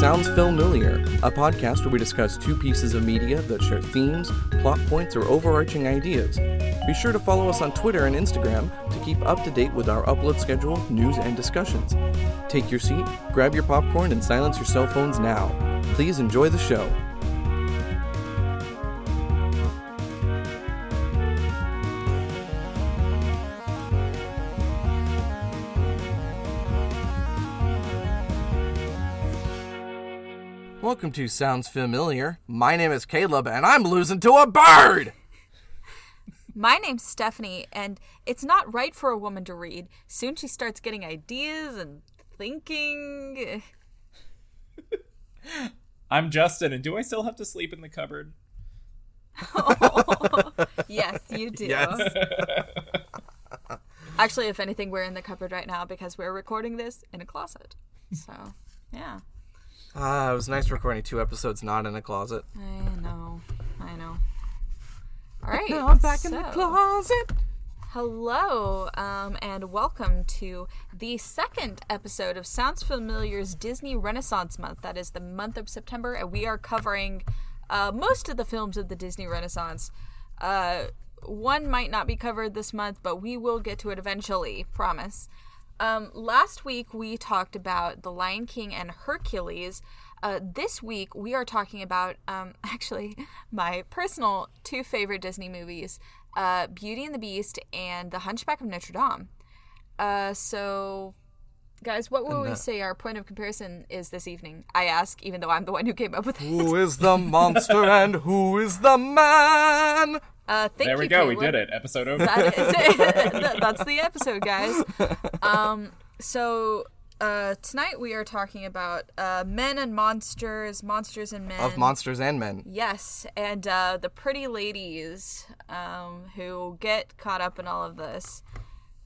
Sounds Familiar, a podcast where we discuss two pieces of media that share themes, plot points, or overarching ideas. Be sure to follow us on Twitter and Instagram to keep up to date with our upload schedule, news, and discussions. Take your seat, grab your popcorn, and silence your cell phones now. Please enjoy the show. Welcome to Sounds Familiar. My name is Caleb, and I'm losing to a bird! My name's Stephanie, and it's not right for a woman to read. Soon she starts getting ideas and thinking. I'm Justin, and do I still have to sleep in the cupboard? yes, you do. Yes. Actually, if anything, we're in the cupboard right now because we're recording this in a closet. So, yeah. Ah, it was nice recording two episodes not in a closet. I know. I know. All right. Now I'm back in the closet. Hello, um, and welcome to the second episode of Sounds Familiar's Disney Renaissance Month. That is the month of September, and we are covering uh, most of the films of the Disney Renaissance. Uh, one might not be covered this month, but we will get to it eventually, promise. Um, last week we talked about The Lion King and Hercules. Uh, this week we are talking about um, actually my personal two favorite Disney movies, uh, Beauty and the Beast and The Hunchback of Notre Dame. Uh, so, guys, what will we say our point of comparison is this evening? I ask, even though I'm the one who came up with it. Who is the monster and who is the man? Uh, thank there we you, go. We did it. Episode over. That is it. That's the episode, guys. Um, so uh, tonight we are talking about uh, men and monsters, monsters and men. Of monsters and men. Yes, and uh, the pretty ladies um, who get caught up in all of this.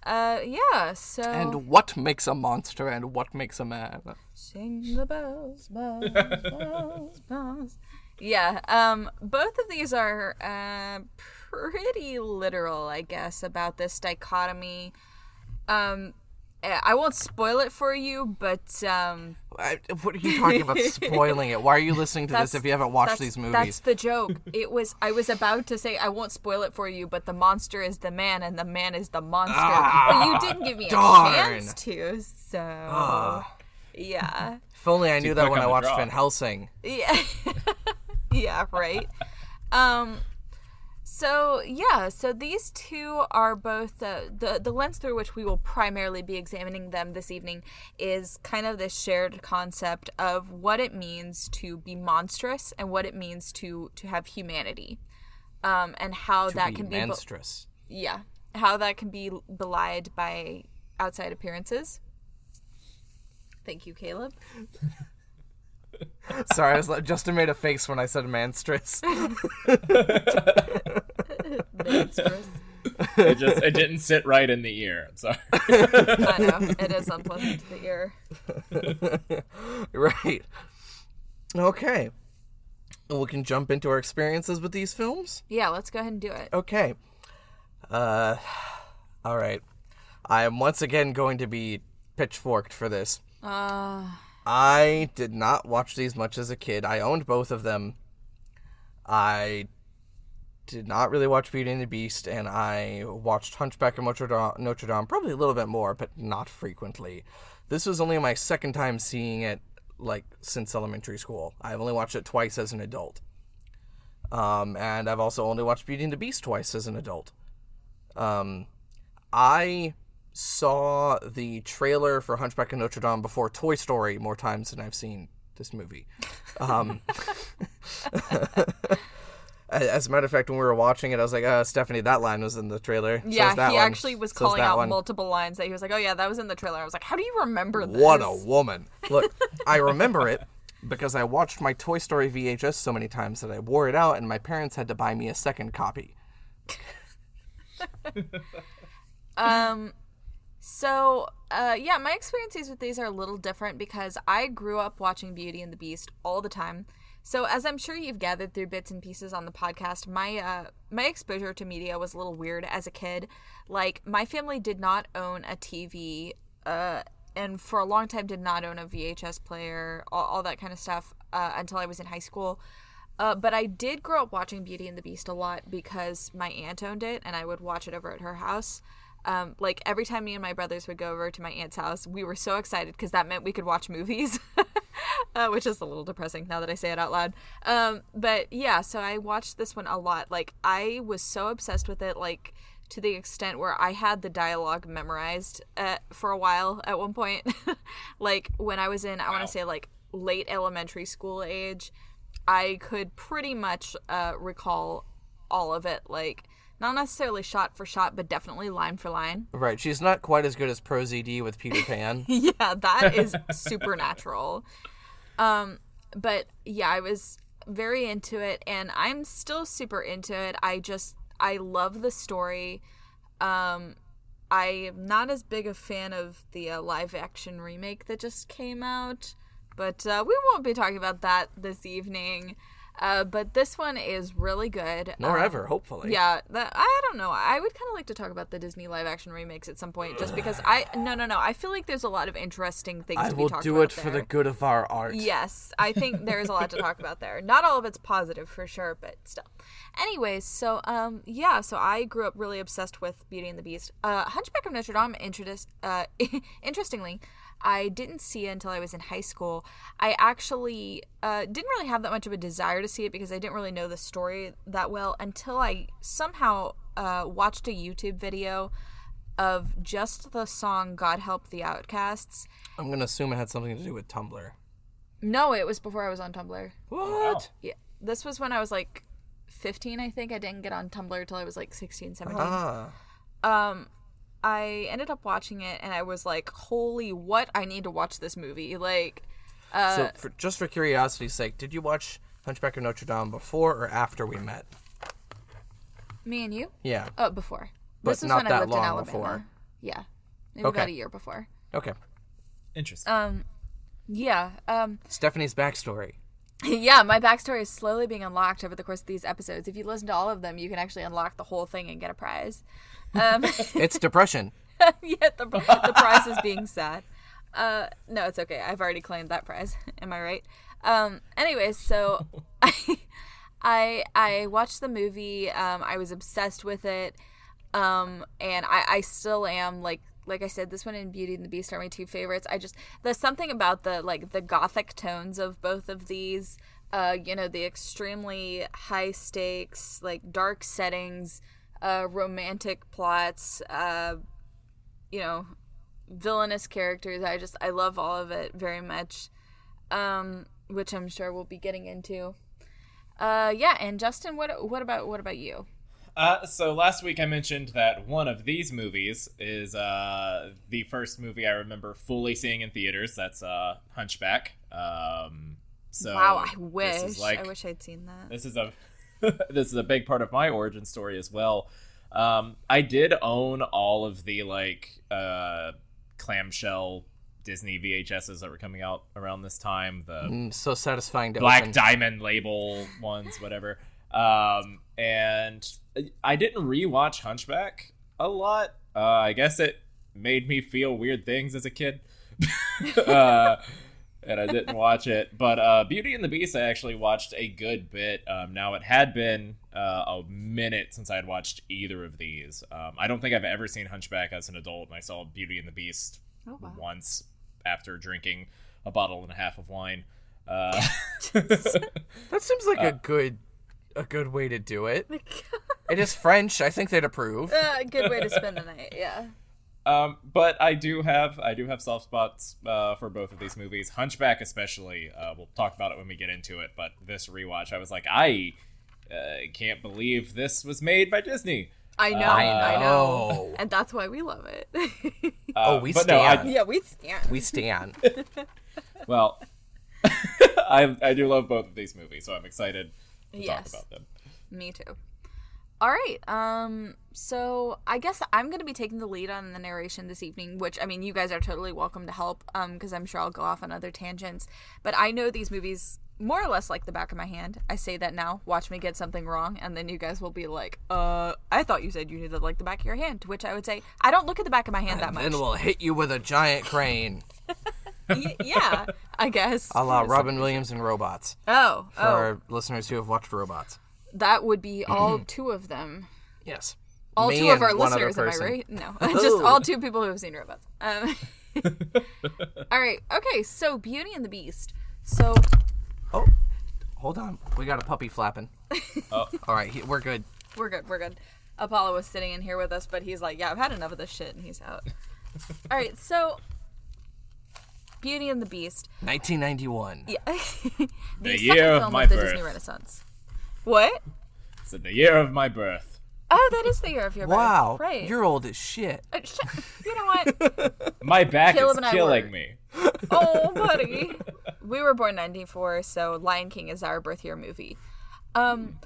Uh, yeah. So And what makes a monster and what makes a man? Sing the bells, bells, bells, bells. Yeah, um, both of these are uh, pretty literal, I guess, about this dichotomy. Um, I won't spoil it for you, but um, I, what are you talking about spoiling it? Why are you listening to this if you haven't watched that's- these That's movies? the joke. It was. I was about to say I won't spoil it for you, but the monster is the man, and the man is the monster. but you didn't give me a Ah, chance to, so yeah. If only I knew that when I watched draw. Van Helsing. Yeah. yeah, right. Um so yeah, so these two are both uh, the the lens through which we will primarily be examining them this evening is kind of this shared concept of what it means to be monstrous and what it means to to have humanity. Um and how that Be can be be- monstrous. yeah, how that can be belied by outside appearances. Thank you, Caleb. Sorry, I was like, Justin made a face when I said monstrous. Monstrous. it just it didn't sit right in the ear. I'm sorry. I know it is unpleasant to the ear. right. Okay. We can jump into our experiences with these films. Yeah, let's go ahead and do it. Okay. Uh, all right. I am once again going to be pitchforked for this. Uh, I did not watch these much as a kid. I owned both of them. I did not really watch Beauty and the Beast, and I watched Hunchback of Notre Dame, Notre Dame probably a little bit more, but not frequently. This was only my second time seeing it, like since elementary school. I've only watched it twice as an adult, um, and I've also only watched Beauty and the Beast twice as an adult. Um, I saw the trailer for Hunchback of Notre Dame before Toy Story more times than I've seen this movie. Um, as a matter of fact, when we were watching it, I was like, uh, Stephanie, that line was in the trailer. So yeah, that he one. actually was So calling out one. multiple lines that he was like, "Oh yeah, that was in the trailer." I was like, "How do you remember this?" What a woman. Look, I remember it because I watched my Toy Story VHS so many times that I wore it out, and my parents had to buy me a second copy. Um, so uh, yeah, my experiences with these are a little different because I grew up watching Beauty and the Beast all the time. So as I'm sure you've gathered through bits and pieces on the podcast, my uh, my exposure to media was a little weird as a kid. Like my family did not own a TV uh, and for a long time did not own a VHS player, all, all that kind of stuff uh, until I was in high school. Uh, but I did grow up watching Beauty and the Beast a lot because my aunt owned it, and I would watch it over at her house. Um, like every time me and my brothers would go over to my aunt's house, we were so excited because that meant we could watch movies, uh, which is a little depressing now that I say it out loud. Um, but yeah, so I watched this one a lot. Like I was so obsessed with it, like to the extent where I had the dialogue memorized uh, for a while at one point. like when I was in, I want to say like late elementary school age, I could pretty much uh, recall all of it. Like not necessarily shot for shot, but definitely line for line. Right. She's not quite as good as Pro ZD with Peter Pan. yeah, that is supernatural. Um, but yeah, I was very into it, and I'm still super into it. I just I love the story. Um, I am not as big a fan of the uh, live action remake that just came out, but uh, we won't be talking about that this evening. Uh, but this one is really good. Nor Um, ever, hopefully. yeah, that I don't know. I would kind of like to talk about the Disney live action remakes at some point, just because I no no no. I feel like there's a lot of interesting things. I to will be talked do it for the good of our art. Yes, I think there's a lot to talk about there. Not all of it's positive for sure, but still. Anyways, so um yeah, so I grew up really obsessed with Beauty and the Beast. Uh Hunchback of Notre Dame introduced uh interestingly, I didn't see it until I was in high school. I actually uh, didn't really have that much of a desire to see it because I didn't really know the story that well until I somehow uh, watched a YouTube video of just the song God Help the Outcasts. I'm gonna assume it had something to do with Tumblr. No, it was before I was on Tumblr. What? Yeah, this was when I was like 15, I think. I didn't get on Tumblr until I was like 16, 17. Ah. Um, I ended up watching it and I was like, holy, what? I need to watch this movie. Like, uh, so, for, just for curiosity's sake, did you watch Hunchback of Notre Dame before or after we met? me and you? Yeah. Oh, before. But this was not when I that lived in long Alabama. before. Yeah. Maybe Okay. about a year before. Okay. Interesting. Um, yeah. Um, Stephanie's backstory. yeah, my backstory is slowly being unlocked over the course of these episodes. If you listen to all of them, you can actually unlock the whole thing and get a prize. Um, It's depression. yeah, the, the prize is being sad. Uh, no, it's okay. I've already claimed that prize. Am I right? Um, anyways, so I, I I watched the movie. Um, I was obsessed with it. Um, and I, I still am like like I said, this one and Beauty and the Beast are my two favorites. I just there's something about the like the gothic tones of both of these. Uh, you know, the extremely high stakes, like dark settings, uh, romantic plots, uh, you know, villainous characters. I just I love all of it very much. Um, which I'm sure we'll be getting into. Uh, yeah, and Justin, what what about what about you? Uh, so last week I mentioned that one of these movies is uh, the first movie I remember fully seeing in theaters. That's uh, Hunchback. Um, so wow, I wish like- I wish I'd seen that. this is a this is a big part of my origin story as well. Um, I did own all of the like uh, clamshell Disney VHSs that were coming out around this time. The Mm, so satisfying to black open. diamond label ones, whatever. Um, and I didn't rewatch Hunchback a lot. Uh, I guess it made me feel weird things as a kid. uh, and I didn't watch it. But uh, Beauty and the Beast, I actually watched a good bit. Um, now, it had been uh, a minute since I had watched either of these. Um, I don't think I've ever seen Hunchback as an adult, and I saw Beauty and the Beast Oh, wow. once after drinking a bottle and a half of wine. Uh, That seems like a good a good way to do it. it is French. I think they'd approve. uh, good way to spend the night. Yeah. Um, but I do have I do have soft spots uh, for both of these movies. Hunchback, especially. Uh, we'll talk about it when we get into it. But this rewatch, I was like, I uh, can't believe this was made by Disney. I know, I I know, know. and that's why we love it. Uh, Oh, we but no, I- stand. yeah, we stand. We stand. well, I I do love both of these movies, so I'm excited to Yes. talk about them. Me too. All right. Um. So I guess I'm going to be taking the lead on the narration this evening. Which I mean, you guys are totally welcome to help. Um. Because I'm sure I'll go off on other tangents. But I know these movies more or less like the back of my hand. I say that now. Watch me get something wrong, and then you guys will be like, "Uh, I thought you said you knew that like the back of your hand." To which I would say, I don't look at the back of my hand that much. then we'll hit you with a giant crane. Y- yeah, I guess. A la Robin Williams and Robots. Oh, For oh, our listeners who have watched Robots. That would be all two of them. Yes. All Me two of our listeners, am I right? No, just all two people who have seen robots. Um, all right, okay. So Beauty and the Beast. So Oh, hold on. We got a puppy flapping. Oh. All right, he- we're good. we're good. We're good. Apollo was sitting in here with us, but he's like, "Yeah, I've had enough of this shit," and he's out. all right, so Beauty and the Beast. 1991. Yeah, the, The second year of film my of the birth. Disney Renaissance. What? It's the year of my birth. Oh, that is the year of your birth. Wow, right? you're old as shit. Uh, sh- you know what? My back Caleb is killing me. oh, buddy. We were born 94, so Lion King is our birth year movie. Um,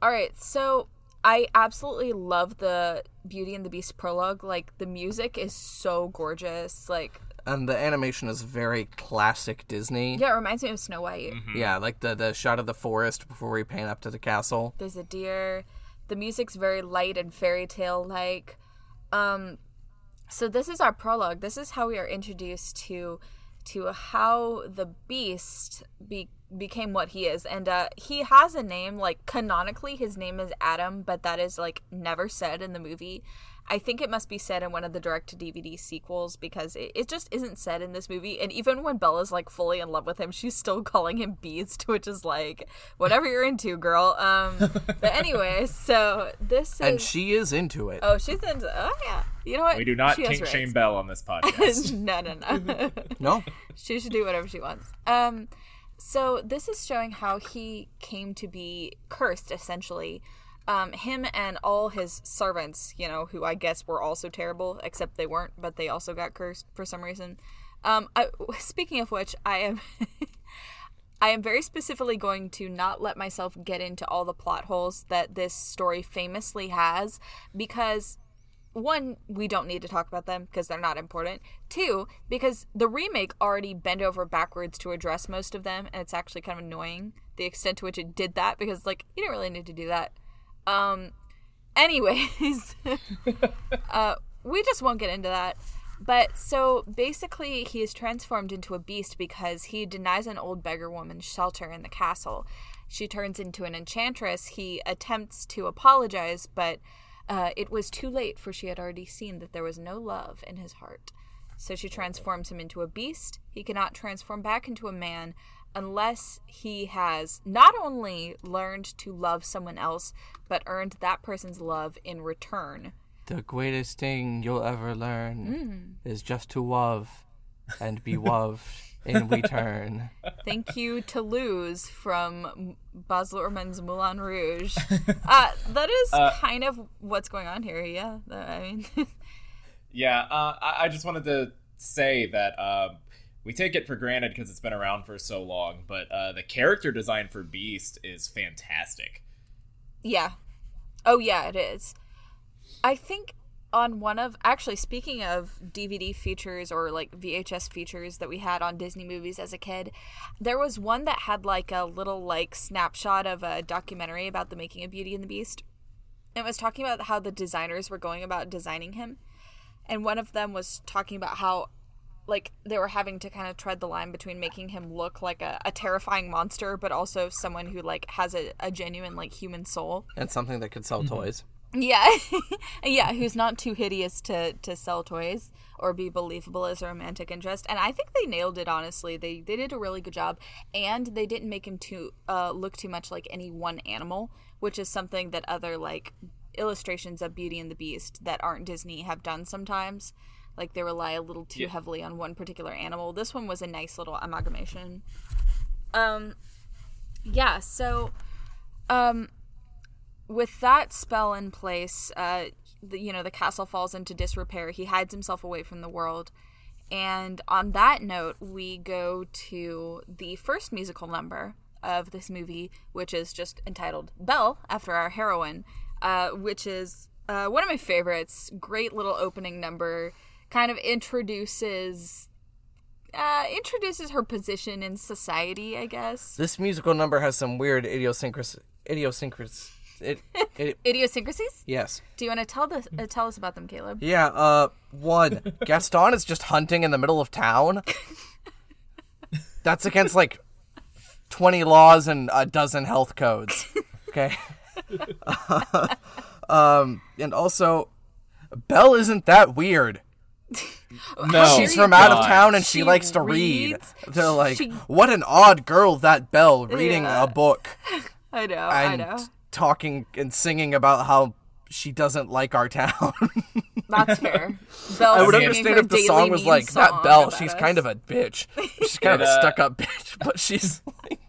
all right, so I absolutely love the Beauty and the Beast prologue. Like, the music is so gorgeous. Like, And the animation is very classic Disney. yeah, it reminds me of Snow White. Yeah, like the the shot of the forest before we pan up to the castle. There's a deer. The music's very light and fairy tale like. Um, so this is our prologue. This is how we are introduced to to how the beast be, became what he is, and uh, he has a name. Like canonically, his name is Adam, but that is like never said in the movie. I think it must be said in one of the direct to DVD sequels because it, it just isn't said in this movie. And even when Bella's like fully in love with him, she's still calling him Beast, which is like whatever you're into, girl. Um, but anyway, so this is And she is into it. oh she's into oh yeah. You know what? We do not She has kink shame Belle on this podcast. no, no, no. No? she should do whatever she wants. Um, so this is showing how he came to be cursed, essentially. Um, him and all his servants, you know, who I guess were also terrible, except they weren't, but they also got cursed for some reason. Um, I, speaking of which, I am. I am very specifically going to not let myself get into all the plot holes that this story famously has because one, we don't need to talk about them because they're not important. Two, because the remake already bent over backwards to address most of them, and it's actually kind of annoying the extent to which it did that because, like, you didn't really need to do that. Um, anyways, uh, we just won't get into that. But so basically, he is transformed into a beast because he denies an old beggar woman shelter in the castle. She turns into an enchantress. He attempts to apologize, but uh, it was too late, for she had already seen that there was no love in his heart. So she transforms him into a beast. He cannot transform back into a man unless he has not only learned to love someone else, but earned that person's love in return. The greatest thing you'll ever Mm. learn is just to love and be loved in return. Thank you Toulouse from Baz Luhrmann's Moulin Rouge. Uh, that is kind of what's going on here. Yeah, I mean, Yeah, uh, I, I just wanted to say that um, we take it for granted because it's been around for so long, but uh, the character design for Beast is fantastic. yeah. Oh yeah, it is. I think on one of actually speaking of DVD features or like VHS features that we had on Disney movies as a kid, there was one that had like a little like snapshot of a documentary about the making of Beauty and the Beast. It was talking about how the designers were going about designing him. And one of them was talking about how like they were having to kind of tread the line between making him look like a, a terrifying monster but also someone who like has a, a genuine like human soul And something that could sell Mm-hmm. toys. yeah, yeah, who's not too hideous to to sell toys or be believable as a romantic interest. And I think they nailed it. Honestly, they they did a really good job, and they didn't make him too uh, look too much like any one animal, which is something that other like illustrations of Beauty and the Beast that aren't Disney have done sometimes. Like they rely a little too Yeah. heavily on one particular animal. This one was a nice little amalgamation. Um, yeah. So, um, with that spell in place, uh, the, you know, the castle falls into disrepair. He hides himself away from the world. And on that note, we go to the first musical number of this movie, which is just entitled Belle, after our heroine, uh, which is uh, one of my favorites. Great little opening number. Kind of introduces. Uh, introduces her position in society, I guess. This musical number has some weird idiosyncrasy. Idiosyncrasy. it, it Idiosyncrasies? yes. Do you want to tell this? Uh, tell us about them, Caleb? Yeah, uh, one, Gaston is just hunting in the middle of town. That's against like 20 laws and a dozen health codes. Okay. um, and also, Belle isn't that weird. No, She's from out of town and she, She likes to read. They're like, She- what an odd girl that Belle reading Yeah. a book I know. I and know. talking and singing about how she doesn't like our town. That's fair. Belle I would singing understand if the song was like song that Belle. She's us. kind of a bitch. She's kind of a stuck-up bitch, but she's like,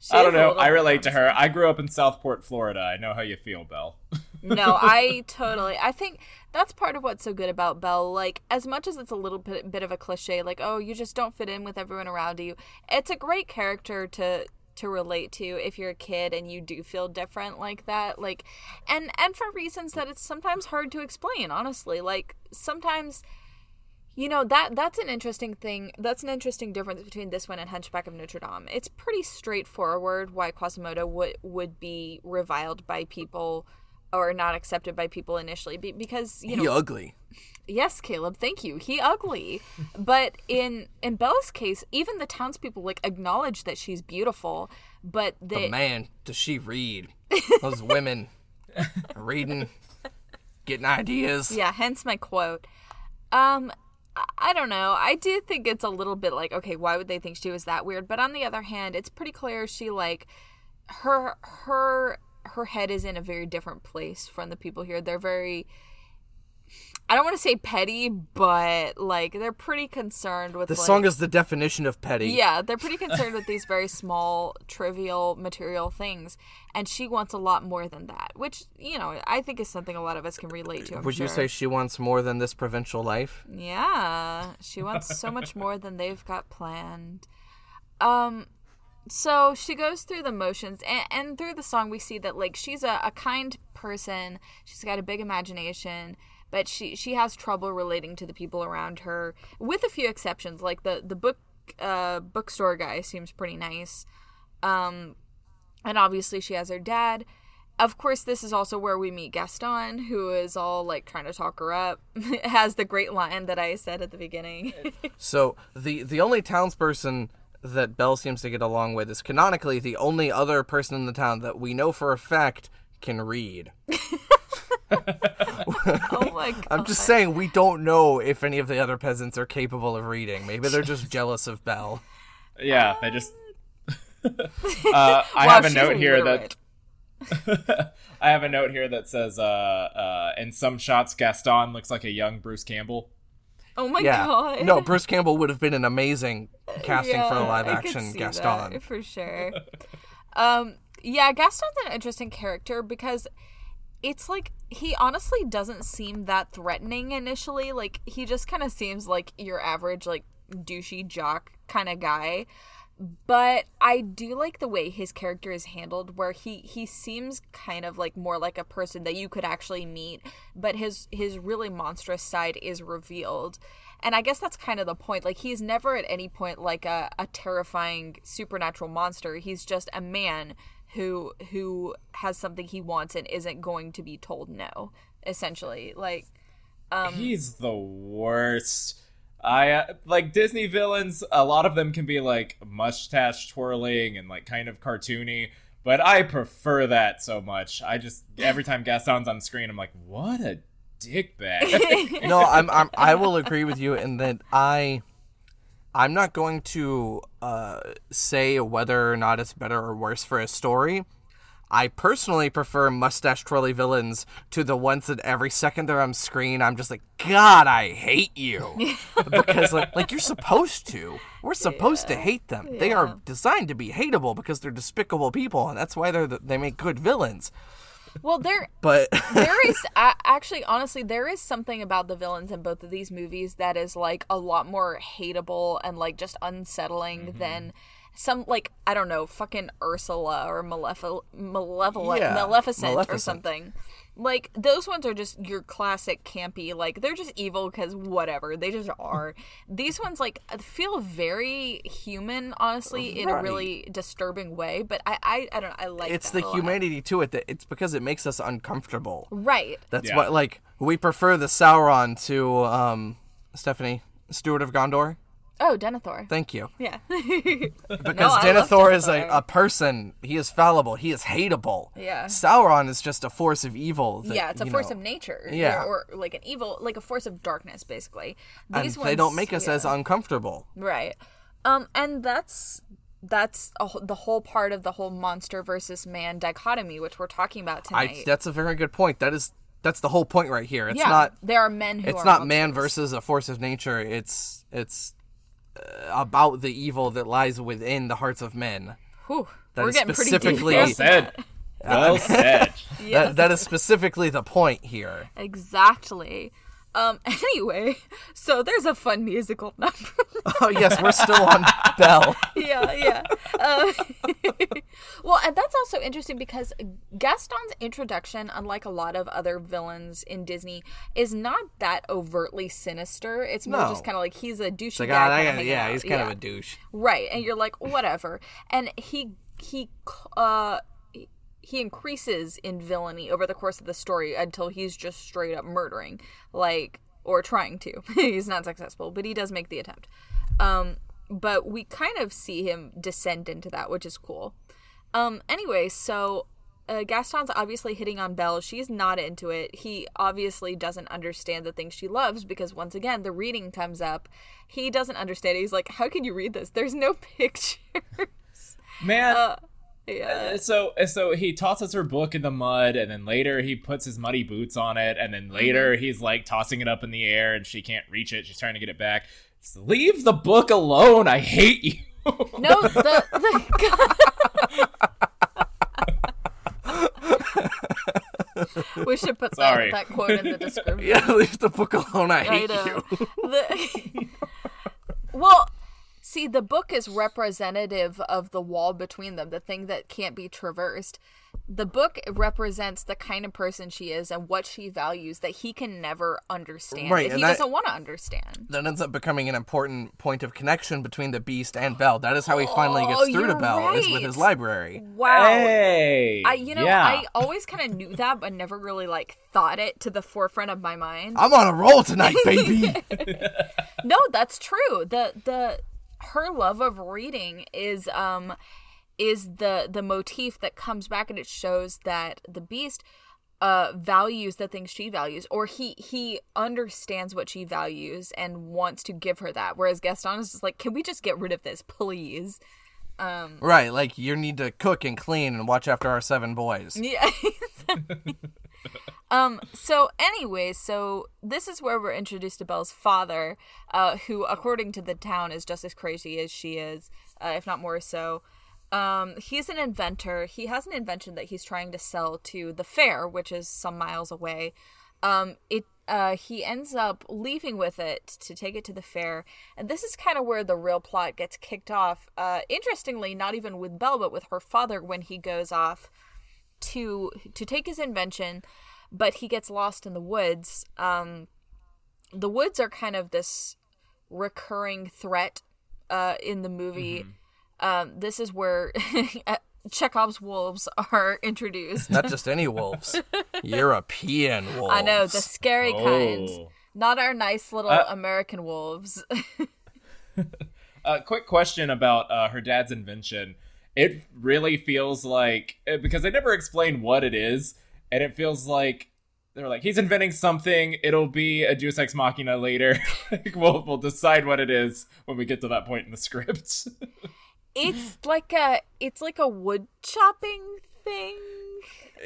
She I don't know. I relate to her. I grew up in Southport, Florida. I know how you feel, Belle. no, I totally. I think that's part of what's so good about Belle. Like, as much as it's a little bit, bit of a cliche, like, oh, you just don't fit in with everyone around you. It's a great character to to relate to if you're a kid and you do feel different like that. Like, and and for reasons that it's sometimes hard to explain. Honestly, like sometimes. You know that that's an interesting thing. That's an interesting difference between this one and Hunchback of Notre Dame. It's pretty straightforward why Quasimodo would would be reviled by people or not accepted by people initially be, because you know he ugly. yes caleb thank you he ugly but in in bella's case even the townspeople like acknowledge that she's beautiful but But man, does she read? Those women reading, getting ideas. yeah hence my quote um I don't know. I do think it's a little bit like, okay, why would they think she was that weird? But on the other hand, it's pretty clear she like her her her head is in a very different place from the people here. They're very I don't want to say petty, but like they're pretty concerned with The like, song is the definition of petty. Yeah, they're pretty concerned with these very small, trivial, material things, and she wants a lot more than that, which you know I think is something a lot of us can relate to. I'm Would you say she wants more than this provincial life? Yeah, she wants so much more than they've got planned. Um, so she goes through the motions, and, and through the song, we see that like she's a, a kind person. She's got a big imagination, but she she has trouble relating to the people around her, with a few exceptions. Like the the book uh bookstore guy seems pretty nice. Um, and obviously she has her dad. Of course, this is also where we meet Gaston, who is all like trying to talk her up. has the great line that I said at the beginning. So the the only townsperson that Belle seems to get along with is canonically the only other person in the town that we know for a fact can read. oh my god! I'm just saying we don't know if any of the other peasants are capable of reading. Maybe they're just jealous of Belle. Yeah, they just. uh, I Wow, have a she's note here illiterate. that I have a note here that says, uh, uh, in some shots, Gaston looks like a young Bruce Campbell. Oh my Yeah. god! No, Bruce Campbell would have been an amazing casting for a live action Gaston. for sure. um, yeah, Gaston's an interesting character because it's like he honestly doesn't seem that threatening initially. Like he just kind of seems like your average like douchey jock kind of guy. But I do like the way his character is handled where he he seems kind of like more like a person that you could actually meet, but his his really monstrous side is revealed. And I guess that's kind of the point. Like he's never at any point like a, a terrifying supernatural monster. He's just a man who who has something he wants and isn't going to be told no. Essentially, like Um, He's the worst. I uh, like Disney villains. A lot of them can be like mustache twirling and like kind of cartoony, but I prefer that so much. I just every time Gaston's on screen, I'm like, what a dickbag. no, I'm, I'm I will agree with you in that I I'm not going to uh, say whether or not it's better or worse for a story. I personally prefer mustache twirly villains to the ones that every second they're on screen, I'm just like, God, I hate you, because like, like you're supposed to. We're supposed to hate them. They are designed to be hateable because they're despicable people, and that's why they're the, they make good villains. well, there But there is actually honestly there is something about the villains in both of these movies that is like a lot more hateable and like just unsettling mm-hmm. than some like I don't know, fucking Ursula or Malef- Malevolent, Yeah, Maleficent, or something. Like those ones are just your classic campy. Like they're just evil because whatever they just are. These ones like feel very human, honestly, in a really disturbing way. But I, I, I don't know. I like It's that the a lot. humanity to it that it's because it makes us uncomfortable. right? That's Yeah. what like we prefer the Sauron to um Stephanie Steward of Gondor. Oh, Denethor. Thank you. Yeah. Because I love Denethor is a, Denethor. a person. He is fallible. He is hateable. Yeah. Sauron is just a force of evil. that, yeah, it's a you force know, of nature. Yeah. Or, or like an evil, like a force of darkness, basically. And These they don't make us yeah. as uncomfortable. Right. Um, and that's that's a, wh- the whole part of the whole monster versus man dichotomy, which we're talking about I, tonight. that's a very good point. That is that's the whole point right here. It's yeah, not there are men who it's are not man monsters. versus a force of nature. It's it's Uh, about the evil that lies within the hearts of men. Whew, that we're is getting pretty specifically- deep. Well said. Well said. Yes, That, that is specifically the point here. exactly. Um. Anyway, so there's a fun musical number. Oh yes, we're still on Belle. yeah, yeah. Uh, well, and that's also interesting because Gaston's introduction, unlike a lot of other villains in Disney, is not that overtly sinister. It's more No. just kind of like he's a douchey Like, guy. kinda yeah, out. he's kind of a douche. right, and you're like whatever. And he he uh he increases in villainy over the course of the story until he's just straight up murdering, like or trying to. he's not successful, but he does make the attempt. Um, but we kind of see him descend into that, which is cool. Um, anyway, so uh, Gaston's obviously hitting on Belle. She's not into it. He obviously doesn't understand the things she loves because once again, the reading comes up. He doesn't understand it. He's like, "How can you read this? There's no pictures. Man, Uh, yeah. so so he tosses her book in the mud and then later he puts his muddy boots on it and then later Mm-hmm. he's like tossing it up in the air and she can't reach it she's trying to get it back Just leave the book alone i hate you No, the, the we should put that, Sorry. that quote in the description. Yeah, leave the book alone. I I hate know. you. The- well, see, the book is representative of the wall between them, the thing that can't be traversed. The book represents the kind of person she is and what she values that he can never understand. Right, that and he that- doesn't want to understand. That ends up becoming an important point of connection between the Beast and Belle. That is how he finally gets Oh, through to you're Belle, is with his library. Wow. hey I you know yeah. I always kind of knew that but never really like thought it to the forefront of my mind. I'm on a roll tonight, baby. No, that's true. The the her love of reading is um is the the motif that comes back and it shows that the beast uh values the things she values or he he understands what she values and wants to give her that whereas Gaston is just like can we just get rid of this please right, like you need to cook and clean and watch after our seven boys. Yeah. um. So, anyway, so this is where we're introduced to Belle's father, uh, who, according to the town, is just as crazy as she is, uh, if not more so. Um, he's an inventor. He has an invention that he's trying to sell to the fair, which is some miles away. Um, it uh, he ends up leaving with it to take it to the fair, and this is kind of where the real plot gets kicked off. Uh, interestingly, not even with Belle, but with her father when he goes off to to take his invention, but he gets lost in the woods. Um, the woods are kind of this recurring threat uh, in the movie. Um, this is where Chekhov's wolves are introduced. Not just any wolves, European wolves. I know the scary kind, Oh. not our nice little Uh, American wolves. A quick question about uh, her dad's invention. It really feels like eh, because they never explain what it is, and it feels like they're like he's inventing something. It'll be a Deus Ex Machina later. Like, we'll we'll decide what it is when we get to that point in the script. it's like a it's like a wood chopping thing.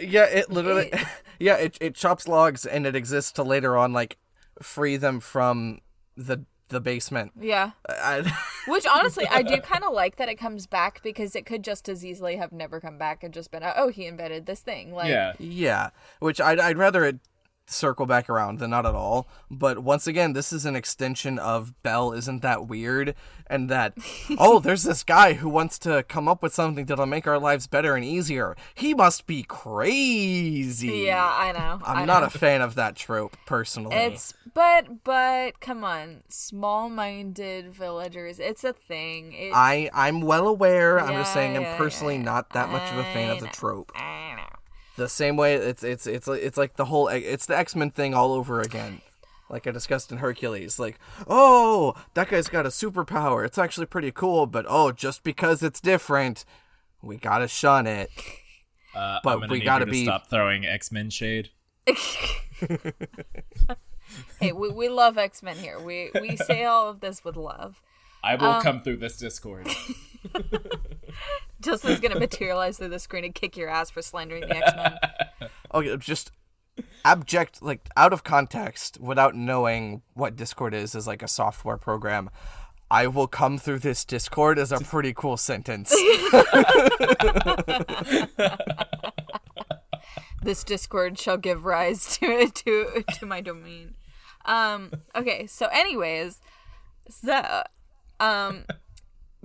Yeah, it literally. yeah, it it chops logs and it exists to later on like free them from the the basement. Yeah. I, Which honestly, I do kind of like that it comes back because it could just as easily have never come back and just been, oh, he invented this thing. Like, yeah, yeah, which I'd I'd rather it circle back around then not at all but once again this is an extension of Belle isn't that weird and that oh there's this guy who wants to come up with something that'll make our lives better and easier he must be crazy Yeah, I know. i'm I not know. a fan of that trope personally It's but but come on, small-minded villagers. It's a thing. It, i i'm well aware i'm just Yeah, saying i'm yeah, personally yeah. not that much of a fan of the trope I know. The same way it's it's it's it's like the whole it's the X-Men thing all over again. Like I discussed in Hercules, like, oh, that guy's got a superpower. It's actually pretty cool, but oh, just because it's different, we gotta shun it. Uh, But I'm gonna we need gotta you to be- stop throwing X Men shade. Hey, we, we love X Men here. We we say all of this with love. I Um, will come through this Discord. Justin's gonna materialize through the screen and kick your ass for slandering the X Men. Okay, just abject, like out of context, without knowing what Discord is as like a software program. I will come through this Discord is a pretty cool sentence. this Discord shall give rise to to to my domain. Um. Okay. So, anyways, so um,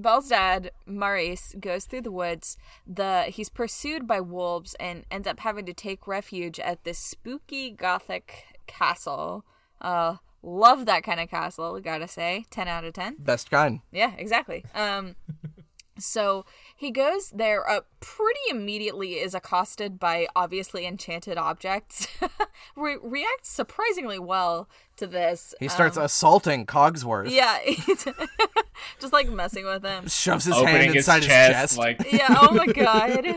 Belle's dad Maurice goes through the woods. The he's pursued by wolves and ends up having to take refuge at this spooky gothic castle. Uh, love that kind of castle. Gotta say, ten out of ten. Best kind. Yeah, exactly. Um, so he goes there. Uh, pretty immediately is accosted by obviously enchanted objects. Re- reacts surprisingly well to this. He starts assaulting Cogsworth. Yeah, just like messing with him. Shoves his hand Opening his inside chest, his chest. like Yeah. Oh my god.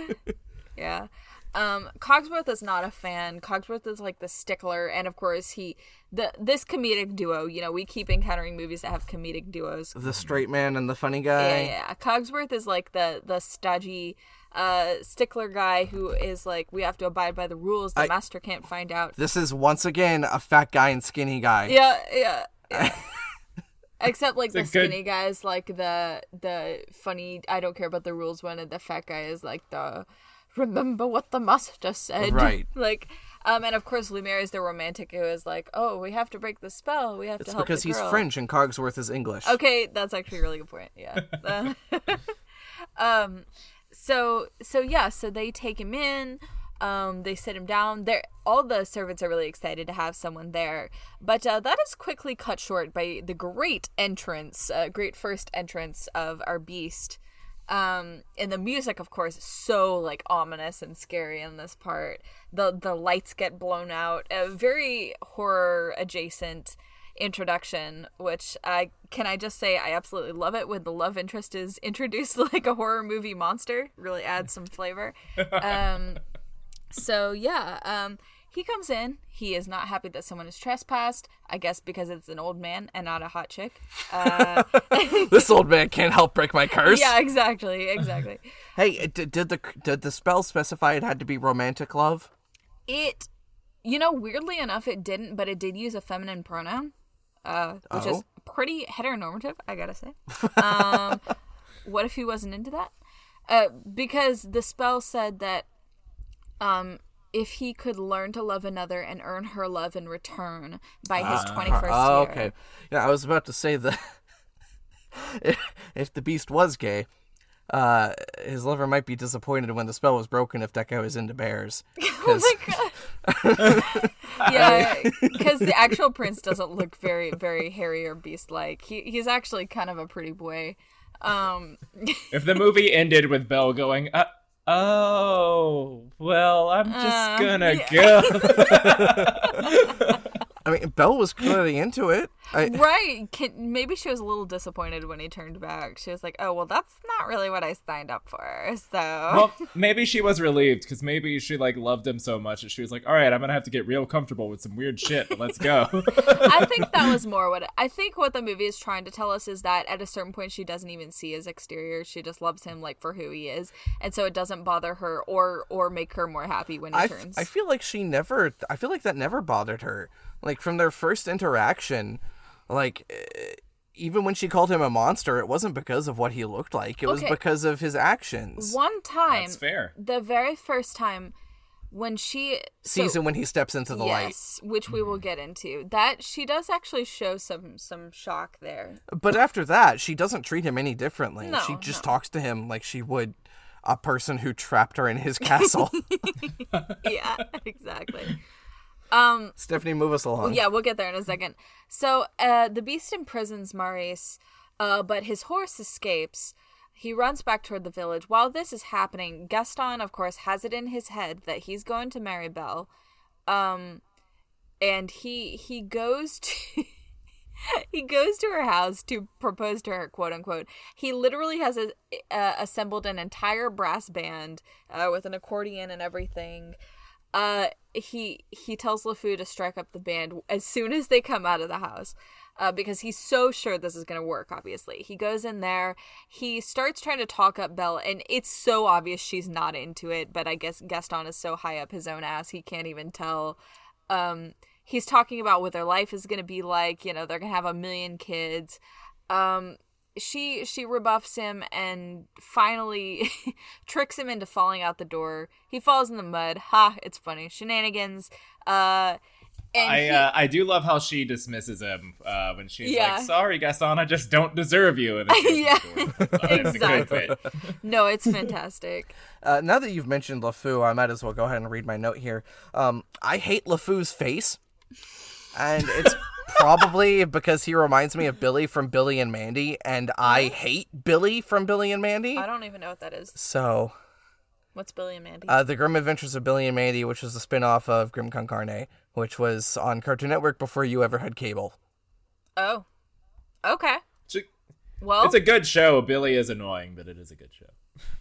Yeah. Um, Cogsworth is not a fan. Cogsworth is like the stickler, and of course he the this comedic duo. You know, we keep encountering movies that have comedic duos. the straight man and the funny guy. Yeah, yeah. Cogsworth is like the the stodgy uh stickler guy who is like we have to abide by the rules. The I- master can't find out. This is once again a fat guy and skinny guy. Yeah, yeah. yeah. Except like the a good- skinny guy is like the the funny I don't care about the rules one and the fat guy is like the remember what the master said. Right. Like um and of course Lumiere is the romantic who is like, Oh, we have to break the spell, we have It's to help because he's girl." French and Cogsworth is English. Okay, that's actually a really good point. Yeah. Uh, um so so yeah, so they take him in, um they sit him down. There all the servants are really excited to have someone there. But uh, that is quickly cut short by the great entrance, uh, great first entrance of our beast. Um and the music of course is so like ominous and scary in this part. The the lights get blown out. A very horror adjacent introduction, which I can I just say I absolutely love it when the love interest is introduced like a horror movie monster. Really adds some flavor. Um, so yeah, um, he comes in. He is not happy that someone has trespassed. I guess because it's an old man and not a hot chick. Uh, this old man can't help break my curse. yeah, exactly, exactly. Hey, did, did the did the spell specify it had to be romantic love? It, you know, weirdly enough, it didn't, but it did use a feminine pronoun, uh, which is Oh. pretty heteronormative, I gotta say. Um, what if he wasn't into that? Uh, because the spell said that, um, if he could learn to love another and earn her love in return by his twenty first Oh, year. okay. Yeah, I was about to say that if, if the beast was gay, uh, his lover might be disappointed when the spell was broken if that guy was into bears. 'Cause- yeah, because the actual prince doesn't look very, very hairy or beast like. He he's actually kind of a pretty boy. Um, if the movie ended with Belle going, uh, "Oh, well, I'm just Uh, gonna yeah. go." I mean, Belle was clearly into it. I, right? Can, maybe she was a little disappointed when he turned back. She was like, "Oh, well, that's not really what I signed up for." So, well, maybe she was relieved because maybe she like loved him so much that she was like, "All right, I'm gonna have to get real comfortable with some weird shit. But let's go." I think that was more what I think. What the movie is trying to tell us is that at a certain point, she doesn't even see his exterior. She just loves him like for who he is, and so it doesn't bother her or or make her more happy when he I, f- turns. I feel like she never. I feel like that never bothered her. Like from their first interaction, like even when she called him a monster, it wasn't because of what he looked like. It was because of his actions. One time, That's fair. the very first time when she sees so- him when he steps into the light. yes, which we will get into. That she does actually show some some shock there. But after that, she doesn't treat him any differently. No, she just no. talks to him like she would a person who trapped her in his castle. yeah, exactly. Stephanie, move us along. Yeah, we'll get there in a second. So, uh, the beast imprisons Maurice, uh, but his horse escapes. He runs back toward the village. While this is happening, Gaston, of course, has it in his head that he's going to marry Belle. Um, and he he goes to he goes to her house to propose to her, quote unquote. He literally has a, uh, assembled an entire brass band uh, with an accordion and everything. Uh, he he tells LeFou to strike up the band as soon as they come out of the house. Uh, because he's so sure this is going to work, obviously. He goes in there, he starts trying to talk up Belle, and it's so obvious she's not into it, but I guess Gaston is so high up his own ass, he can't even tell. Um, he's talking about what their life is going to be like, you know, they're going to have a million kids. Um, she she rebuffs him and finally tricks him into falling out the door. He falls in the mud. Ha, it's funny. Shenanigans. Uh and I he- uh, I do love how she dismisses him uh, when she's Yeah. like, "Sorry, Gaston, I just don't deserve you." And Yeah, opens the door. It's a good exactly. no, it's fantastic. Uh, now that you've mentioned LeFou, I might as well go ahead and read my note here. Um, I hate LeFou's face, and it's probably because he reminds me of Billy from Billy and Mandy, and I hate Billy from Billy and Mandy. I don't even know what that is. So, What's Billy and Mandy? uh, The Grim Adventures of Billy and Mandy, which was a spin off of Grim Con Carne, which was on Cartoon Network before you ever had cable. oh. Okay. She- Well, It's a good show. Billy is annoying, but it is a good show.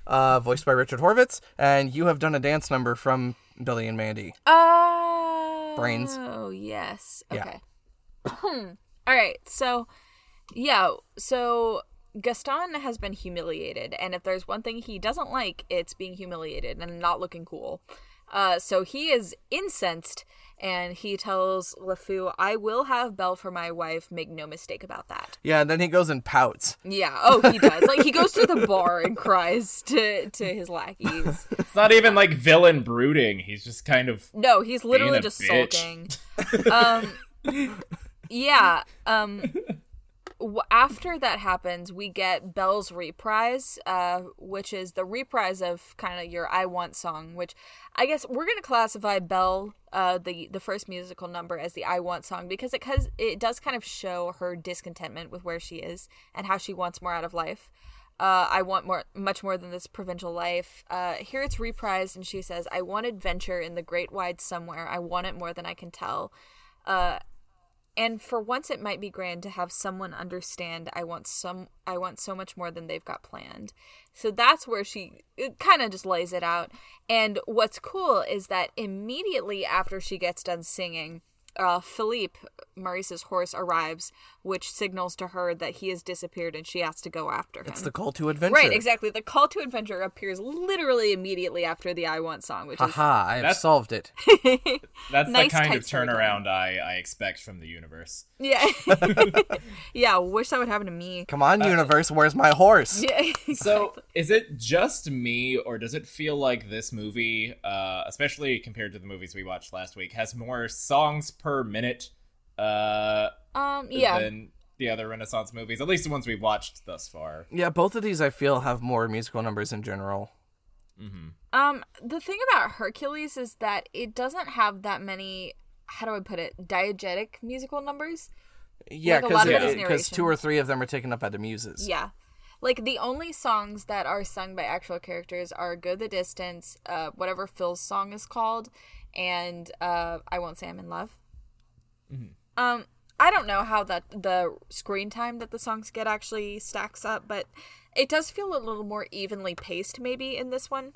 Uh, voiced by Richard Horvitz, and you have done a dance number from Billy and Mandy. Oh, Brains. Oh yes. Yeah. Okay. All right. So, yeah. So Gaston has been humiliated, and if there's one thing he doesn't like, it's being humiliated and not looking cool. Uh, so he is incensed, and he tells LeFou, "I will have Belle for my wife. Make no mistake about that." Yeah, and then he goes and pouts. Yeah. Oh, he does. like he goes to the bar and cries to to his lackeys. It's not even like villain brooding. He's just kind of No, he's literally a just bitch. sulking. um, yeah. Um, after that happens, we get Belle's reprise, uh, which is the reprise of kind of your "I Want" song. Which I guess we're gonna classify Belle, uh, the the first musical number, as the "I Want" song because it cause it does kind of show her discontentment with where she is and how she wants more out of life. Uh, I want more, much more than this provincial life. Uh, here it's reprised, and she says, "I want adventure in the great wide somewhere. I want it more than I can tell." And for once, it might be grand to have someone understand. I want some. I want so much more than they've got planned. So that's where she kind of just lays it out. And what's cool is that immediately after she gets done singing, uh, Philippe, Maurice's horse, arrives, which signals to her that he has disappeared and she has to go after him. It's the call to adventure. Right, exactly. The call to adventure appears literally immediately after the I Want song, which is Haha, I have That's- solved it. that's Nice the kind of turnaround I, I expect from the universe. yeah, yeah. Wish that would happen to me. Come on, universe, where's my horse? Yeah, So, is it just me, or does it feel like this movie, uh, especially compared to the movies we watched last week, has more songs per minute uh, um, yeah. than the other Renaissance movies? At least the ones we've watched thus far. Yeah, both of these I feel have more musical numbers in general. Um, the thing about Hercules is that it doesn't have that many. How do I put it? Diegetic musical numbers. Yeah, Like, a lot of it is because two or three of them are taken up by the muses. Yeah. Like the only songs that are sung by actual characters are "Go the Distance," uh, whatever Phil's song is called, and uh, "I Won't Say I'm in Love." Um, I don't know how that the screen time that the songs get actually stacks up, but it does feel a little more evenly paced, maybe in this one,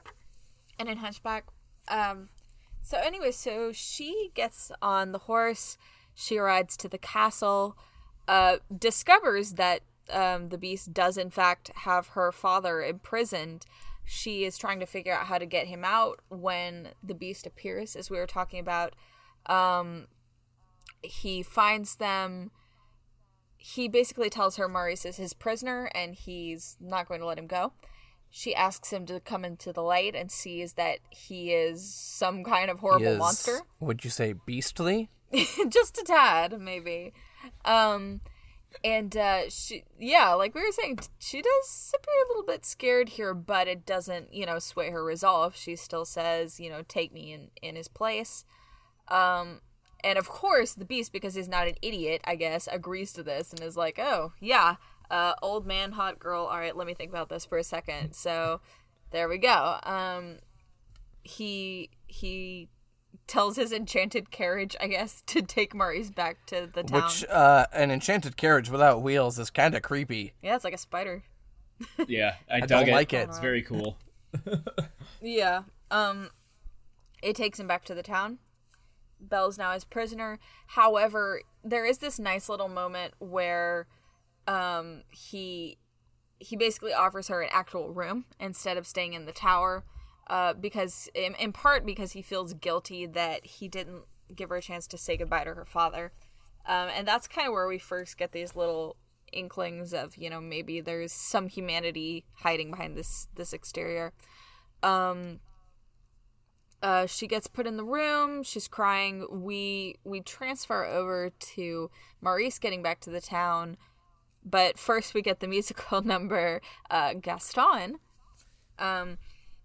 and in Hunchback. Um, so anyway, so she gets on the horse. She rides to the castle. Uh, discovers that um, the beast does in fact have her father imprisoned. She is trying to figure out how to get him out when the beast appears, as we were talking about. Um, he finds them. He basically tells her Maurice is his prisoner and he's not going to let him go. she asks him to come into the light and sees that he is some kind of horrible Is- monster. Would you say beastly? just a tad maybe um and uh she yeah like we were saying she does appear a little bit scared here but it doesn't you know sway her resolve she still says you know take me in in his place um and of course the beast because he's not an idiot i guess agrees to this and is like oh yeah uh old man hot girl all right let me think about this for a second so there we go um he he tells his enchanted carriage, I guess, to take Maurice back to the town. Which uh, an enchanted carriage without wheels is kind of creepy. yeah, it's like a spider. Yeah, I, don't it. like it. It's very cool. Yeah. Um it takes him back to the town. Belle's now his prisoner. However, there is this nice little moment where um he he basically offers her an actual room instead of staying in the tower uh because in, in part because he feels guilty that he didn't give her a chance to say goodbye to her father. Um and that's kind of where we first get these little inklings of, you know, maybe there's some humanity hiding behind this this exterior. Um uh, she gets put in the room. She's crying. We we transfer over to Maurice getting back to the town, but first we get the musical number uh, Gaston, um,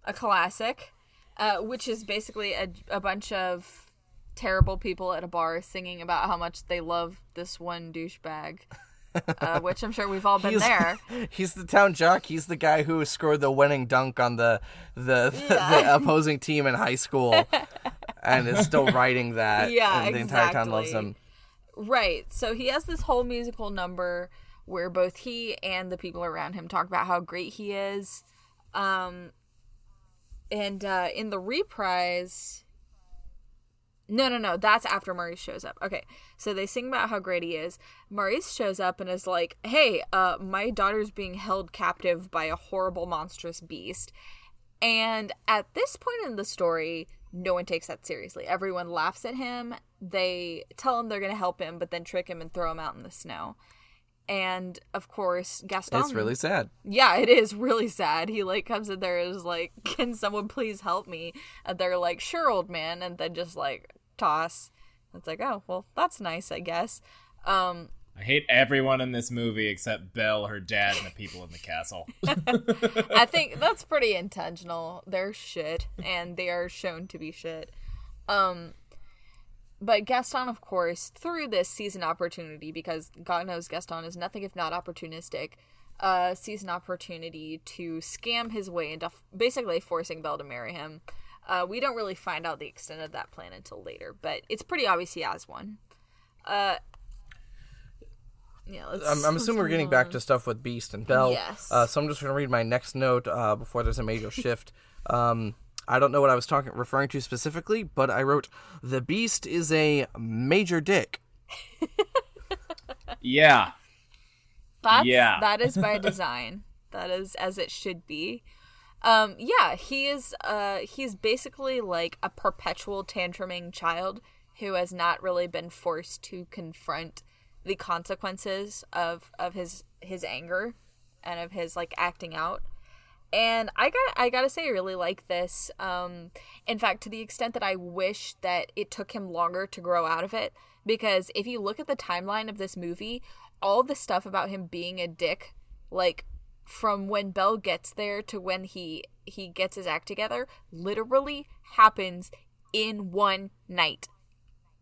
a classic, uh, which is basically a, a bunch of terrible people at a bar singing about how much they love this one douchebag. uh, which I'm sure we've all been He's, there. he's the town jock. He's the guy who scored the winning dunk on the the, the, Yeah. opposing team in high school, and is still writing that. Yeah, and the entire town loves him. Right. So he has this whole musical number where both he and the people around him talk about how great he is. Um and uh in the reprise No, no, no. That's after Maurice shows up. Okay. So they sing about how great he is. Maurice shows up and is like, "Hey, uh my daughter's being held captive by a horrible monstrous beast." And at this point in the story, no one takes that seriously. Everyone laughs at him. They tell him they're going to help him, but then trick him and throw him out in the snow. And of course, Gaston. It's really sad. Yeah, it is really sad. He like comes in there and is like, "Can someone please help me?" And they're like, "Sure, old man," and then just like toss. It's like, oh well, that's nice, I guess. Um, I hate everyone in this movie except Belle, her dad, and the people in the castle. I think that's pretty intentional. They're shit, and they are shown to be shit. Um, but Gaston, of course, through this sees an opportunity because God knows Gaston is nothing if not opportunistic. Uh, sees an opportunity to scam his way into f- basically forcing Belle to marry him. Uh, we don't really find out the extent of that plan until later, but it's pretty obvious he has one. Uh, yeah, let's, I'm, I'm assuming we're getting back to stuff with Beast and Belle. Yes. Uh, so I'm just going to read my next note uh, before there's a major shift. Um, I don't know what I was talking referring to specifically, but I wrote the Beast is a major dick. yeah. That's, Yeah. that is by design. that is as it should be. Um, yeah, he is. Uh, he's basically like a perpetual tantruming child who has not really been forced to confront the consequences of of his his anger and of his like acting out. And I got I gotta say I really like this. Um, in fact, to the extent that I wish that it took him longer to grow out of it, because if you look at the timeline of this movie, all the stuff about him being a dick, like from when Belle gets there to when he he gets his act together, literally happens in one night.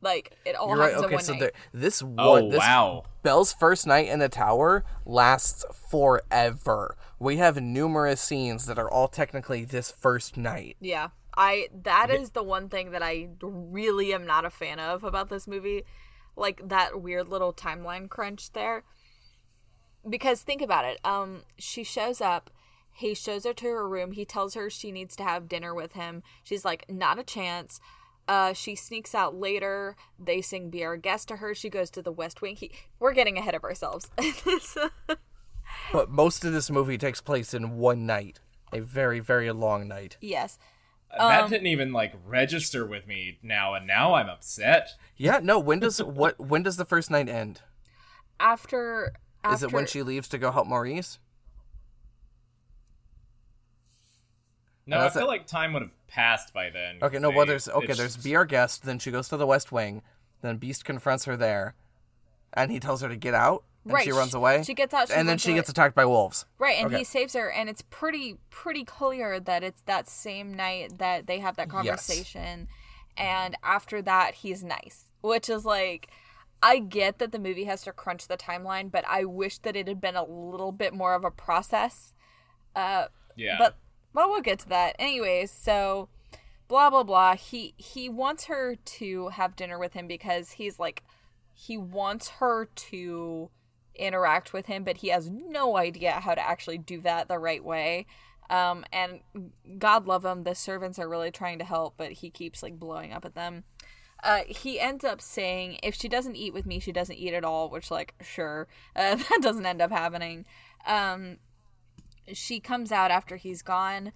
Like it all You're right. happens in Okay, one so night. there, this Oh, one, this wow. Belle's first night in the tower lasts forever. We have numerous scenes that are all technically this first night. Yeah. I that is the one thing that I really am not a fan of about this movie. Like that weird little timeline crunch there. Because think about it. Um she shows up, he shows her to her room, he tells her she needs to have dinner with him. She's like, "Not a chance." Uh, she sneaks out later. They sing "Be Our Guest" to her. She goes to the West Wing. He, we're getting ahead of ourselves. Uh, but most of this movie takes place in one night. A very, very long night. yes. Uh, that um, didn't even like register with me now, and now I'm upset. Yeah, no, when does what when does the first night end? After, after Is it when she leaves to go help Maurice? No, I feel it. like time would have passed by then. Okay, no, they- well, there's okay. it's- There's be our guest. Then she goes to the West Wing. Then Beast confronts her there, and he tells her to get out. And Right, she runs away. she gets out, she and then she away. gets attacked by wolves. Right, and Okay. he saves her, and it's pretty pretty clear that it's that same night that they have that conversation, and after that he's nice, which is like, I get that the movie has to crunch the timeline, but I wish that it had been a little bit more of a process. Uh, Yeah. But well, we'll get to that. Anyways, so blah blah blah. He he wants her to have dinner with him because he's like he wants her to interact with him, but he has no idea how to actually do that the right way. Um, and God love him, the servants are really trying to help, but he keeps like blowing up at them. Uh, he ends up saying, "If she doesn't eat with me, she doesn't eat at all." Which, like, sure, uh, that doesn't end up happening. Um, she comes out after he's gone.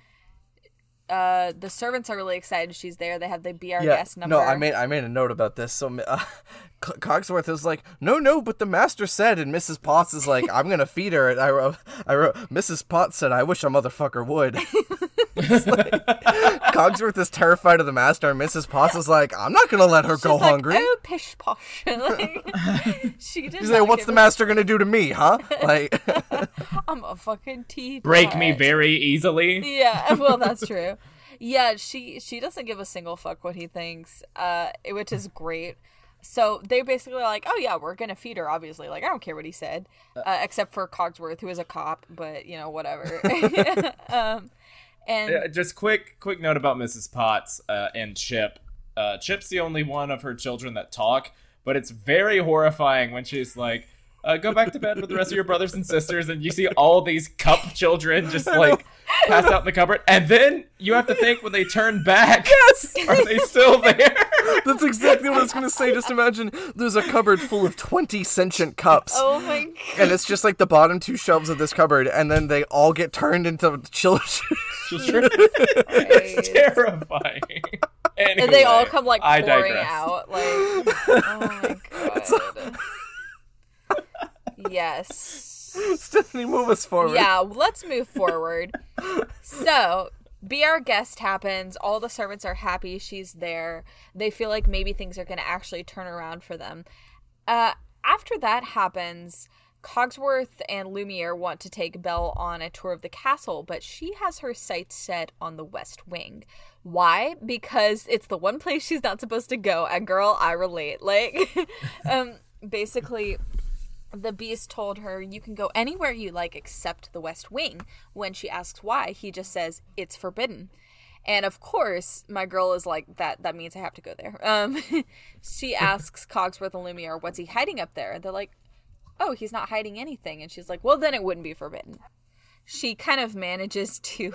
Uh, the servants are really excited she's there. They have the be our guest number. No, I made I made a note about this. So uh, Cogsworth is like, no, no, but the master said, and Mrs. Potts is like, I'm gonna feed her. And I wrote, I wrote, Mrs. Potts said, I wish a motherfucker would. It's like, Cogsworth is terrified of the master, and Mrs. Potts is like, I'm not gonna let her go like, hungry. Oh, pish posh. like, she did He's like, what's the master gonna do to me, huh? Like, I'm a fucking tea. Break me very easily. Yeah, well, that's true. Yeah, she she doesn't give a single fuck what he thinks, uh, which is great. So they basically like, oh yeah, we're gonna feed her. Obviously, like I don't care what he said, uh, except for Cogsworth, who is a cop, but you know whatever. um, and Uh, just quick quick note about Mrs. Potts uh, and Chip. Uh, Chip's the only one of her children that talk, but it's very horrifying when she's like, uh, "Go back to bed with the rest of your brothers and sisters," and you see all these cup children just like passed out in the cupboard, and then you have to think when they turn back, yes, are they still there? that's exactly what I was gonna say. Just imagine there's a cupboard full of 20 sentient cups. oh my god, and it's just like the bottom two shelves of this cupboard, and then they all get turned into children. Children. Christ. terrifying. and they all come like I pouring digress. out, like oh my god. Yes. Stephanie, move us forward. Yeah, let's move forward. so, be our guest happens. All the servants are happy she's there. They feel like maybe things are going to actually turn around for them. Uh, after that happens, Cogsworth and Lumiere want to take Belle on a tour of the castle, but she has her sights set on the West Wing. Why? Because it's the one place she's not supposed to go. And girl, I relate. Like, um, basically, the beast told her you can go anywhere you like except the west wing. When she asks why he just says it's forbidden. And of course my girl is like that that means i have to go there. Um she asks cogsworth and lumiere what's he hiding up there? And they're like oh he's not hiding anything. And she's like well then it wouldn't be forbidden she kind of manages to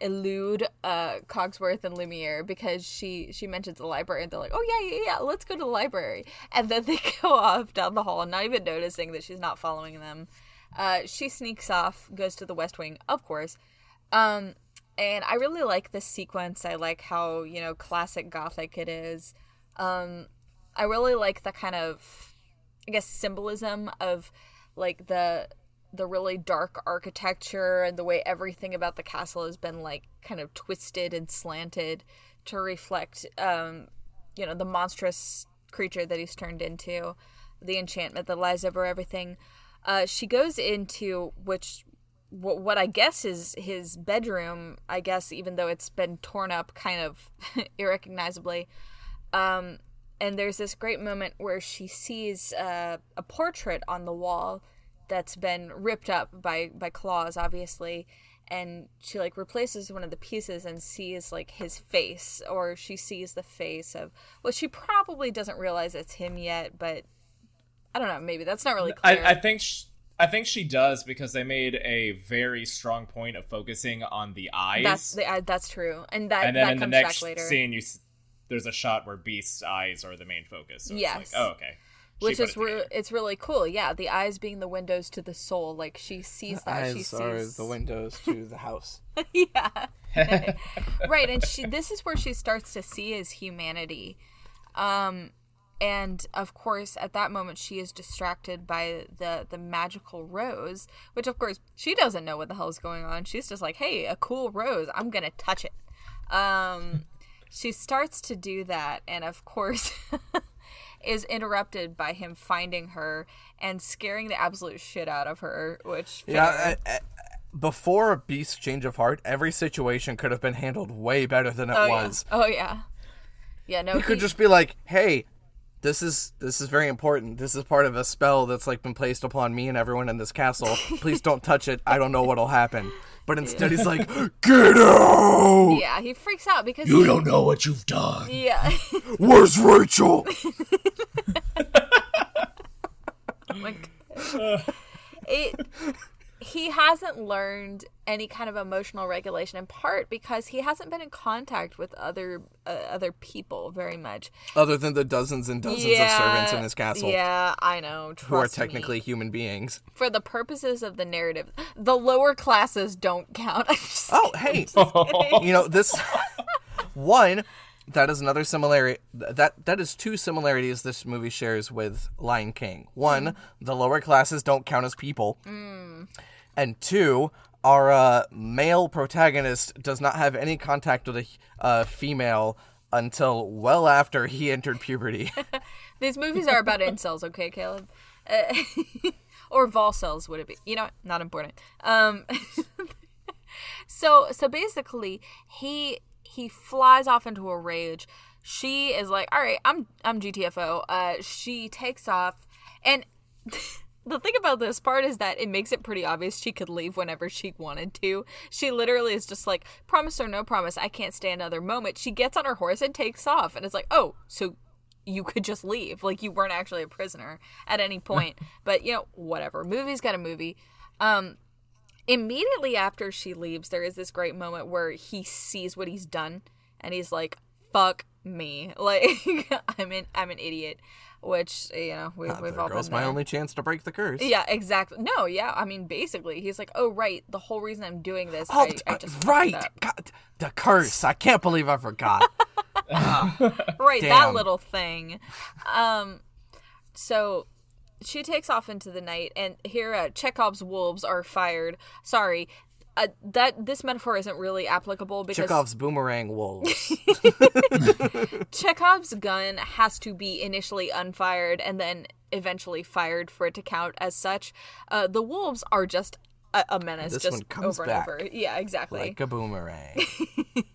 elude uh, Cogsworth and Lumiere because she she mentions the library and they're like, oh yeah yeah yeah, let's go to the library, and then they go off down the hall, not even noticing that she's not following them. Uh, she sneaks off, goes to the West Wing, of course. Um, and I really like this sequence. I like how you know classic Gothic it is. Um, I really like the kind of I guess symbolism of like the the really dark architecture and the way everything about the castle has been like kind of twisted and slanted to reflect um you know the monstrous creature that he's turned into the enchantment that lies over everything. Uh she goes into which what, what I guess is his bedroom I guess even though it's been torn up kind of irrecognizably. Um and there's this great moment where she sees uh, a portrait on the wall that's been ripped up by by claws obviously and she like replaces one of the pieces and sees like his face or she sees the face of well she probably doesn't realize it's him yet but i don't know maybe that's not really clear I, I think sh- I think she does because they made a very strong point of focusing on the eyes. that's the, uh, that's true and that and then that in the comes next back later scene, you there's a shot where Beast's eyes are the main focus. So Yes. Like, oh, okay. She which is it re- it's really cool yeah the eyes being the windows to the soul like she sees that she Eyes sees are the windows to the house. yeah right and she this is where she starts to see his humanity um and of course, at that moment, she is distracted by the the magical rose, which of course she doesn't know what the hell is going on. She's just like, "Hey, a cool rose! I'm gonna touch it." Um, she starts to do that, and of course. is interrupted by him finding her and scaring the absolute shit out of her, which Yeah, fair. I, I, before Beast's change of heart, every situation could have been handled way better than it oh, was. Yeah. Oh yeah. Yeah, no. He could just be like, "Hey, this is this is very important. This is part of a spell that's like been placed upon me and everyone in this castle. Please don't touch it. I don't know what'll happen." But instead, he's like, "Get out! Yeah, he freaks out because You he- don't know what you've done. Yeah. Where's Rachel?" Oh God. it he hasn't learned any kind of emotional regulation in part because he hasn't been in contact with other uh, other people very much. Other than the dozens and dozens of servants in his castle Yeah, I know. who are trust me. technically human beings. for the purposes of the narrative, the lower classes don't count. I'm just Oh, hey, you know this one. That is another similarity. That that is two similarities this movie shares with Lion King. One, the lower classes don't count as people, and two, our uh, male protagonist does not have any contact with a uh, female until well after he entered puberty. These movies are about incels, okay, Caleb? Uh, or volcels would it be? You know, not important. Um, so so basically, he he flies off into a rage. She is like, "All right, I'm I'm GTFO." Uh, she takes off, and the thing about this part is that it makes it pretty obvious she could leave whenever she wanted to. She literally is just like, "Promise or no promise, I can't stay another moment." She gets on her horse and takes off, and it's like, "Oh, so you could just leave. Like you weren't actually a prisoner at any point. but you know, whatever. Movie's got a movie. Um immediately after she leaves, there is this great moment where he sees what he's done and he's like, fuck me. Like I'm an I'm an idiot. Which, you know, we, ah, we've there all been my only chance to break the curse. Yeah, exactly. No, yeah. I mean, basically, he's like, "Oh, right. The whole reason I'm doing this, Oh, I, I uh, just right. God, the curse. I can't believe I forgot. Ah, right that little thing um so she takes off into the night and here uh, chekhov's wolves are fired sorry uh, that this metaphor isn't really applicable because Chekhov's boomerang wolves. chekhov's gun has to be initially unfired and then eventually fired for it to count as such uh, the wolves are just a, a menace This just one comes over back and over yeah exactly like a boomerang.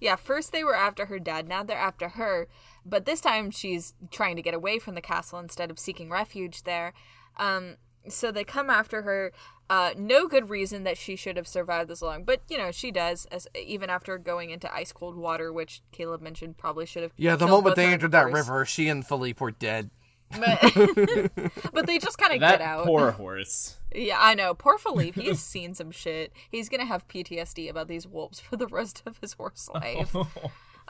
Yeah, first they were after her dad, now they're after her. But this time she's trying to get away from the castle instead of seeking refuge there. Um, so they come after her. Uh, no good reason that she should have survived this long, but you know she does. As even after going into ice cold water, which Caleb mentioned probably should have. Yeah, the moment they entered that river, she and Philippe were dead. but, but they just kind of get out. poor horse. Yeah, I know. Poor Philippe. He's seen some shit. He's gonna have PTSD about these wolves for the rest of his horse life.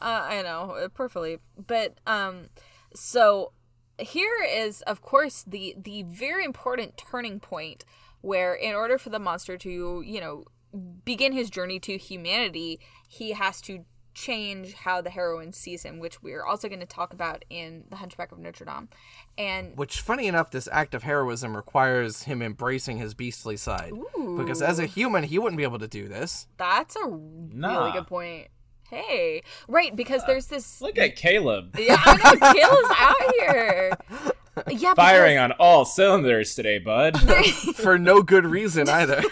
Uh, I know. uh, Poor Philippe. But um, so here is, of course, the the very important turning point where, in order for the monster to, you know, begin his journey to humanity, he has to change how the heroine sees him, which we're also going to talk about in The Hunchback of Notre Dame. And Which, funny enough, this act of heroism requires him embracing his beastly side. Because as a human, he wouldn't be able to do this. That's a really good point. Hey, right, because there's this. Look at Caleb Yeah, I know Kayla's out here. Yeah, firing because, on all cylinders today, bud. For no good reason either.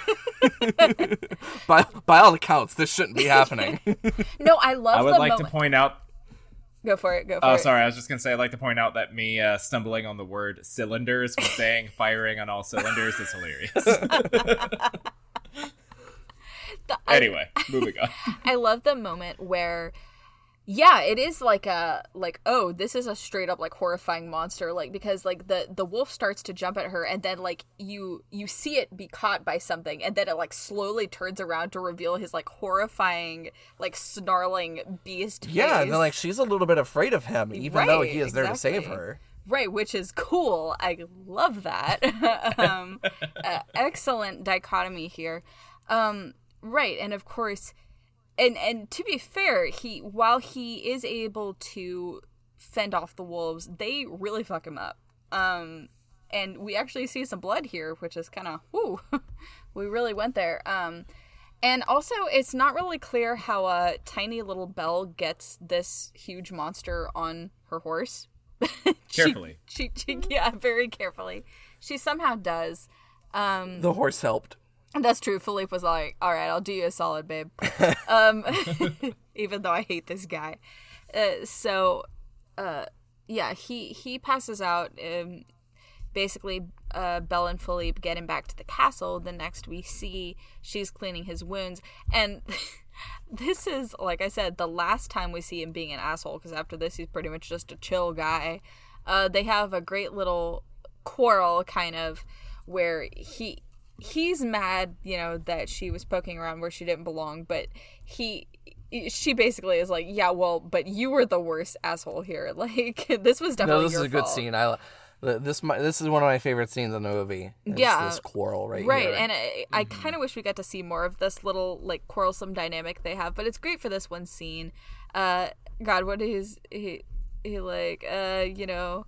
by, by all accounts, this shouldn't be happening. No, I love I would the like moment. to point out. Go for it. Go for Oh, it. Oh, sorry. I was just gonna say I'd like to point out that me uh, stumbling on the word cylinders when saying firing on all cylinders is hilarious. The- I- anyway, moving on. I love the moment where yeah, it is like a like oh, this is a straight up like horrifying monster like because like the the wolf starts to jump at her and then like you you see it be caught by something and then it like slowly turns around to reveal his like horrifying like snarling beast yeah, and face. then, like, she's a little bit afraid of him, even though he is there to save her. Right, which is cool. I love that. um, uh, excellent dichotomy here. Um, right, and of course, and and to be fair, he while he is able to fend off the wolves, they really fuck him up. Um, and we actually see some blood here, which is kind of whoo. we really went there. Um, and also, it's not really clear how a uh, tiny little Belle gets this huge monster on her horse. carefully. She, she, she, yeah, very carefully. She somehow does. Um, the horse helped. That's true. Philippe was like, "All right, I'll do you a solid, babe." um, even though I hate this guy. Uh, so, uh, yeah, he he passes out. Um, basically, uh, Belle and Philippe get him back to the castle. The next we see, she's cleaning his wounds, and this is, like I said, the last time we see him being an asshole. Because after this, he's pretty much just a chill guy. Uh, they have a great little quarrel, kind of, where he he's mad, you know, that she was poking around where she didn't belong, but he she basically is like, yeah, well, but you were the worst asshole here. Like this was definitely. No, this is a fault. good scene. I this this is one of my favorite scenes in the movie. yeah, this quarrel right here. right, here. and I, I mm-hmm. kind of wish we got to see more of this little like quarrelsome dynamic they have, but it's great for this one scene. Uh, God, what is he? He like, uh, you know.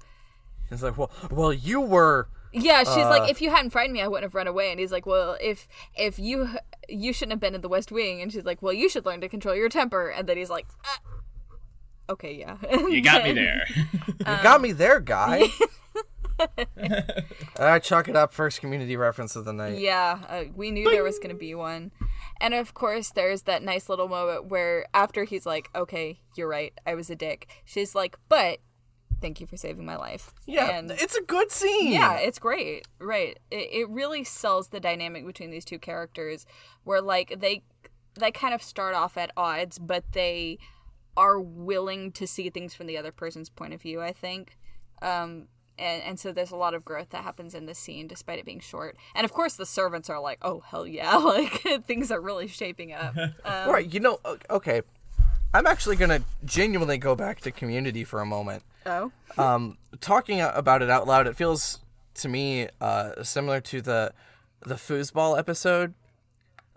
It's like, well, well, you were yeah, she's uh, like, if you hadn't frightened me, I wouldn't have run away. And he's like, well, if if you you shouldn't have been in the West Wing. And she's like, well, you should learn to control your temper. And then he's like, ah. okay, yeah. you got me there. you got me there, guy. I chalk it up first community reference of the night. Yeah, uh, we knew Bing! there was going to be one. And of course, there's that nice little moment where after he's like, okay, you're right, I was a dick. She's like, but thank you for saving my life. Yeah, and it's a good scene. Yeah, it's great. Right. It, it really sells the dynamic between these two characters where like they they kind of start off at odds, but they are willing to see things from the other person's point of view, I think. Um and, and so there's a lot of growth that happens in this scene despite it being short and of course the servants are like oh hell yeah like things are really shaping up um, right you know okay i'm actually gonna genuinely go back to community for a moment Oh. Um, talking about it out loud, it feels to me uh, similar to the the foosball episode.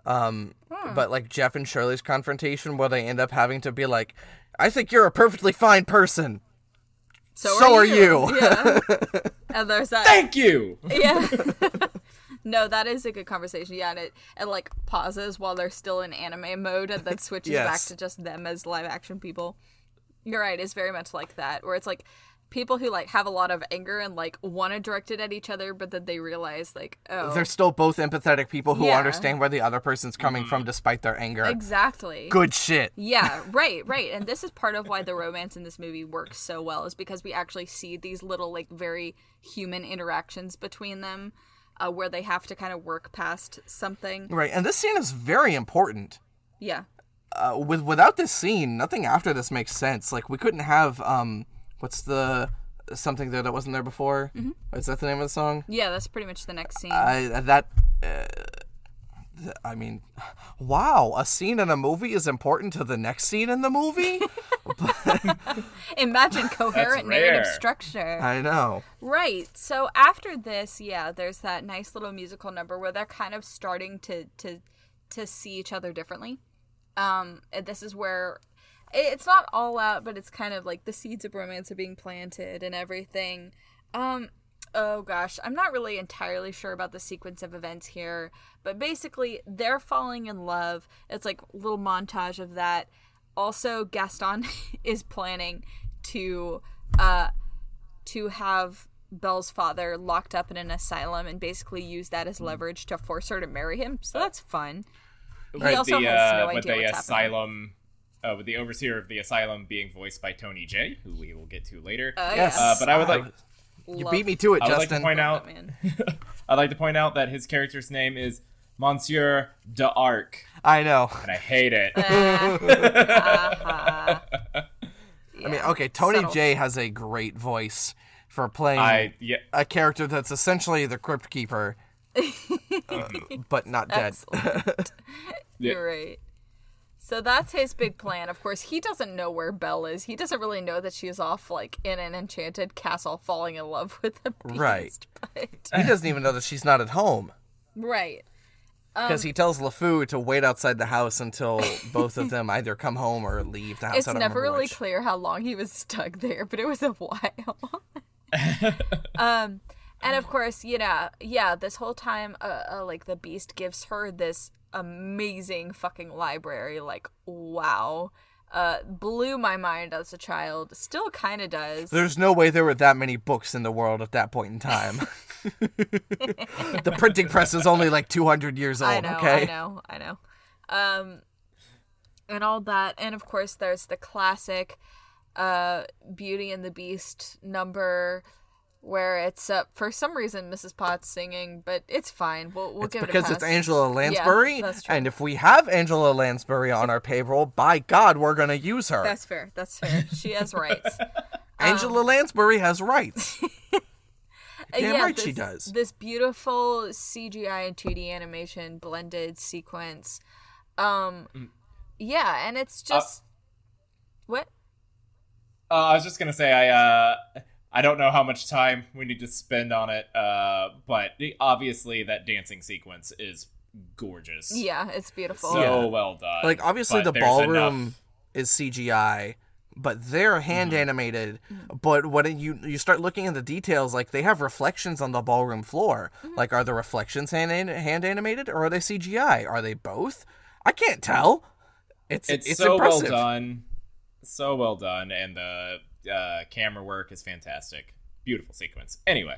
Um, hmm. but like Jeff and Shirley's confrontation, where they end up having to be like, "I think you're a perfectly fine person." So, so are, are you. you. Yeah. and there's that. Thank you. Yeah. no, that is a good conversation. Yeah, and it, it like pauses while they're still in anime mode, and then switches yes. back to just them as live action people. You're right. It's very much like that, where it's like people who like have a lot of anger and like want to direct it at each other, but then they realize like, oh, they're still both empathetic people who yeah. understand where the other person's coming mm-hmm. from despite their anger. Exactly. Good shit. Yeah. Right. Right. And this is part of why the romance in this movie works so well is because we actually see these little like very human interactions between them. Uh, where they have to kind of work past something. Right, and this scene is very important. Yeah uh, with without this scene, nothing after this makes sense. Like we couldn't have um, what's the something there that wasn't there before? Mm-hmm. Is that the name of the song? Yeah, that's pretty much the next scene. Uh, that. I mean, wow, a scene in a movie is important to the next scene in the movie? Imagine coherent narrative structure. I know. Right. So after this, yeah, there's that nice little musical number where they're kind of starting to to to see each other differently. Um, this is where it's not all out, but it's kind of like the seeds of romance are being planted and everything. Um, oh gosh, I'm not really entirely sure about the sequence of events here, but basically they're falling in love. It's like a little montage of that. Also, Gaston is planning to uh to have Belle's father locked up in an asylum and basically use that as leverage to force her to marry him. So that's fun. He right, also the, has no uh, idea the what's asylum, uh, with the overseer of the asylum being voiced by Tony Jay, who we will get to later. Uh, yes, uh, but I would like. You beat me to it, I would Justin. like to point out. I'd like to point out that his character's name is Monsieur d'Arc. I know, and I hate it. uh-huh. I mean, okay, Tony Subtle. Jay has a great voice for playing I, yeah. a character that's essentially the crypt keeper uh, but not dead. You're right. So that's his big plan. Of course, he doesn't know where Belle is. He doesn't really know that she's off like in an enchanted castle falling in love with a beast. Right. But... He doesn't even know that she's not at home. Right. Because he tells LeFou to wait outside the house until both of them either come home or leave the house. it's I don't never really which. clear how long he was stuck there, but it was a while. um, and of course, you know, yeah, this whole time, uh, uh, like the Beast gives her this amazing fucking library. Like, wow, uh, blew my mind as a child. Still kind of does. There's no way there were that many books in the world at that point in time. the printing press is only like 200 years old, I know, okay? I know, I know. Um, and all that, and of course, there's the classic, uh, Beauty and the Beast number, where it's uh, for some reason Mrs. Potts singing, but it's fine. We'll we'll It's give because it a it's. Angela Lansbury, that's true. and if we have Angela Lansbury on our payroll, by God, we're gonna use her. That's fair. That's fair. She has rights. Angela Lansbury has rights. Damn Uh, yeah, right she this- does. This beautiful CGI and 2D animation blended sequence. Um, Mm. yeah, and it's just what? Uh, I was just gonna say I uh, I don't know how much time we need to spend on it, uh, but obviously that dancing sequence is gorgeous. Yeah, it's beautiful. so Yeah. well done. like obviously But the ballroom enough- is CGI, but they're hand animated. But when you you start looking at the details, like they have reflections on the ballroom floor. Like, are the reflections hand hand animated or are they CGI? Are they both? I can't tell. It's It's, it's, so impressive. well done, so well done, and the uh, camera work is fantastic. Beautiful sequence. Anyway,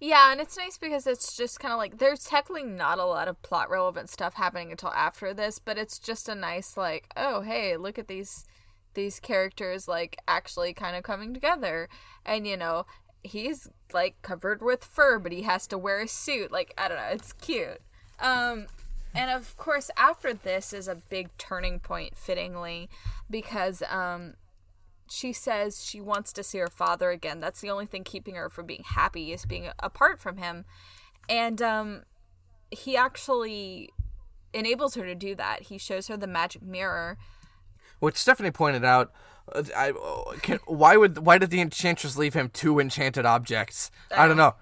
Yeah, and it's nice because it's just kind of like there's technically not a lot of plot relevant stuff happening until after this, but it's just a nice like, oh hey, look at these these characters like actually kind of coming together, and you know he's like covered with fur, but he has to wear a suit. Like I don't know, it's cute. Um, and of course after this is a big turning point, fittingly, because um she says she wants to see her father again. That's the only thing keeping her from being happy is being apart from him. And um he actually enables her to do that. He shows her the magic mirror. Which Stephanie pointed out. uh, I, can, why would why did the enchantress leave him two enchanted objects? I don't know.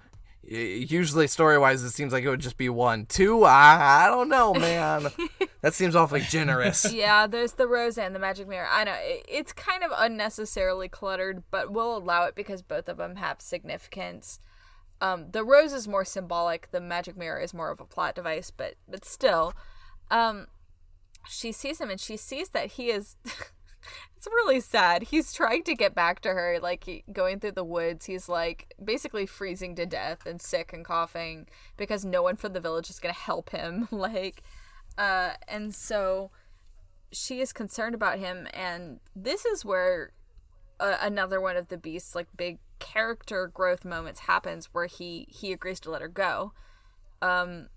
Usually, story wise, it seems like it would just be one. Two, I, I don't know, man. that seems awfully generous. Yeah, there's the rose and the magic mirror. I know it- it's kind of unnecessarily cluttered, but we'll allow it because both of them have significance. Um, the rose is more symbolic. The magic mirror is more of a plot device, but but still, um, she sees him and she sees that he is. it's really sad. He's trying to get back to her, like he, going through the woods. He's like basically freezing to death and sick and coughing because no one from the village is gonna help him. like, uh, and so she is concerned about him, and this is where uh, another one of the beast's like big character growth moments happens where he he agrees to let her go. Um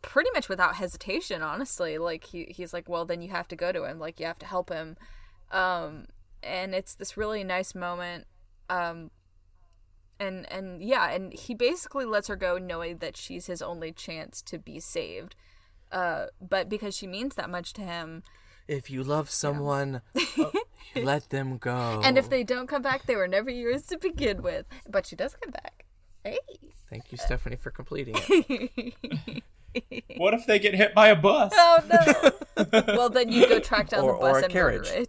pretty much without hesitation honestly. Like he he's like well then you have to go to him. Like you have to help him. Um and it's this really nice moment um and and yeah and he basically lets her go knowing that she's his only chance to be saved uh but because she means that much to him If you love someone, let them go. and if they don't come back they were never yours to begin with but she does come back hey Thank you, Stephanie, for completing it. what if they get hit by a bus? Oh no! well, then you go track down Or- the bus or a and carriage. murder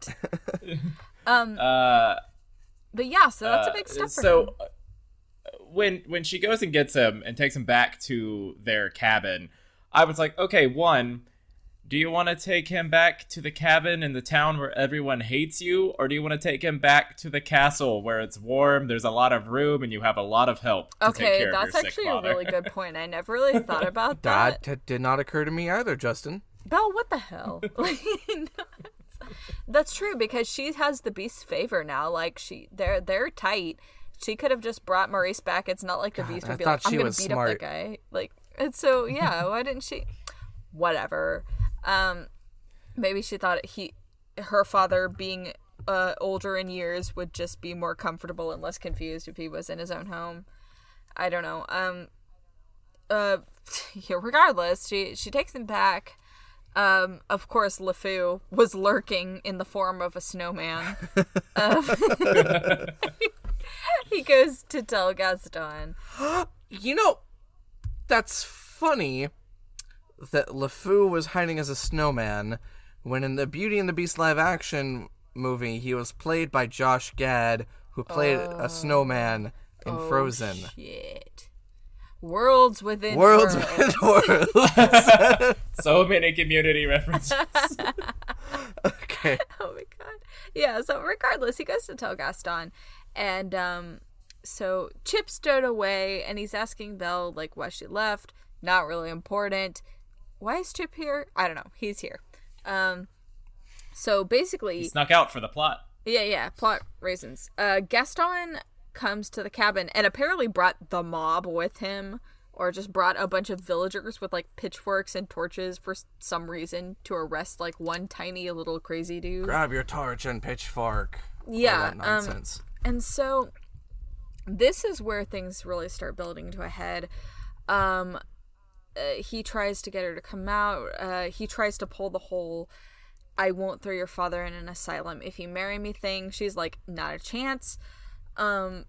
it. Uh, But yeah, so that's a Uh, big step for so him. uh, when when she goes and gets him and takes him back to their cabin i was like okay one do you want to take him back to the cabin in the town where everyone hates you or do you want to take him back to the castle where it's warm there's a lot of room and you have a lot to take Okay, care of that's your sick actually a really good point. I never really thought about that. That t- did not occur to me either, Justin. Belle, what the hell? Like, that's true because she has the beast's favor now. Like she, they're they're tight. She could have just brought Maurice back. It's not like the beast I would be like, "I'm she gonna was beat smart. up that guy." Like, and so yeah, why didn't she? Whatever. Um, maybe she thought he, her father being uh older in years would just be more comfortable and less confused if he was in his own home. I don't know. Um, uh, yeah, regardless, she she takes him back. Um, of course, LeFou was lurking in the form of a snowman. um, he goes to tell Gaston. You know, that's funny that LeFou was hiding as a snowman when in the Beauty and the Beast live action movie he was played by Josh Gad, who played a snowman in Oh, Frozen. Shit. Worlds within Worlds worlds. within worlds. So many community references. okay. oh my god. Yeah, so regardless, he goes to tell Gaston and um so Chip stowed away and he's asking Belle like why she left. Not really important. Why is Chip here? I don't know. He's here. Um so basically Snuck out for the plot. Yeah, yeah, plot reasons. Uh Gaston comes to the cabin and apparently brought the mob with him or just brought a bunch of villagers with like pitchforks and torches for some reason to arrest like one tiny little crazy dude. Grab your torch and pitchfork. Yeah, that um, nonsense. And so this is where things really start building to a head. Um uh, he tries to get her to come out. Uh he tries to pull the whole I won't throw your father in an asylum if you marry me thing. She's like not a chance. Um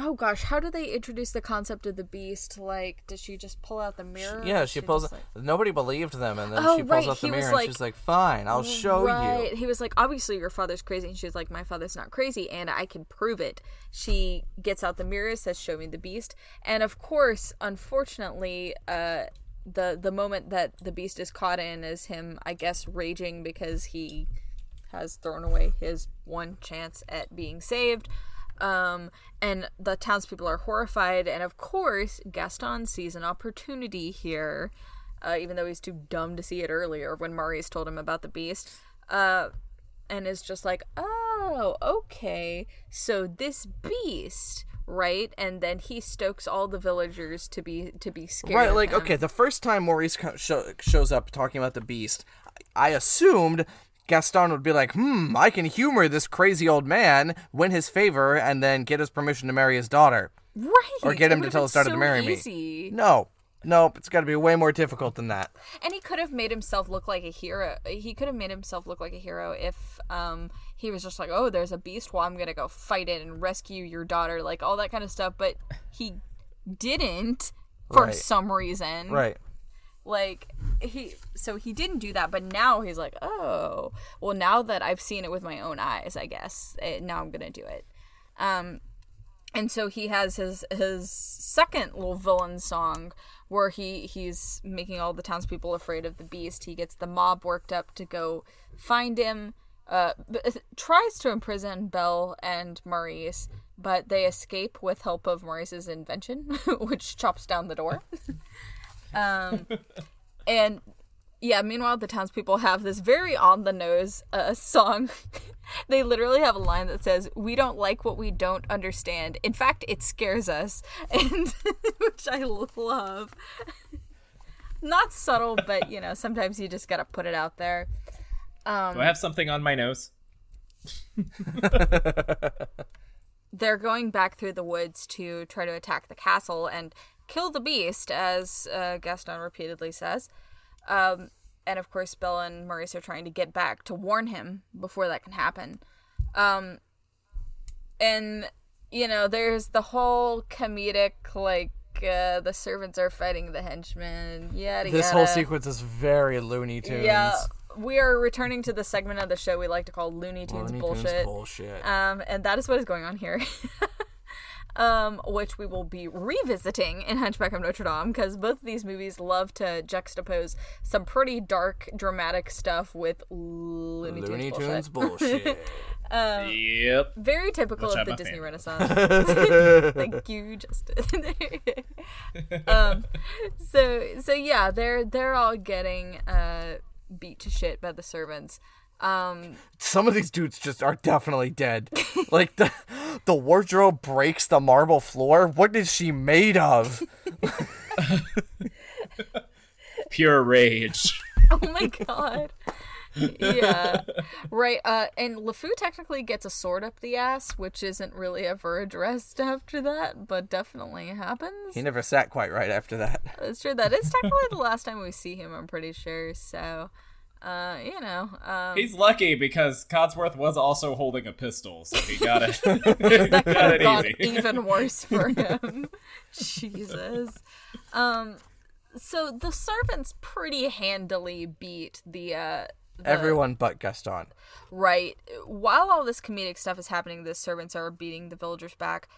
Oh gosh, how do they introduce the concept of the beast? Like, does she just pull out the mirror? yeah, Or she just, pulls. like- Nobody believed them, and then Oh, she pulls right, out the he mirror like- and she's like, "Fine, I'll show right. you." He was like, obviously your father's crazy, and she's like, my father's not crazy, and I can prove it. She gets out the mirror, says, "Show me the beast," and of course, unfortunately, uh, the the moment that the beast is caught in is him, I guess, raging because he has thrown away his one chance at being saved. Um, and the townspeople are horrified, and of course, Gaston sees an opportunity here, uh, even though he's too dumb to see it earlier when Maurice told him about the beast. Uh, and is just like, oh, okay, so this beast, right? And then he stokes all the villagers to be to be scared. Right, like okay, the first time Maurice co- show, shows up talking about the beast, I assumed Gaston would be like, "Hmm, I can humor this crazy old man, win his favor, and then get his permission to marry his daughter, right? or get him to tell his daughter so to marry easy. me." No, nope, it's got to be way more difficult than that. And he could have made himself look like a hero. He could have made himself look like a hero if um he was just like, "Oh, there's a beast. Well, I'm gonna go fight it and rescue your daughter," like all that kind of stuff. But he didn't for Right. some reason. Right. Like he, so he didn't do that. But now he's like, "Oh, well, now that I've seen it with my own eyes, I guess eh, now I'm gonna do it." Um, and so he has his his second little villain song where he he's making all the townspeople afraid of the beast. He gets the mob worked up to go find him. Uh, tries to imprison Belle and Maurice, but they escape with help of Maurice's invention, which chops down the door. um, and yeah, meanwhile, the townspeople have this very on the nose uh, song. they literally have a line that says, We don't like what we don't understand. In fact, it scares us. And which I love. Not subtle, but you know, sometimes you just gotta put it out there. Do I have something on my nose? they're going back through the woods to try to attack the castle and kill the beast, as uh, Gaston repeatedly says. Um, and of course, Belle and Maurice are trying to get back to warn him before that can happen. Um, and you know, there's the whole comedic like uh, the servants are fighting the henchmen. Yeah, This yada. whole sequence is very Looney Tunes. Yeah, we are returning to the segment of the show we like to call Looney Tunes Looney bullshit. Tunes bullshit. Um, and that is what is going on here. um, which we will be revisiting in Hunchback of Notre Dame because both of these movies love to juxtapose some pretty dark, dramatic stuff with Looney, Looney Tunes, Tunes bullshit. bullshit. yep. Very typical Which of I'm the Disney fan. Renaissance. Thank you, Justin. um, so so yeah, they're they're all getting uh beat to shit by the servants. Um, Some of these dudes just are definitely dead. like the the wardrobe breaks the marble floor. What is she made of? Pure rage. oh my god. yeah. Right. Uh, and LeFou technically gets a sword up the ass, which isn't really ever addressed after that, but definitely happens. He never sat quite right after that. That's true. That is technically the last time we see him, I'm pretty sure. So, uh, you know, um, He's lucky because Cogsworth was also holding a pistol, so he got it. that could got have it gone easy. even worse for him. Jesus. Um, so the servants pretty handily beat the uh the- Everyone but Gaston. right while all this comedic stuff is happening the servants are beating the villagers back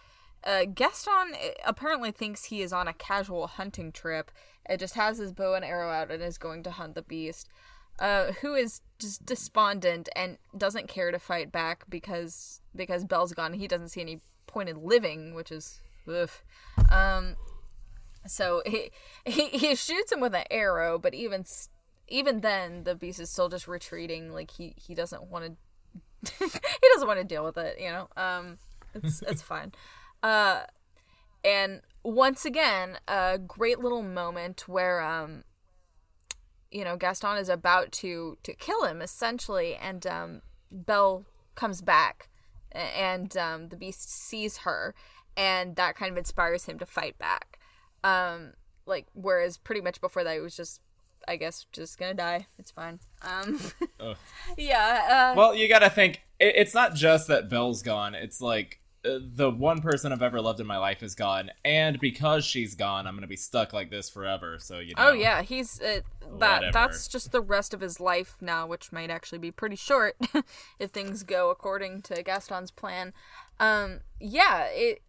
uh, gaston uh, apparently thinks he is on a casual hunting trip and just has his bow and arrow out and is going to hunt the beast uh, who is just despondent and doesn't care to fight back because because Belle's gone. He doesn't see any point in living, which is ugh. Um, so he, he he shoots him with an arrow, but even even then, the beast is still just retreating. Like he he doesn't want to he doesn't want to deal with it. You know, um, it's it's fine. Uh, and once again, a great little moment where um, you know, Gaston is about to to kill him essentially, and um, Belle comes back, and um, the beast sees her, and that kind of inspires him to fight back. Um, like whereas pretty much before that, he was just, I guess, just gonna die. It's fine. Um, yeah. Uh, Well, you gotta think. It, it's not just that Belle's gone. It's like the one person I've ever loved in my life is gone, and because she's gone, I'm gonna be stuck like this forever. So you know. Oh yeah, he's uh, that. Whatever. That's just the rest of his life now, which might actually be pretty short if things go according to Gaston's plan. Um, yeah, it.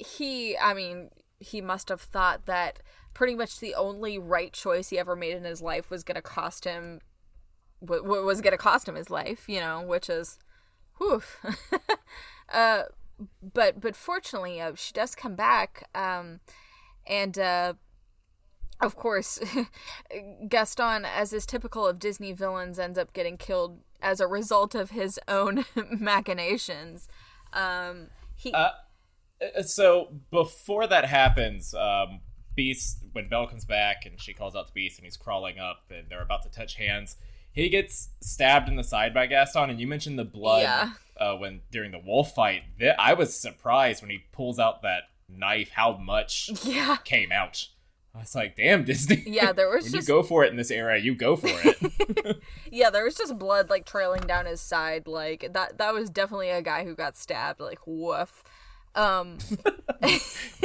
He, I mean, he must have thought that pretty much the only right choice he ever made in his life was to cost him. W- w- was to cost him his life, you know, which is, whew. uh, but but fortunately, uh, she does come back. Um, and uh, of course, Gaston, as is typical of Disney villains, ends up getting killed as a result of his own machinations. Um, he, Uh, uh, so before that happens, um, Beast, when Belle comes back and she calls out to Beast and he's crawling up and they're about to touch hands, he gets stabbed in the side by Gaston. And you mentioned the blood Yeah. uh, when during the wolf fight. Th- I was surprised when he pulls out that knife how much yeah, came out. I was like, "Damn, Disney!" yeah, there was when just you go for it in this era, you go for it. yeah, there was just blood like trailing down his side. Like that, that was definitely a guy who got stabbed. Like woof. Um,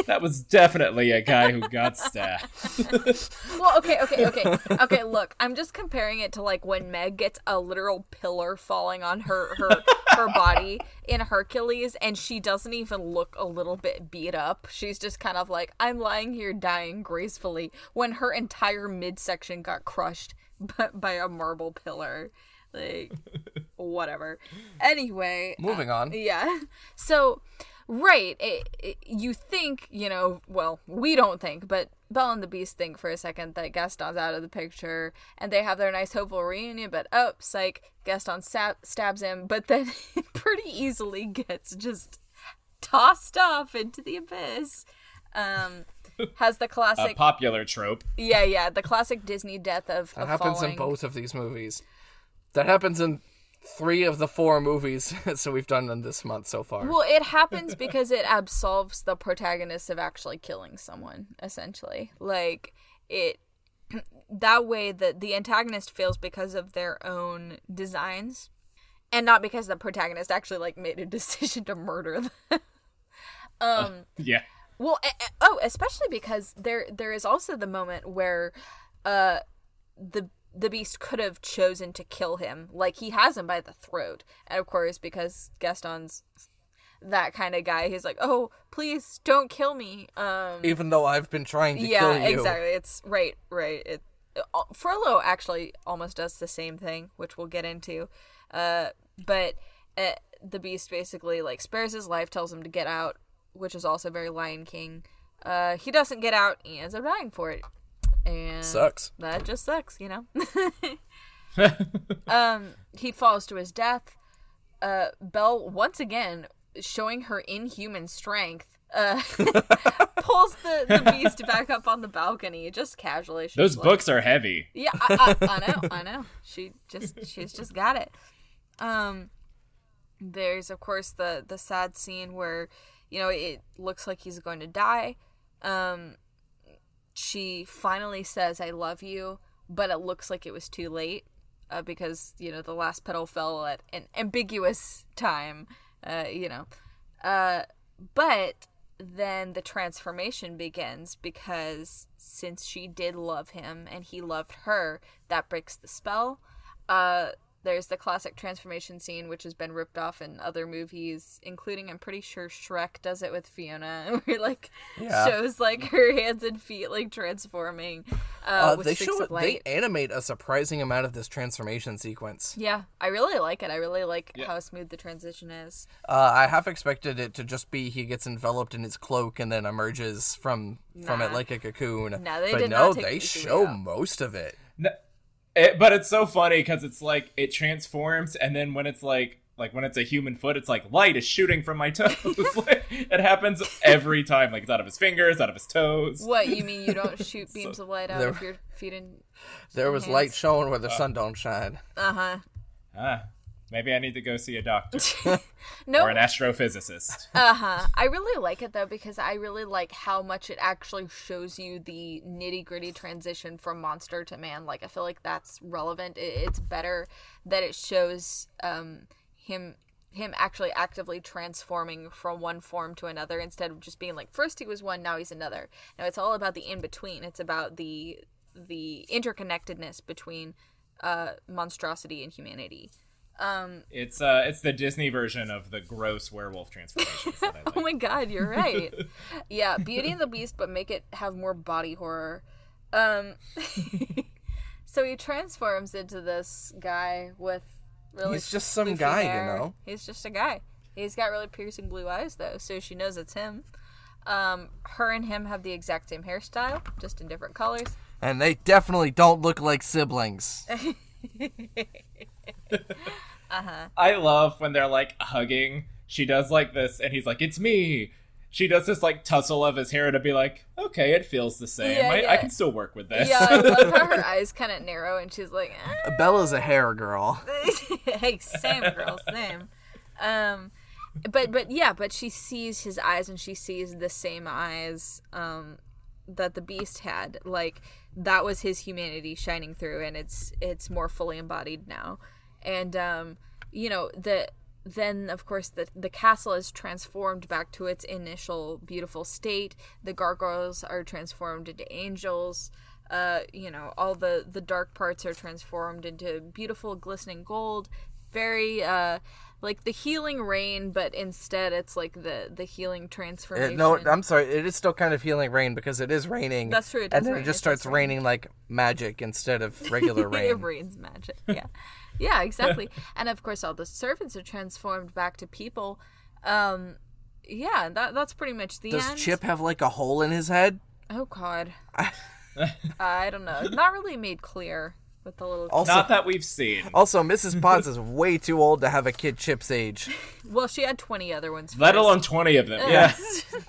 that was definitely a guy who got stabbed. well, okay, okay, okay, okay. Look, I'm just comparing it to like when Meg gets a literal pillar falling on her her her body in Hercules, and she doesn't even look a little bit beat up. She's just kind of like, I'm lying here dying gracefully when her entire midsection got crushed by, by a marble pillar. Like, whatever. Anyway, Moving on. yeah. So, right, it, it- you think, you know, well, we don't think, but Belle and the Beast think for a second that Gaston's out of the picture and they have their nice hopeful reunion, but oh, psych, Gaston stab- stabs him, but then pretty easily gets just tossed off into the abyss. Um, has the A classic, popular trope. yeah, yeah, the classic Disney death of, That of happens falling. in both of these movies. That happens in three of the four movies so we've done in this month so far. Well, it happens because it absolves the protagonist of actually killing someone, essentially. Like it that way that the antagonist fails because of their own designs and not because the protagonist actually like made a decision to murder them. um Yeah. well, oh, especially because there there is also the moment where uh the the beast could have chosen to kill him. Like he has him by the throat. And of course, because Gaston's that kind of guy, he's like, "Oh, please don't kill me." Um Even though I've been trying to yeah, kill you. Yeah, exactly. It's right, right. It uh, Frollo actually almost does the same thing, which we'll get into. Uh, but uh, the Beast basically like spares his life, tells him to get out, which is also very Lion King. Uh, he doesn't get out. He ends up dying for it, and Sucks. That just sucks, you know. um, he falls to his death. Uh, Belle once again showing her inhuman strength. Uh, pulls the, the beast back up on the balcony just casually. She's Those like- books are heavy. yeah, I, I, I know, I know. She just she's just got it. Um, there's of course the the sad scene where you know it looks like he's going to die. Um, she finally says, "I love you," but it looks like it was too late uh, because you know the last petal fell at an ambiguous time. Uh, you know, uh, but then the transformation begins because since she did love him and he loved her, that breaks the spell. Uh, there's the classic transformation scene, which has been ripped off in other movies, including I'm pretty sure Shrek does it with Fiona, where like Yeah. shows like her hands and feet like transforming uh, Uh, with they streaks show of they light. animate a surprising amount of this transformation sequence. Yeah, I really like it. I really like Yeah. how smooth the transition is. Uh, I half expected it to just be he gets enveloped in his cloak and then emerges from from it like a cocoon. No, they but did no, not take they show out. most of it. No, it, but it's so funny because it's like it transforms, and then when it's like like when it's a human foot, it's like light is shooting from my toes. like, it happens every time. Like it's out of his fingers, out of his toes. What you mean? You don't shoot beams of light out there- of your feet and There was Hands. light showing where the sun don't shine. uh huh. Ah, maybe I need to go see a doctor No, or an astrophysicist. Uh huh. I really like it though because I really like how much it actually shows you the nitty gritty transition from monster to man. Like I feel like that's relevant. It's better that it shows um him him actually actively transforming from one form to another instead of just being like first he was one now he's another. Now it's all about the in between. It's about the the interconnectedness between uh monstrosity and humanity. It's uh, it's the Disney version of the gross werewolf transformation. like. Oh my god, you're right. yeah, Beauty and the Beast, but make it have more body horror. Um, so he transforms into this guy with really. He's just some floofy guy, you know? He's just a guy. He's got really piercing blue eyes though, so she knows it's him. Um, her and him have the exact same hairstyle, just in different colors. And they definitely don't look like siblings. I love when they're like hugging. She does like this, and he's like, "It's me." She does this like tussle of his hair to be like, "Okay, it feels the same. Yeah, I, yeah. I can still work with this." Yeah, I love how her eyes kind of narrow, and she's like, eh. Belle's a hair girl. hey, same girl, same. Um, but but yeah, but she sees his eyes and she sees the same eyes um that the beast had. Like that was his humanity shining through, and it's it's more fully embodied now. And um, you know the then of course the the castle is transformed back to its initial beautiful state. The gargoyles are transformed into angels. Uh, you know, all the the dark parts are transformed into beautiful glistening gold. Very uh like the healing rain, but instead it's like the the healing It- transformation. no, I'm sorry. It is still kind of healing rain because it is raining. That's true, it and then rain, it just it starts rain. raining like magic instead of regular rain. it rain. rains magic. Yeah. yeah, exactly. and of course all the servants are transformed back to people. Um yeah, that that's pretty much the Does end. Chip have like a hole in his head? Oh god. I don't know. Not really made clear with the little Also, Not that we've seen. also Mrs. Potts is way too old to have a kid Chip's age. Well, she had 20 other ones. Let first. alone twenty of them. Yeah.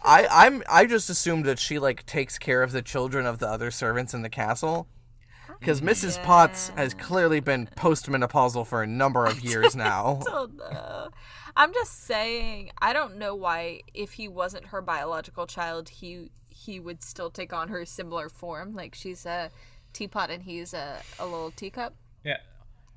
I I'm I just assumed that she like takes care of the children of the other servants in the castle. Because Mrs. Potts has clearly been postmenopausal for a number of years now. don't know. I'm just saying, I don't know why if he wasn't her biological child, he he would still take on her similar form. Like she's a teapot and he's a, a little teacup. Yeah.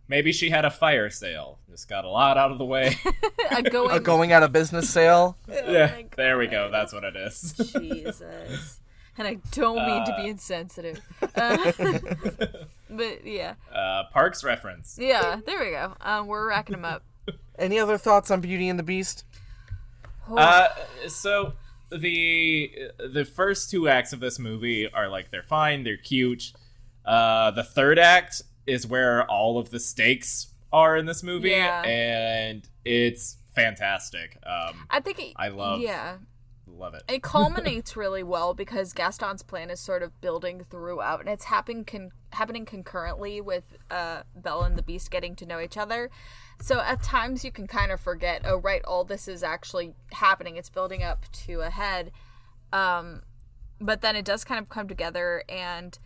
Maybe she had a fire sale. Just got a lot out of the way. A going, A going out of business sale. Oh yeah. There we go. That's what it is. Jesus. And I don't mean to be insensitive. Uh, but yeah. Uh, Parks reference. Yeah, there we go. Um, we're racking them up. Any other thoughts on Beauty and the Beast? Uh, so the the first two acts of this movie are like they're fine, they're cute. Uh, the third act is where all of the stakes are in this movie, Yeah. and it's fantastic. Um, I think it, I love- Yeah. Love it. it culminates really well because Gaston's plan is sort of building throughout, and it's happening con- happening concurrently with uh, Belle and the Beast getting to know each other. So at times you can kind of forget, oh right, all this is actually happening. It's building up to a head, um, but then it does kind of come together and.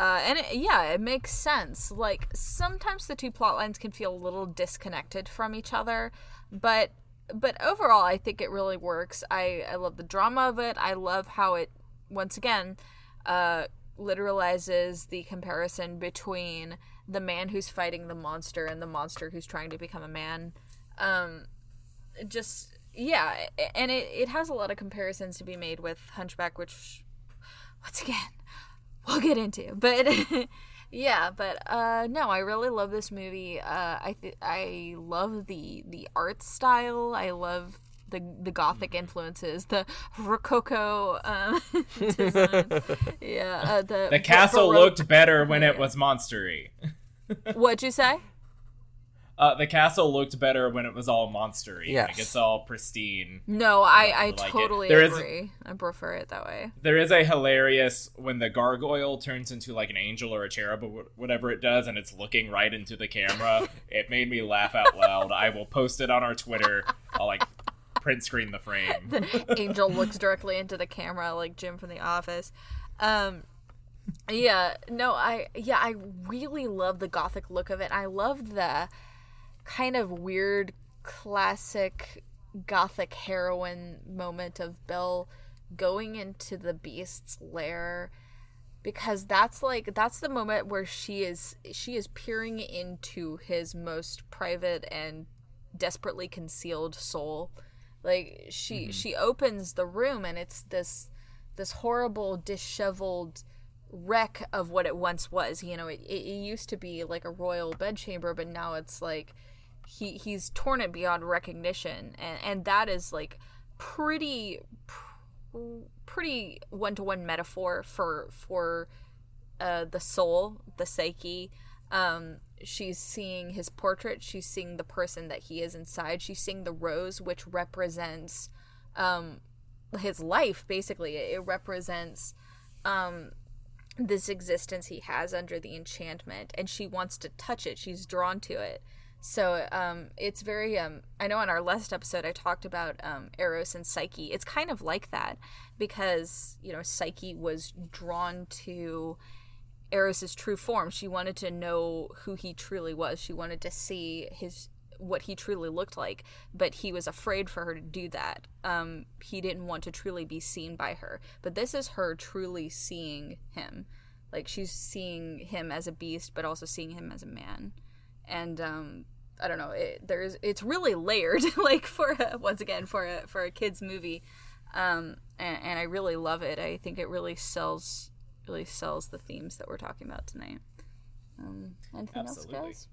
Uh, and it, yeah, it makes sense. Like sometimes the two plot lines can feel a little disconnected from each other, but but overall, I think it really works. I I love the drama of it. I love how it once again uh, literalizes the comparison between the man who's fighting the monster and the monster who's trying to become a man. Um, just yeah, and it, it has a lot of comparisons to be made with Hunchback, which once again we'll get into. But yeah, but uh, no, I really love this movie. Uh, I th- I love the the art style. I love the the gothic influences, the rococo um, design. yeah, uh, the The castle Baroque- looked better when it was monstery. What'd you say? Uh, the castle looked better when it was all monstery. Yes. Like it's all pristine. No, I, I like totally There is- agree. I prefer it that way. There is a hilarious when the gargoyle turns into like an angel or a cherub or whatever it does, and it's looking right into the camera. it made me laugh out loud. I will post it on our Twitter. I'll like print screen the frame. Angel looks directly into the camera like Jim from The Office. Um, yeah, no, I yeah, I really love the gothic look of it. I love the kind of weird classic gothic heroine moment of Belle going into the beast's lair because that's like that's the moment where she is she is peering into his most private and desperately concealed soul. Like she mm-hmm. she opens the room and it's this this horrible disheveled wreck of what it once was. You know it, it, it used to be like a royal bedchamber but now it's like he he's torn it beyond recognition. And and that is like pretty pr- pretty one-to-one metaphor for for uh the soul the psyche. Um she's seeing his portrait. She's seeing the person that he is inside. She's seeing the rose which represents um his life basically. It represents um this existence he has under the enchantment and she wants to touch it. She's drawn to it so um it's very um i know on our last episode i talked about um eros and psyche it's kind of like that because you know psyche was drawn to Eros's true form. She wanted to know who he truly was. She wanted to see his what he truly looked like, but he was afraid for her to do that. Um, he didn't want to truly be seen by her. But this is her truly seeing him. Like she's seeing him as a beast, but also seeing him as a man. And um, I don't know. It, there's it's really layered, like for a, once again for a for a kids movie. Um, and, and I really love it. I think it really sells really sells the themes that we're talking about tonight. Um, anything Absolutely. else, guys?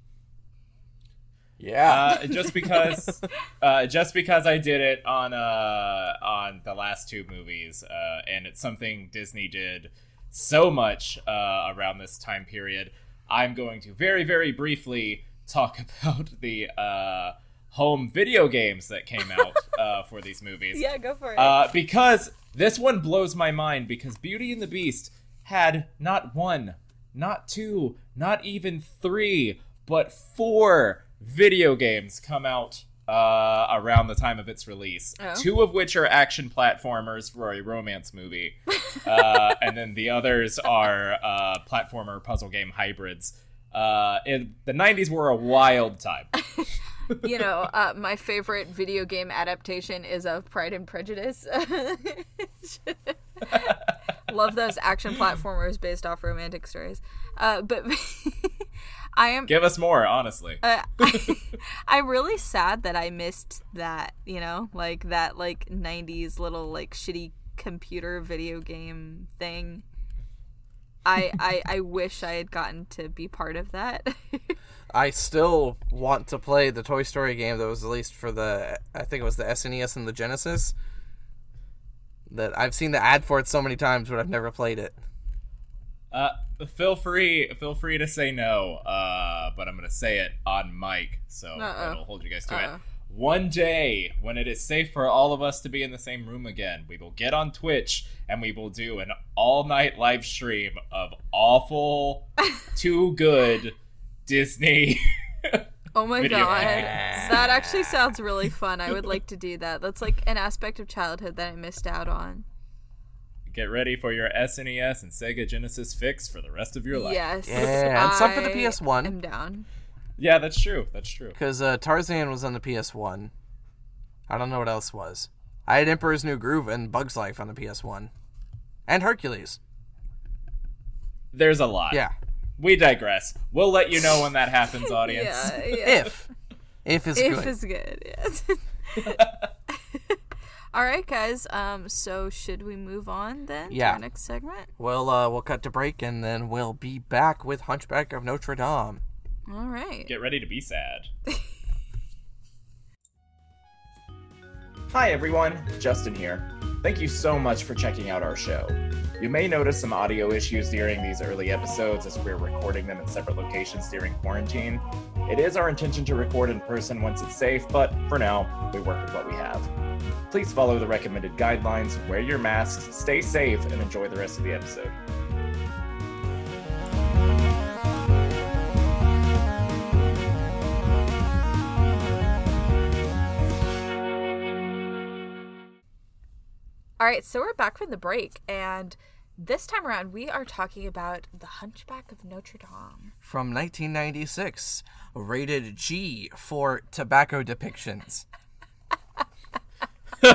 Yeah. Uh, just because, uh, just because I did it on uh, on the last two movies, uh, and it's something Disney did so much uh, around this time period. I'm going to very, very briefly talk about the uh, home video games that came out uh, for these movies. Yeah, go for it. Uh, because this one blows my mind because Beauty and the Beast had not one, not two, not even three, but four video games come out uh, around the time of its release. Oh. Two of which are action platformers for a romance movie, uh, and then the others are uh, platformer puzzle game hybrids. Uh, in, the 90s were a wild time. you know, uh, my favorite video game adaptation is of Pride and Prejudice. Love those action platformers based off romantic stories. Uh, but I am Give us more, honestly. uh, I, I'm really sad that I missed that, you know, like that like 90s little like shitty computer video game thing. I I, I wish I had gotten to be part of that. I still want to play the Toy Story game that was released for the I think it was the SNES and the Genesis. That I've seen the ad for it so many times, but I've never played it. Uh, feel free, feel free to say no. Uh, but I'm gonna say it on mic, so Uh-oh. it'll hold you guys to Uh-oh. it. One day, when it is safe for all of us to be in the same room again, we will get on Twitch and we will do an all-night live stream of awful, too good Disney. Oh my Video god. game. That actually sounds really fun. I would like to do that. That's like an aspect of childhood that I missed out on. get ready for your SNES and Sega Genesis fix for the rest of your life. Yes. Yeah, and some for the PS1. I'm down. Yeah, that's true. That's true. Because uh, Tarzan was on the PS1. I don't know what else was. I had Emperor's New Groove and Bug's Life on the PS1. And Hercules. There's a lot. Yeah. We digress. We'll let you know when that happens, audience. Yeah, yeah. If. If is good. if good. is good. Yes. All right, guys. Um, so should we move on then Yeah. to our next segment? We'll uh, we'll cut to break and then we'll be back with Hunchback of Notre Dame. All right. Get ready to be sad. Hi everyone, Justin here. Thank you so much for checking out our show. You may notice some audio issues during these early episodes as we're recording them in separate locations during quarantine. It is our intention to record in person once it's safe, but for now, we work with what we have. Please follow the recommended guidelines, wear your masks, stay safe, and enjoy the rest of the episode. All right, so we're back from the break, and this time around we are talking about the Hunchback of Notre Dame. From 1996, rated G for tobacco depictions. Which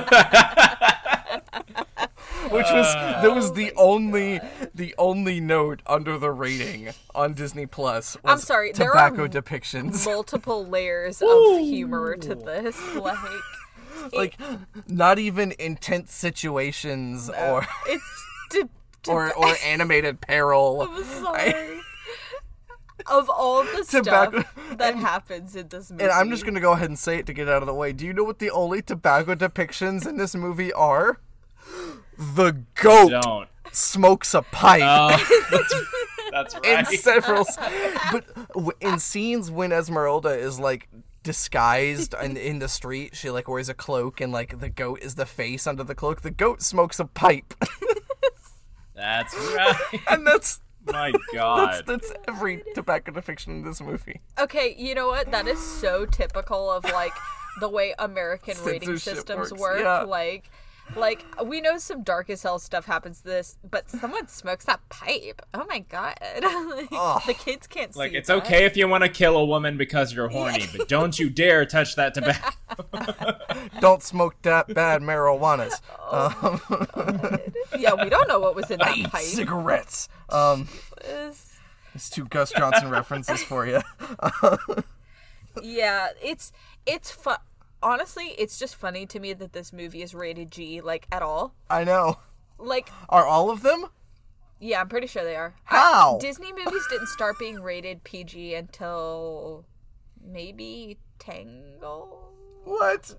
was that was oh the only the only note under the rating on Disney Plus. I'm sorry, there tobacco are depictions. Multiple layers of humor to this, like like not even intense situations or it's. To, to, or or animated peril. I'm sorry. of all the Tobacco- stuff that happens in this movie, And I'm just gonna go ahead and say it to get out of the way. Do you know what the only tobacco depictions in this movie are? The goat Don't. smokes a pipe. Oh, that's, that's in right. several, s- but w- in scenes when Esmeralda is like disguised in, in the street, she like wears a cloak and like the goat is the face under the cloak. The goat smokes a pipe, That's right. and that's My that's, God. that's every tobacco depiction in this movie. Okay, you know what? That is so typical of like the way American rating systems works, work. yeah. Like, like we know some dark as hell stuff happens to this, but someone smokes that pipe. Oh my god! Like, the kids can't see. Like it's that. okay if you want to kill a woman because you're horny, but don't you dare touch that tobacco. Don't smoke that bad marijuanas. Yeah, we don't know what was in I that eat pipe. cigarettes. Um, It's- it's two Gus Johnson references for you. yeah, it's it's fun. Honestly, it's just funny to me that this movie is rated G, like at all. I know. Like, Are all of them? yeah, I'm pretty sure they are. How? Disney movies didn't start being rated PG until maybe Tangle. What?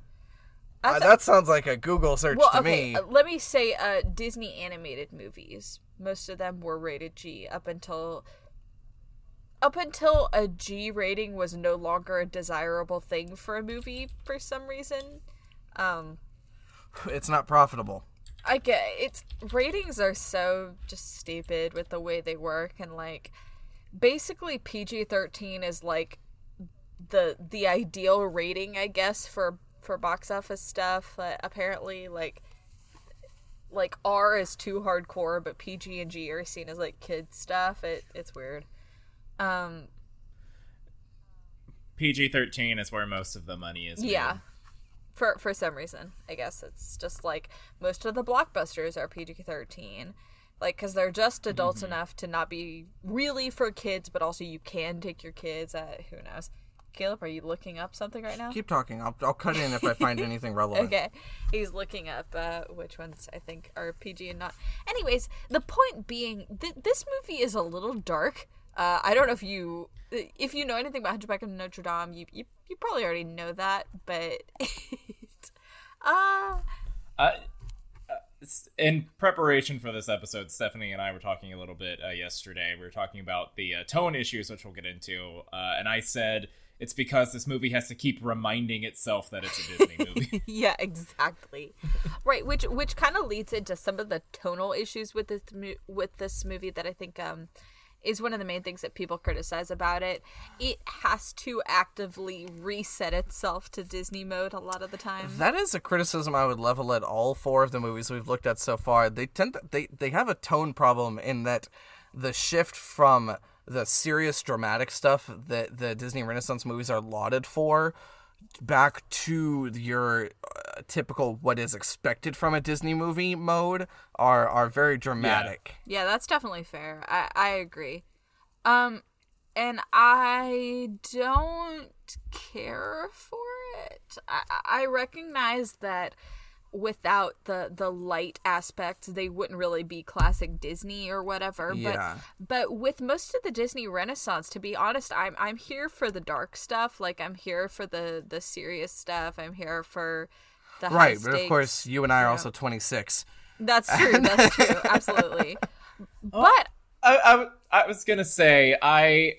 Uh, that sounds like a Google search well, to okay, me. uh, let me say uh, Disney animated movies. Most of them were rated G up until up until a G rating was no longer a desirable thing for a movie for some reason. Um, It's not profitable. I get it's ratings are so just stupid with the way they work and like basically PG-13 is like the the ideal rating I guess for for box office stuff but apparently like like R is too hardcore but PG and G are seen as like kid stuff it it's weird um PG thirteen is where most of the money is. made. yeah for for some reason i guess it's just like most of the blockbusters are pg-13 like because they're just adults enough to not be really for kids but also you can take your kids uh, who knows caleb are you looking up something right now Keep talking. I'll, I'll cut in if I find anything relevant. okay he's looking up uh, which ones i think are pg and not anyways the point being th- this movie is a little dark uh, i don't know if you if you know anything about hunchback of notre dame you, you, you probably already know that but uh Uh, in preparation for this episode, Stephanie and I were talking a little bit uh, yesterday. We were talking about the uh, tone issues, which we'll get into. Uh, and I said it's because this movie has to keep reminding itself that it's a Disney movie. yeah exactly right which which kind of leads into some of the tonal issues with this with this movie that i think um is one of the main things that people criticize about it it has to actively reset itself to disney mode a lot of the time That is a criticism I would level at all four of the movies we've looked at so far. They tend to, they they have a tone problem in that the shift from the serious dramatic stuff that the Disney Renaissance movies are lauded for back to your uh, typical what is expected from a Disney movie mode are are very dramatic. yeah that's definitely fair. I i agree. Um and i don't care for it. I i recognize that without the the light aspects they wouldn't really be classic disney or whatever Yeah. but but with most of the disney renaissance to be honest i'm i'm here for the dark stuff like i'm here for the the serious stuff i'm here for the high Right, but of course, you and I are Yeah. also 26. that's true that's true absolutely oh, but I I was gonna say I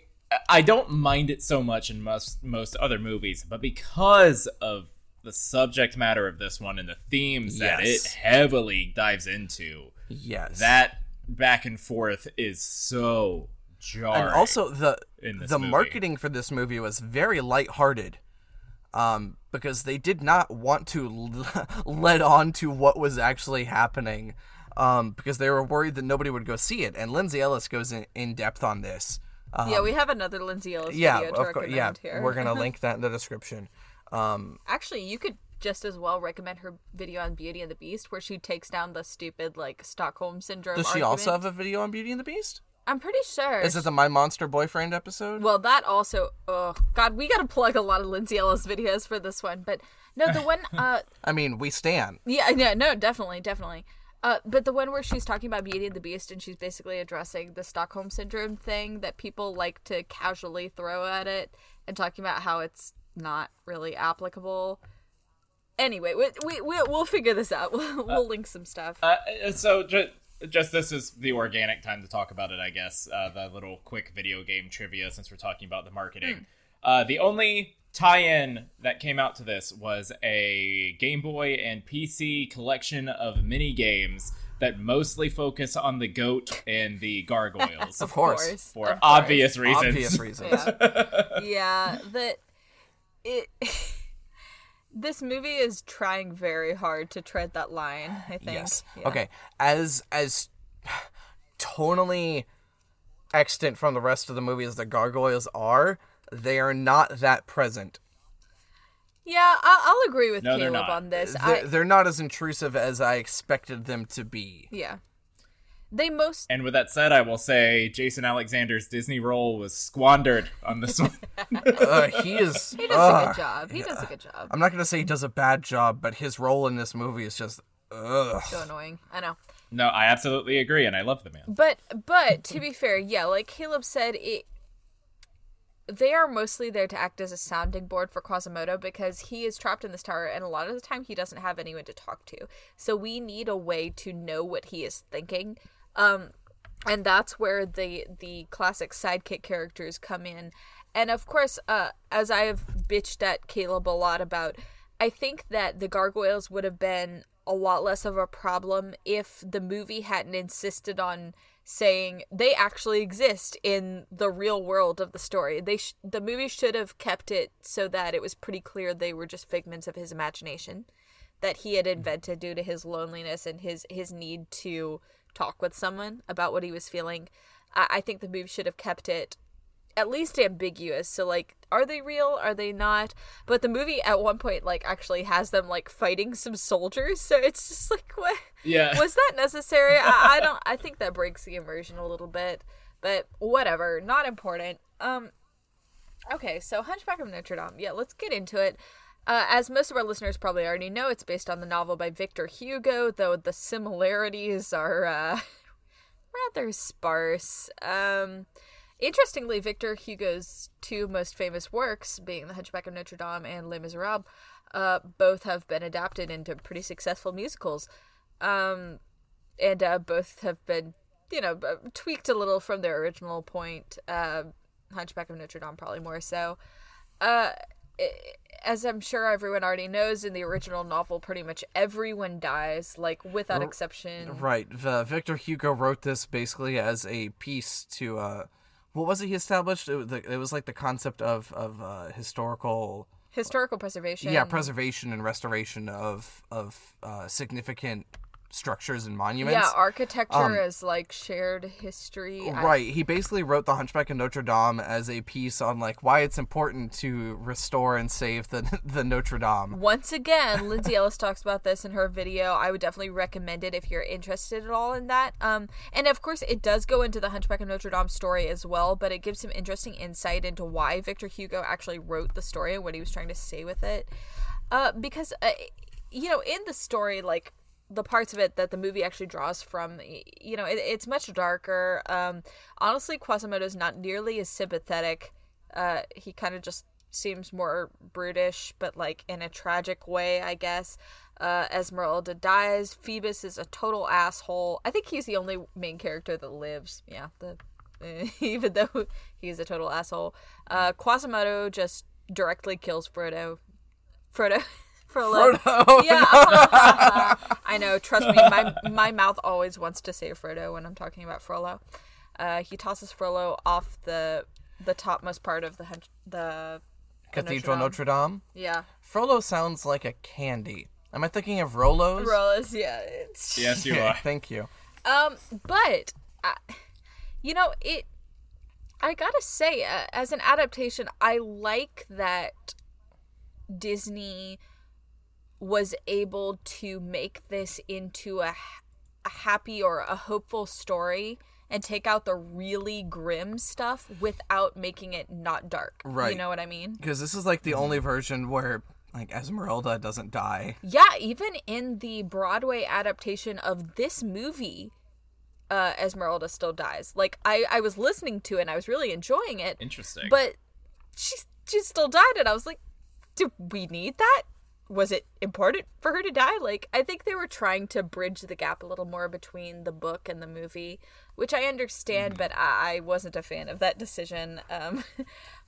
I don't mind it so much in most most other movies, but because of the subject matter of this one and the themes that it heavily dives into, Yes. that back and forth is so jarring. and also the in this the movie. marketing for this movie was very lighthearted. Um, because they did not want to let on to what was actually happening. Um, because they were worried that nobody would go see it. And Lindsay Ellis goes in, in depth on this. Um, yeah we have another lindsay ellis yeah, video to of course, recommend yeah. here We're gonna link that in the description. Um, Actually, you could just as well recommend her video on Beauty and the Beast, where she takes down the stupid like Stockholm syndrome. does she also have a video on Beauty and the Beast? I'm pretty sure. Is it the My Monster Boyfriend episode? well, that also. Oh God, we got to plug a lot of Lindsay Ellis videos for this one, but no, the one. Uh, I mean, we stand. yeah, yeah, no, definitely, definitely. Uh, but the one where she's talking about Beauty and the Beast and she's basically addressing the Stockholm syndrome thing that people like to casually throw at it and talking about how it's not really applicable. Anyway, we, we, we, we'll figure this out. We'll, we'll link some stuff. Uh, so just, just this is the organic time to talk about it, I guess. Uh, the little quick video game trivia since we're talking about the marketing. Uh, the only tie-in that came out to this was a Game Boy and PC collection of mini games that mostly focus on the goat and the gargoyles Of course. for of course. obvious reasons. Obvious reasons. Yeah. yeah, that it. this movie is trying very hard to tread that line. I think. Yes. Yeah. Okay. As as tonally extant from the rest of the movie as the gargoyles are, they are not that present. Yeah, I- I'll agree with No, Caleb on this. They're, I they're not as intrusive as I expected them to be. yeah, they most And with that said, I will say Jason Alexander's Disney role was squandered on this one. Uh, he is. he does a good job. He does a good job. I'm not gonna say he does a bad job, but his role in this movie is just. Ugh. So annoying. I know. no, I absolutely agree, and I love the man. But but to be fair, yeah, like Caleb said, it they are mostly there to act as a sounding board for Quasimodo because he is trapped in this tower and a lot of the time he doesn't have anyone to talk to. So we need a way to know what he is thinking. Um and that's where the the classic sidekick characters come in. And of course, uh as I have bitched at Caleb a lot about, I think that the gargoyles would have been a lot less of a problem if the movie hadn't insisted on saying they actually exist in the real world of the story. They sh- the movie should have kept it so that it was pretty clear they were just figments of his imagination that he had invented due to his loneliness and his his need to talk with someone about what he was feeling. I, I think the movie should have kept it at least ambiguous. So like, are they real? Are they not? But the movie at one point like actually has them like fighting some soldiers. So it's just like, what Yeah. was that necessary? I, I don't. I think that breaks the immersion a little bit. But whatever, not important. Um, okay, so Hunchback of Notre Dame. Yeah, let's get into it. Uh, as most of our listeners probably already know, it's based on the novel by Victor Hugo, though the similarities are uh, rather sparse. Um, interestingly, Victor Hugo's two most famous works, being The Hunchback of Notre Dame and Les Miserables, uh, both have been adapted into pretty successful musicals. Um, and uh, both have been, you know, tweaked a little from their original point. Uh, Hunchback of Notre Dame, probably more so. As I'm sure everyone already knows, in the original novel, pretty much everyone dies, like without exception. Right. The, Victor Hugo wrote this basically as a piece to. Uh, what was it he established? It, was the, it was like the concept of of uh, historical. Historical preservation. Yeah, preservation and restoration of of uh, significant structures and monuments. Yeah, architecture Um, as like shared history. I- Right. He basically wrote The Hunchback of Notre Dame as a piece on like why it's important to restore and save the the Notre Dame. Once again, Lindsay Ellis talks about this in her video. I would definitely recommend it if you're interested at all in that. Um, and of course, it does go into the Hunchback of Notre Dame story as well, but it gives some interesting insight into why Victor Hugo actually wrote the story and what he was trying to say with it. Uh, because uh, you know, in the story, like the parts of it that the movie actually draws from, you know, it, it's much darker. Um, honestly, Quasimodo's not nearly as sympathetic. Uh, he kind of just seems more brutish, but like in a tragic way, I guess. Uh, Esmeralda dies. Phoebus is a total asshole. I think he's the only main character that lives. Yeah, the even though he's a total asshole. Uh, Quasimodo just directly kills Frodo. Frodo. Frollo. Frodo. Yeah. I know. Trust me, my my mouth always wants to say Frodo when I'm talking about Frollo. Uh, he tosses Frollo off the the topmost part of the hun- the Cathedral Notre Notre Dame. yeah. Frollo sounds like a candy. Am I thinking of Rolos? Rollers, yeah. It's Yes, you Okay, are. Thank you. Um, but I, you know it. I gotta say, uh, as an adaptation, I like that Disney was able to make this into a, a happy or a hopeful story and take out the really grim stuff without making it not dark. Right. You know what I mean? Because this is like the only version where like Esmeralda doesn't die. Yeah, even in the Broadway adaptation of this movie, uh, Esmeralda still dies. Like I, I was listening to it and I was really enjoying it, Interesting. but she she still died, and I was like, do we need that? Was it important for her to die? Like I think they were trying to bridge the gap a little more between the book and the movie, which I understand, but I, I wasn't a fan of that decision. Um,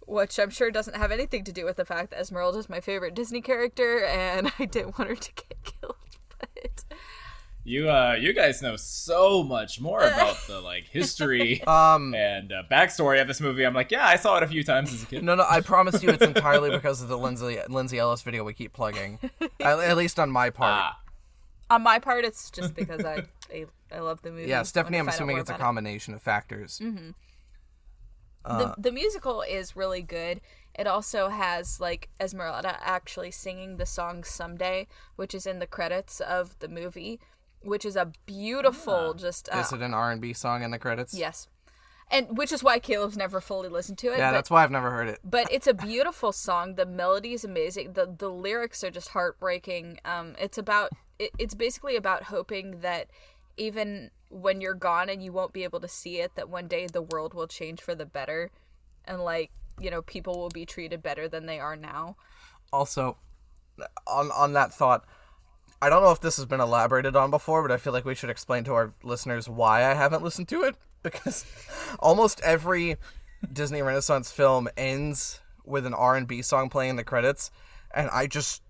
which I'm sure doesn't have anything to do with the fact that Esmeralda is my favorite Disney character, and I didn't want her to get killed. But you uh you guys know so much more about the like history Um, and uh, backstory of this movie. I'm like, yeah, I saw it a few times as a kid. no, no, I promise you, it's entirely because of the Lindsay Lindsay Ellis video we keep plugging. at, at least on my part. Ah, on my part, it's just because I I, I love the movie. yeah, Stephanie, I I'm assuming it's a about it. combination of factors. the, the musical is really good. It also has like Esmeralda actually singing the song "Someday," which is in the credits of the movie, which is a beautiful just uh, Is it an R&B song in the credits? yes, and which is why Caleb's never fully listened to it. Yeah, but, that's why I've never heard it. but it's a beautiful song. The melody is amazing. the The lyrics are just heartbreaking. Um, it's about it, it's basically about hoping that even when you're gone and you won't be able to see it, that one day the world will change for the better, and like you know people will be treated better than they are now. Also, on on that thought, I don't know if this has been elaborated on before, but I feel like we should explain to our listeners why I haven't listened to it because almost every Disney Renaissance film ends with an R&B song playing in the credits, and I just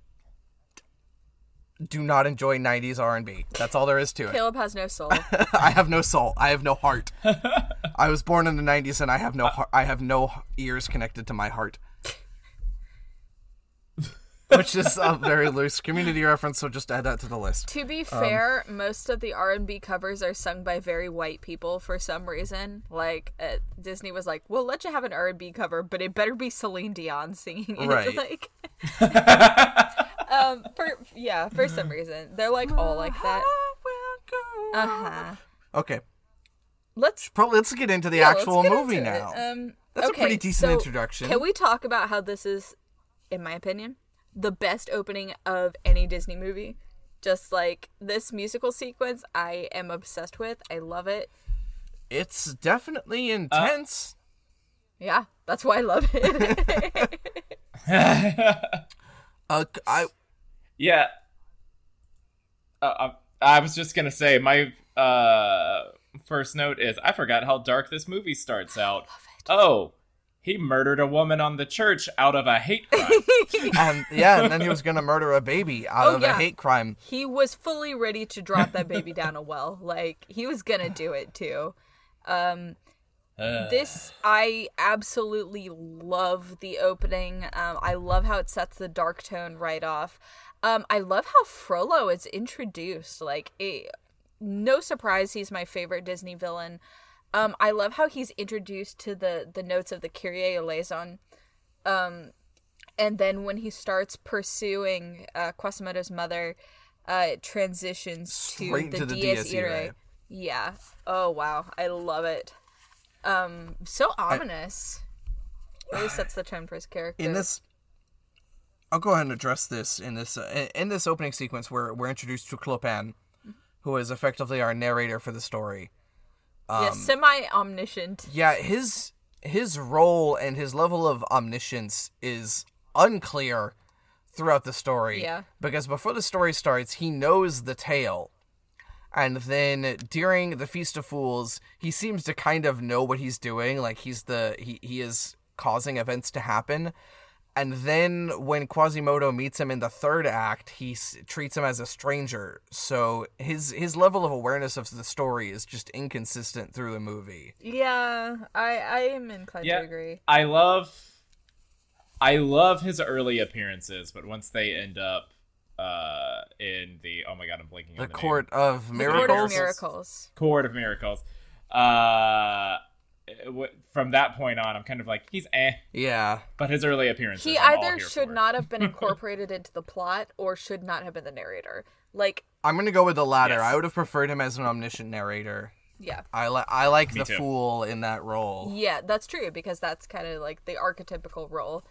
do not enjoy 90s R&B. That's all there is to it. Caleb has no soul. I have no soul. I have no heart. I was born in the 90s and I have no heart. I have no ears connected to my heart. Which is a very loose community reference, so just add that to the list. to be Um, fair, most of the R and B covers are sung by very white people for some reason. Like uh, Disney was like, "We'll let you have an R and B cover, but it better be Celine Dion singing it." Right. Like, um, for yeah, for some reason they're like all like that. Uh huh. Okay, Let's probably let's get into the yeah, actual movie now. Um, That's a pretty decent so introduction. Can we talk about how this is, in my opinion, the best opening of any Disney movie? Just like this musical sequence, I am obsessed with. I love it. It's definitely intense. Yeah, that's why I love it. Uh, I yeah. Uh, I, I was just gonna say my uh first note is I forgot how dark this movie starts out. Oh, he murdered a woman on the church out of a hate crime. and yeah, and then he was gonna murder a baby out Oh, of yeah. a hate crime. he was fully ready to drop that baby down a well. Like he was gonna do it too. Um, this I absolutely love the opening. Um, I love how it sets the dark tone right off. Um, I love how Frollo is introduced. Like, it, no surprise, he's my favorite Disney villain. Um, I love how he's introduced to the the notes of the Kyrie eleison. Um, and then when he starts pursuing uh, Quasimodo's mother, uh, it transitions Straight to to the, the Dies Irae. Yeah. Oh wow, I love it. Um, so ominous. Really sets the tone for his character. in this I'll go ahead and address this in this uh, in this opening sequence where we're introduced to Clopin, who is effectively our narrator for the story. Um, yeah, semi omniscient. Yeah, his his role and his level of omniscience is unclear throughout the story. Yeah. Because before the story starts, he knows the tale. And then during the Feast of Fools, he seems to kind of know what he's doing, like he's the he, he is causing events to happen. And then when Quasimodo meets him in the third act, he s- treats him as a stranger. So his his level of awareness of the story is just inconsistent through the movie. Yeah, I I am inclined Yeah. to agree. I love I love his early appearances, but once they end up uh in the oh my god, I'm blanking The on the Court name. of The Miracles. Court of Miracles. Court of Miracles. Uh w- from that point on, I'm kind of like he's eh, Yeah. but his early appearances He I'm all either here should for. not have been incorporated into the plot or should not have been the narrator. Like, I'm gonna go with the latter. Yes. I would have preferred him as an omniscient narrator. yeah. I like I like Me the too. fool in that role. Yeah, that's true because that's kind of like the archetypical role.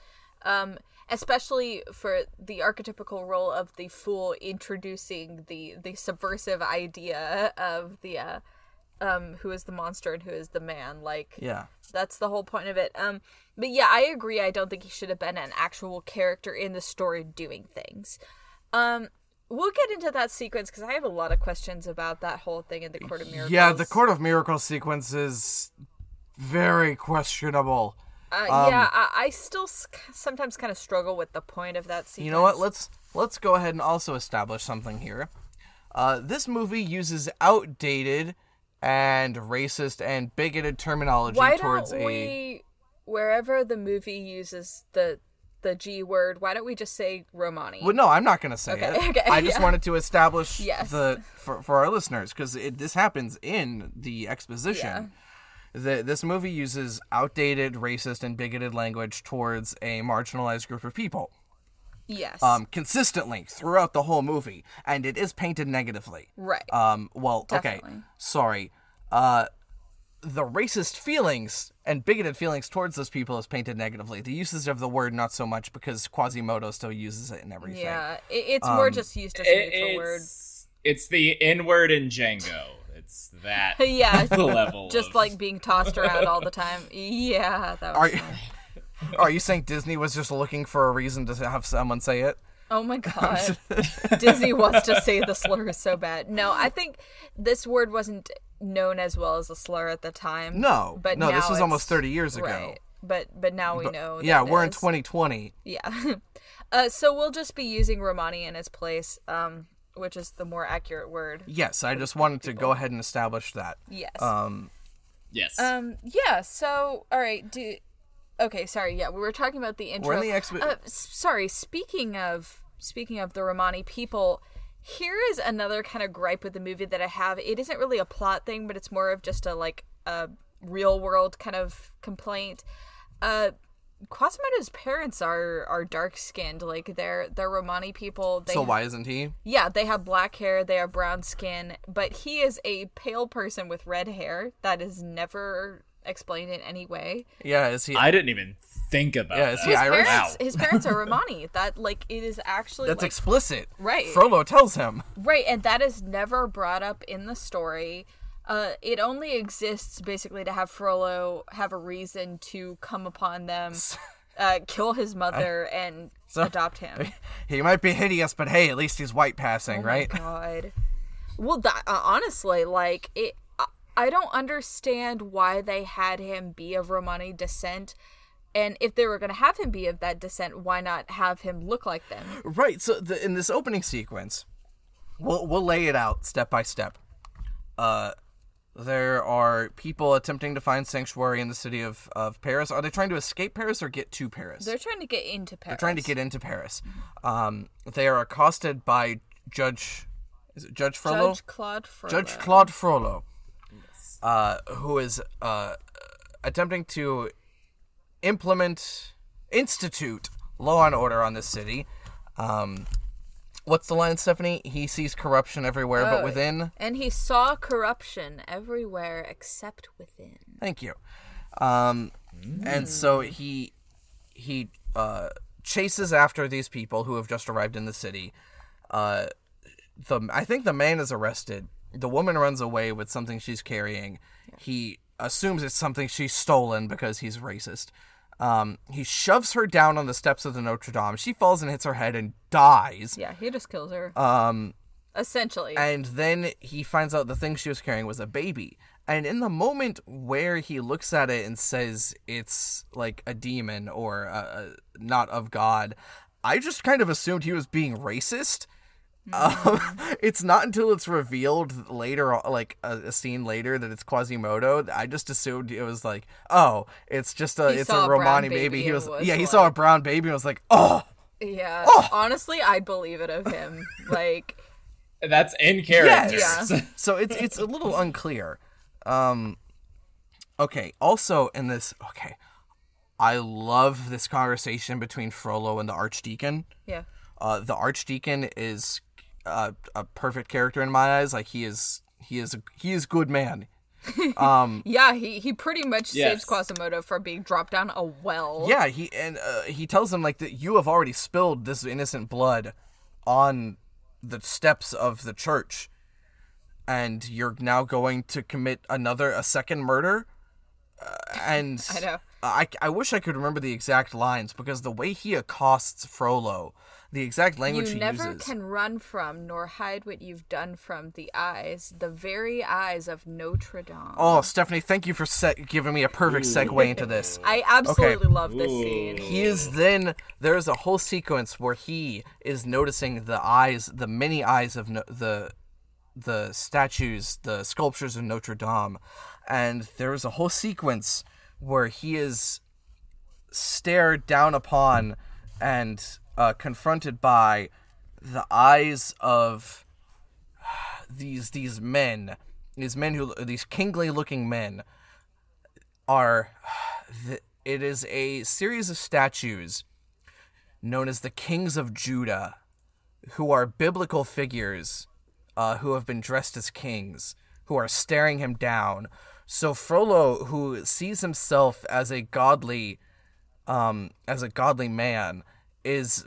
Um, especially for the archetypical role of the fool introducing the the subversive idea of the uh, um who is the monster and who is the man like Yeah. that's the whole point of it um but yeah i agree i don't think he should have been an actual character in the story doing things um we'll get into that sequence because i have a lot of questions about that whole thing in the court of miracles Yeah, the Court of Miracles sequence is very questionable. uh, um, yeah I, I still s- sometimes kind of struggle with the point of that sequence You know what? Let's let's go ahead and also establish something here. Uh, this movie uses outdated and racist and bigoted terminology why towards don't a. we wherever the movie uses the the g word why don't we just say romani Well, no, I'm not gonna say Okay, it. okay, I just yeah. wanted to establish Yes. the for for our listeners because this happens in the exposition. The, this movie uses outdated, racist, and bigoted language towards a marginalized group of people. Yes um, consistently throughout the whole movie, and it is painted negatively. right Um, well, okay, sorry. Uh, the racist feelings and bigoted feelings towards those people is painted negatively. The usage of the word not so much because Quasimodo still uses it in everything. yeah it, it's more Um, just used as a It- neutral word it's, it's the N word in Django. It's that yeah level. just of- like being tossed around all the time yeah that was you, fun. Are you saying Disney was just looking for a reason to have someone say it? oh my god disney wants to say the slur is so bad no i think this word wasn't known as well as a slur at the time No, but no, this was almost 30 years ago. right. but but now we know yeah, we're it in 2020. Yeah. uh, so we'll just be using Romani in its place, um, which is the more accurate word. Yes, I just wanted to go ahead and establish that. Yes. Um, yes. um. Yeah. So, all right. Do. Okay. Sorry. Yeah, we were talking about the intro. We're in the expo- uh, Sorry. Speaking of speaking of the Romani people. Here is another kind of gripe with the movie that I have. It isn't really a plot thing, but it's more of just a like a real world kind of complaint. Uh, Quasimodo's parents are are dark skinned, like they're they're Romani people. They so why isn't he? Yeah, they have black hair, they have brown skin, but he is a pale person with red hair. That is never explained in any way. Yeah, is he? I didn't even think about it. Yeah, that. is he His Irish? parents, Wow. his parents are Romani. That like it is actually That's like, explicit. Right. Frollo tells him. right, and that is never brought up in the story. Uh, it only exists basically to have Frollo have a reason to come upon them, uh, kill his mother, and So- adopt him. He might be hideous, but hey, at least he's white passing, Oh my right? God. Well, that uh, honestly, like it, I, don't understand why they had him be of Romani descent, and if they were going to have him be of that descent, why not have him look like them? Right. So the, in this opening sequence, we'll we'll lay it out step by step. Uh, there are people attempting to find sanctuary in the city of, of Paris. Are they trying to escape Paris or get to Paris? They're trying to get into Paris. They're trying to get into Paris. Um, they are accosted by Judge, is it Judge Frollo? Judge Claude Frollo. Judge Claude Frollo, uh, who is uh, attempting to implement, institute law and order on this city. Um, what's the line, Stephanie? He sees corruption everywhere, but Oh, within. And he saw corruption everywhere except within. Thank you. Um, and so he he uh, chases after these people who have just arrived in the city. Uh, the I think the man is arrested. The woman runs away with something she's carrying. He assumes it's something she's stolen because he's racist. Um, he shoves her down on the steps of the Notre Dame. She falls and hits her head and dies. Yeah, he just kills her. Um, Essentially. and then he finds out the thing she was carrying was a baby. And in the moment where he looks at it and says it's like a demon or uh uh not of God, I just kind of assumed he was being racist. Um, it's not until it's revealed later, like a, a scene later, that it's Quasimodo. I just assumed it was like, oh, it's just a, He it's a a Romani baby baby. He was, was yeah, he saw a brown baby and was like, oh, yeah. Oh! Honestly, I believe it of him. like, That's in character. Yes. Yeah. so it's it's a little unclear. Um okay, also in this okay. I love this conversation between Frollo and the Archdeacon. yeah. Uh the Archdeacon is uh, a perfect character in my eyes. Like he is he is a, he is good man. Um Yeah, he, he pretty much Yes. saves Quasimodo from being dropped down a well. yeah, he and uh, he tells him like that you have already spilled this innocent blood on the steps of the church and you're now going to commit another a second murder uh, and I know. I, I wish I could remember the exact lines because the way he accosts Frollo, the exact language You he never uses. can run from nor hide what you've done from the eyes, the very eyes of Notre Dame. Oh, Stephanie, thank you for se- giving me a perfect segue into this. I absolutely love this scene. He is then there's a whole sequence where he is noticing the eyes, the many eyes of no- the the statues, the sculptures of Notre Dame, and there is a whole sequence where he is stared down upon and uh, confronted by the eyes of these these men, these men who these kingly looking men are. It is a series of statues known as the kings of Judah, who are biblical figures uh, who have been dressed as kings, who are staring him down. So Frollo, who sees himself as a godly, um, as a godly man, is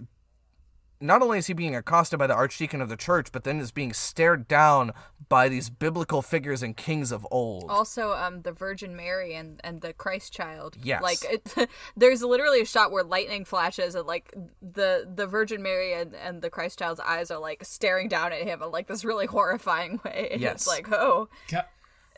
not only is he being accosted by the archdeacon of the church, but then is being stared down by these biblical figures and kings of old. Also, um, the Virgin Mary and, and the Christ Child. Yes. Like, it, there's literally a shot where lightning flashes and, like, the the Virgin Mary and, and the Christ Child's eyes are, like, staring down at him in, like, this really horrifying way. And Yes. It's like, oh, God,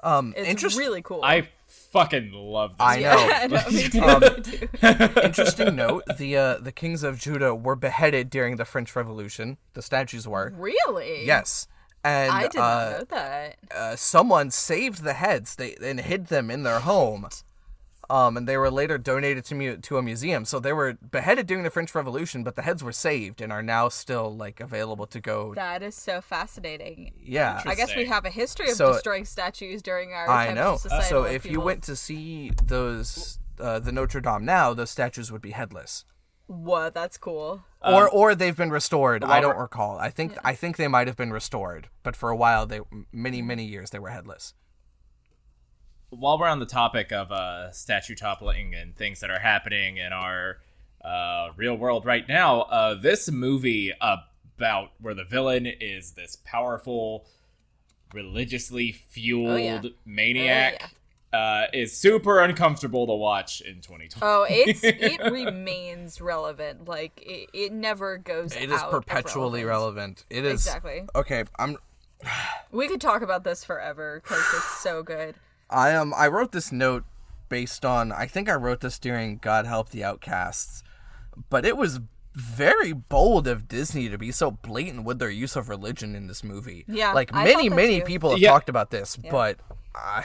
Um, it's interest- really cool. I fucking love this. I know. Yeah, I know, Um. Interesting note: the uh, the kings of Judah were beheaded during the French Revolution. The statues were. Really? Yes, and I did uh, not know that. uh, someone saved the heads they and hid them in their home. Um, and they were later donated to mu- to a museum. So they were beheaded during the French Revolution, but the heads were saved and are now still like available to go. That is so fascinating. yeah, I guess we have a history of So- destroying statues during our I know. of societal So if you went to see those uh, the Notre Dame now, those statues would be headless. What? That's cool. or or they've been restored. I don't recall. I think I think they might have been restored, but for a while they many many years they were headless. While we're on the topic of uh, statue toppling and things that are happening in our uh, real world right now, uh, this movie about where the villain is this powerful, religiously fueled Oh, yeah. maniac uh, is super uncomfortable to watch in 2020. Oh, it's it remains relevant. Like it, it never goes. It is out of perpetually relevance. relevant. It is Exactly. Okay, I'm We could talk about this forever because it's so good. I am I wrote this note based on I think I wrote this during God Help the Outcasts, but it was very bold of Disney to be so blatant with their use of religion in this movie. Yeah, like many thought many too. people have Yeah. talked about this, but I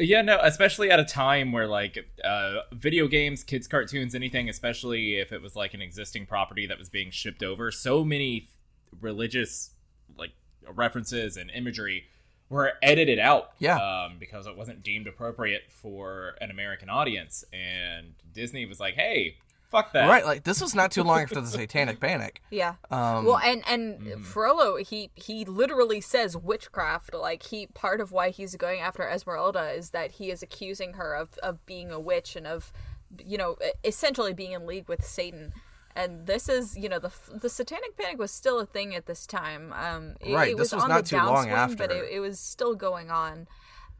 Yeah, no, especially at a time where like uh, video games, kids' cartoons, anything, especially if it was like an existing property that was being shipped over, so many religious like references and imagery were edited out. Yeah. um, because it wasn't deemed appropriate for an American audience, and Disney was like, "Hey, fuck that." right like this was not too long after the Satanic Panic. Yeah. Um, well, and and Frollo, he he literally says witchcraft. Like he part of why he's going after Esmeralda is that he is accusing her of of being a witch and of you know, essentially being in league with Satan. And this is, you know, the the Satanic Panic was still a thing at this time. Um, it, Right, it this was on not the too long downswing, but it, it was still going on.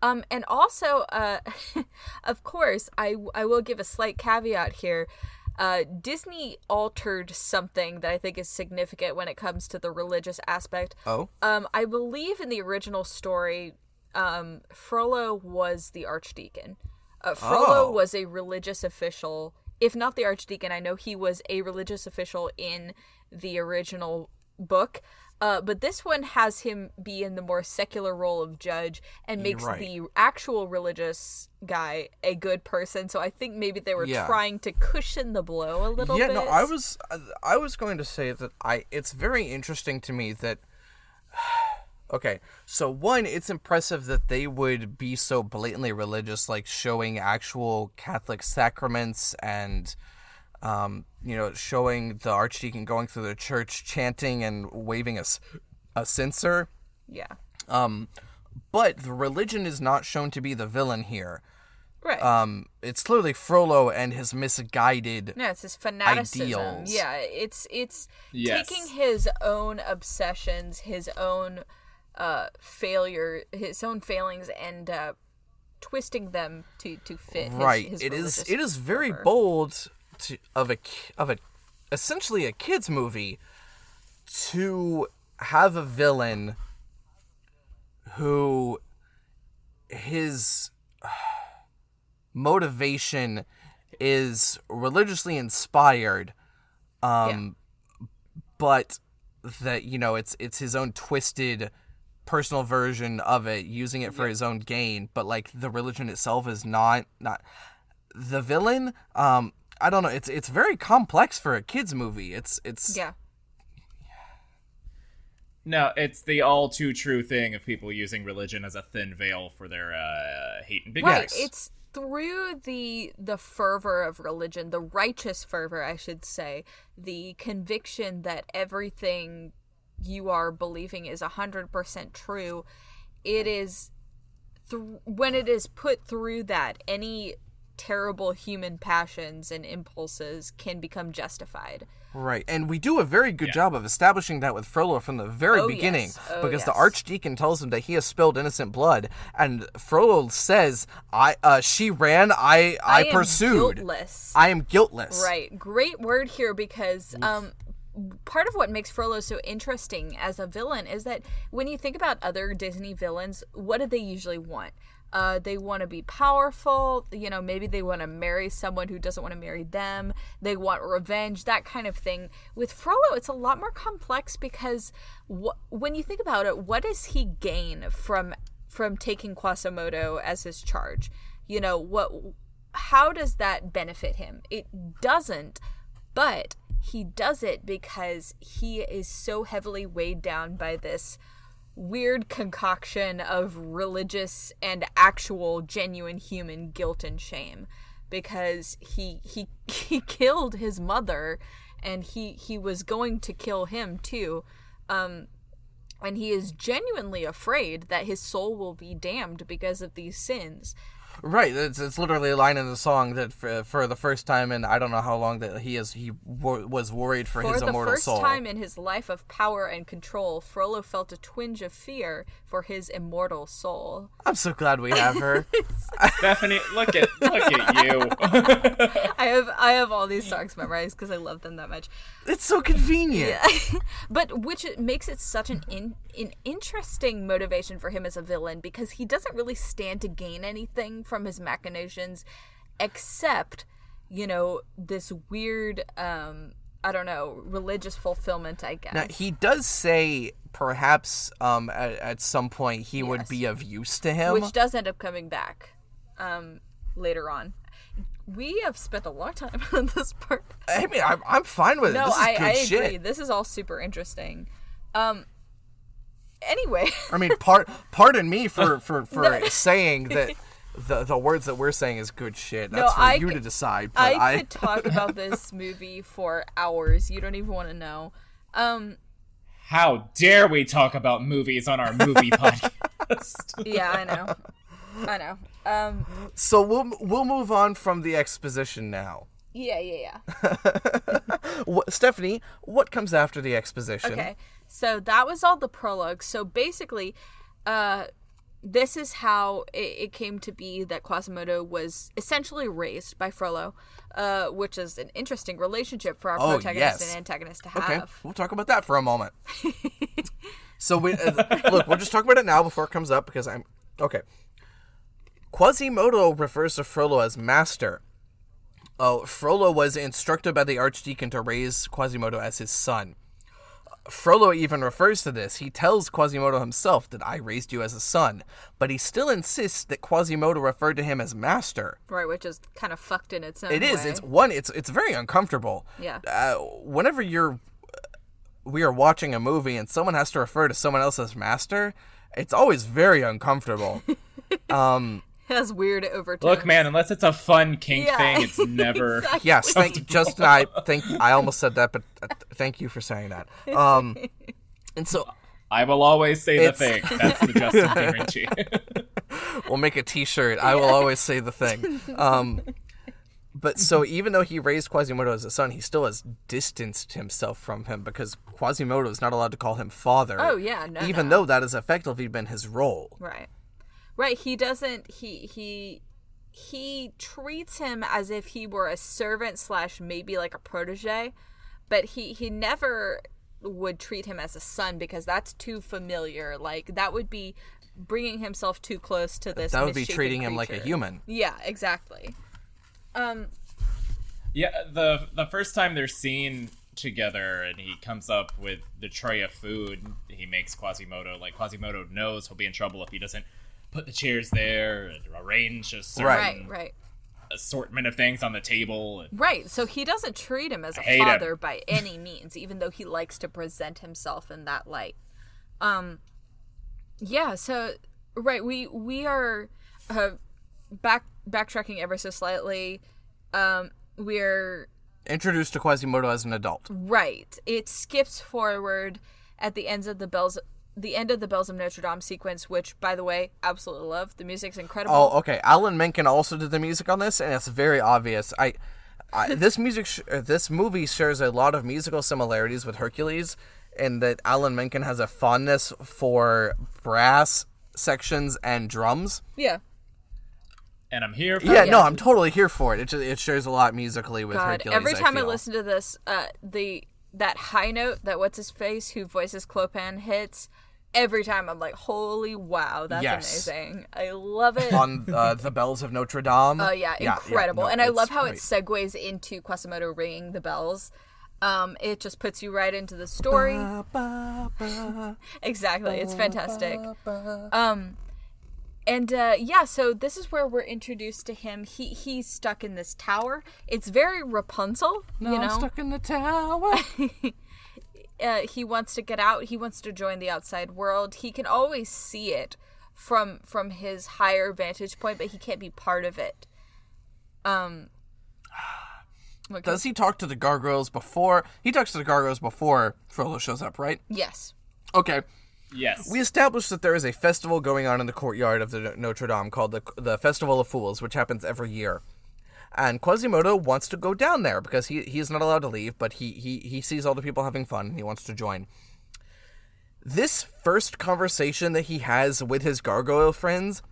Um, and also, uh, of course, I I will give a slight caveat here. Uh, Disney altered something that I think is significant when it comes to the religious aspect. Oh, Um, I believe in the original story, um, Frollo was the archdeacon. Uh, Frollo Oh. was a religious official. If not the archdeacon, I know he was a religious official in the original book. Uh, but this one has him be in the more secular role of judge and makes right. the actual religious guy a good person. So I think maybe they were Yeah. trying to cushion the blow a little yeah. bit. No, I was I was going to say that I. It's very interesting to me that. Okay, so one, it's impressive that they would be so blatantly religious, like showing actual Catholic sacraments and, um, you know, showing the archdeacon going through the church, chanting and waving a, a censer. Yeah. Um, but the religion is not shown to be the villain here. Right. Um, it's clearly Frollo and his misguided. Yeah, it's his fanaticism. ideals. Yeah, it's it's Yes. taking his own obsessions, his own uh failure, his own failings, and uh twisting them to to fit. His, right. his it is. It is very bold to of a of a essentially a kids movie to have a villain who his motivation is religiously inspired um but that you know it's it's his own twisted personal version of it using it for his own gain but like the religion itself is not not the villain um i don't know it's it's very complex for a kids movie it's it's Yeah. No, it's the all too true thing of people using religion as a thin veil for their uh, hate and bigotry. Right. It's through the the fervor of religion, the righteous fervor, I should say, the conviction that everything you are believing is hundred percent true. It is th- when it is put through that any terrible human passions and impulses can become justified. Right, and we do a very good job of establishing that with Frollo from the very Oh, beginning, yes. Oh, because the archdeacon tells him that he has spilled innocent blood, and Frollo says, "I, uh, she ran, I, I, am pursued, guiltless. I am guiltless." Right. Great word here because um part of what makes Frollo so interesting as a villain is that when you think about other Disney villains, what do they usually want? Uh, they want to be powerful. You know, maybe they want to marry someone who doesn't want to marry them. They want revenge, that kind of thing. With Frollo, it's a lot more complex because wh- when you think about it, what does he gain from from taking Quasimodo as his charge? You know, what how does that benefit him? It doesn't, but he does it because he is so heavily weighed down by this weird concoction of religious and actual genuine human guilt and shame. Because he he he killed his mother and he he was going to kill him too. Um and he is genuinely afraid that his soul will be damned because of these sins Right, it's, it's literally a line in the song that for, uh, for the first time in I don't know how long that he is he wo- was worried for, For his the immortal first soul. time in his life of power and control, Frollo felt a twinge of fear for his immortal soul. I'm so glad we have her. Stephanie, look at look at you. I have I have all these songs memorized because I love them that much. it's so convenient. Yeah. But which it makes it such an in, an interesting motivation for him as a villain because he doesn't really stand to gain anything from his machinations except, you know, this weird um I don't know, religious fulfillment, I guess. Now, he does say perhaps um at, at some point he would be of use to him. which does end up coming back um later on. We have spent a long time on this part. I mean, I'm, I'm fine with it. No, this is I, good I shit. agree. This is all super interesting. Um. Anyway, I mean, part pardon me for for, for saying that the the words that we're saying is good shit. That's No, for I you could- to decide. But I, I, could talk about this movie for hours. You don't even want to know. Um. How dare we talk about movies on our movie podcast? Yeah, I know. I know. Um, So we'll we'll move on from the exposition now. yeah, yeah, yeah. What, Stephanie, what comes after the exposition? Okay, so that was all the prologue. So basically, uh, this is how it, it came to be that Quasimodo was essentially raised by Frollo, uh, which is an interesting relationship for our Oh, protagonist yes. and antagonist to Okay, have. we'll talk about that for a moment. so we uh, look. We'll just talk about it now before it comes up because I'm okay. Quasimodo refers to Frollo as master. Oh, Frollo was instructed by the Archdeacon to raise Quasimodo as his son. Frollo even refers to this. He tells Quasimodo himself that I raised you as a son, but he still insists that Quasimodo referred to him as master. Right, which is kind of fucked in its own It is. way. It's one. It's it's very uncomfortable. Yeah. Uh, whenever you're, we are watching a movie and someone has to refer to someone else as master, it's always very uncomfortable. It has weird overtones. Look, man, unless it's a fun kink Yeah. thing, it's never. yes. Thank Justin. I think I almost said that, but uh, thank you for saying that. Um, and so I will always say the thing. That's the Justin King Ritchie. we'll make a T-shirt. I will always say the thing. Um, but so even though he raised Quasimodo as a son, he still has distanced himself from him because Quasimodo is not allowed to call him father. Oh, yeah, no, even no. though that has effectively been his role. Right. Right. He doesn't he he he treats him as if he were a servant slash maybe like a protege, but he he never would treat him as a son because that's too familiar. Like that would be bringing himself too close to this. That would be misshapen treating him like a human. Yeah, exactly. Um. Yeah, the the first time they're seen together and he comes up with the tray of food, he makes Quasimodo like Quasimodo knows he'll be in trouble if he doesn't put the chairs there and arrange a certain Right. Right. Right. assortment of things on the table. And Right. So he doesn't treat him as a hate him. father by any means, even though he likes to present himself in that light. Um yeah, so right, we we are uh, back backtracking ever so slightly. Um we're Introduced to Quasimodo as an adult. right. It skips forward at the ends of the bells the end of the Bells of Notre Dame sequence, which by the way, absolutely love. The music's incredible. Oh, okay. Alan Menken also did the music on this, and it's very obvious. I, I this music, sh- uh, this movie shares a lot of musical similarities with Hercules, in that Alan Menken has a fondness for brass sections and drums. Yeah. and I'm here for Yeah, yeah. no, I'm totally here for it. It, ju- it shares a lot musically with God, Hercules. every time I, feel. listen to this, uh, the that high note that what's his face who voices Clopin hits, every time I'm like, holy wow, that's Yes. amazing. I love it. on uh, the bells of Notre Dame. Oh yeah, incredible. no, and I love how great. it segues into Quasimodo ringing the bells. Um, it just puts you right into the story. Ba, ba, ba, exactly, it's fantastic. Um, and uh, yeah, so this is where we're introduced to him. He he's stuck in this tower. It's very Rapunzel, No, you know. I'm stuck in the tower. uh, he wants to get out. He wants to join the outside world. He can always see it from from his higher vantage point, but he can't be part of it. Um. okay. Does he talk to the gargoyles before? He talks to the gargoyles before Frollo shows up, right? Yes. Okay. yes. We established that there is a festival going on in the courtyard of the Notre Dame called the the Festival of Fools, which happens every year. And Quasimodo wants to go down there because he he's not allowed to leave, but he he he sees all the people having fun and he wants to join. This first conversation that he has with his gargoyle friends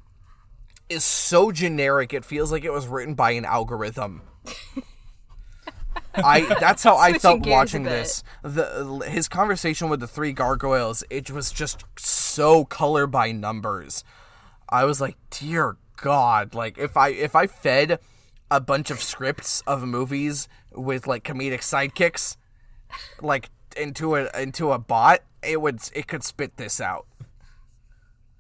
is so generic it feels like it was written by an algorithm. I that's how I felt watching this. The his conversation with the three gargoyles, it was just so color by numbers. I was like, "Dear god, like if I if I fed a bunch of scripts of movies with like comedic sidekicks like into a into a bot, it would it could spit this out.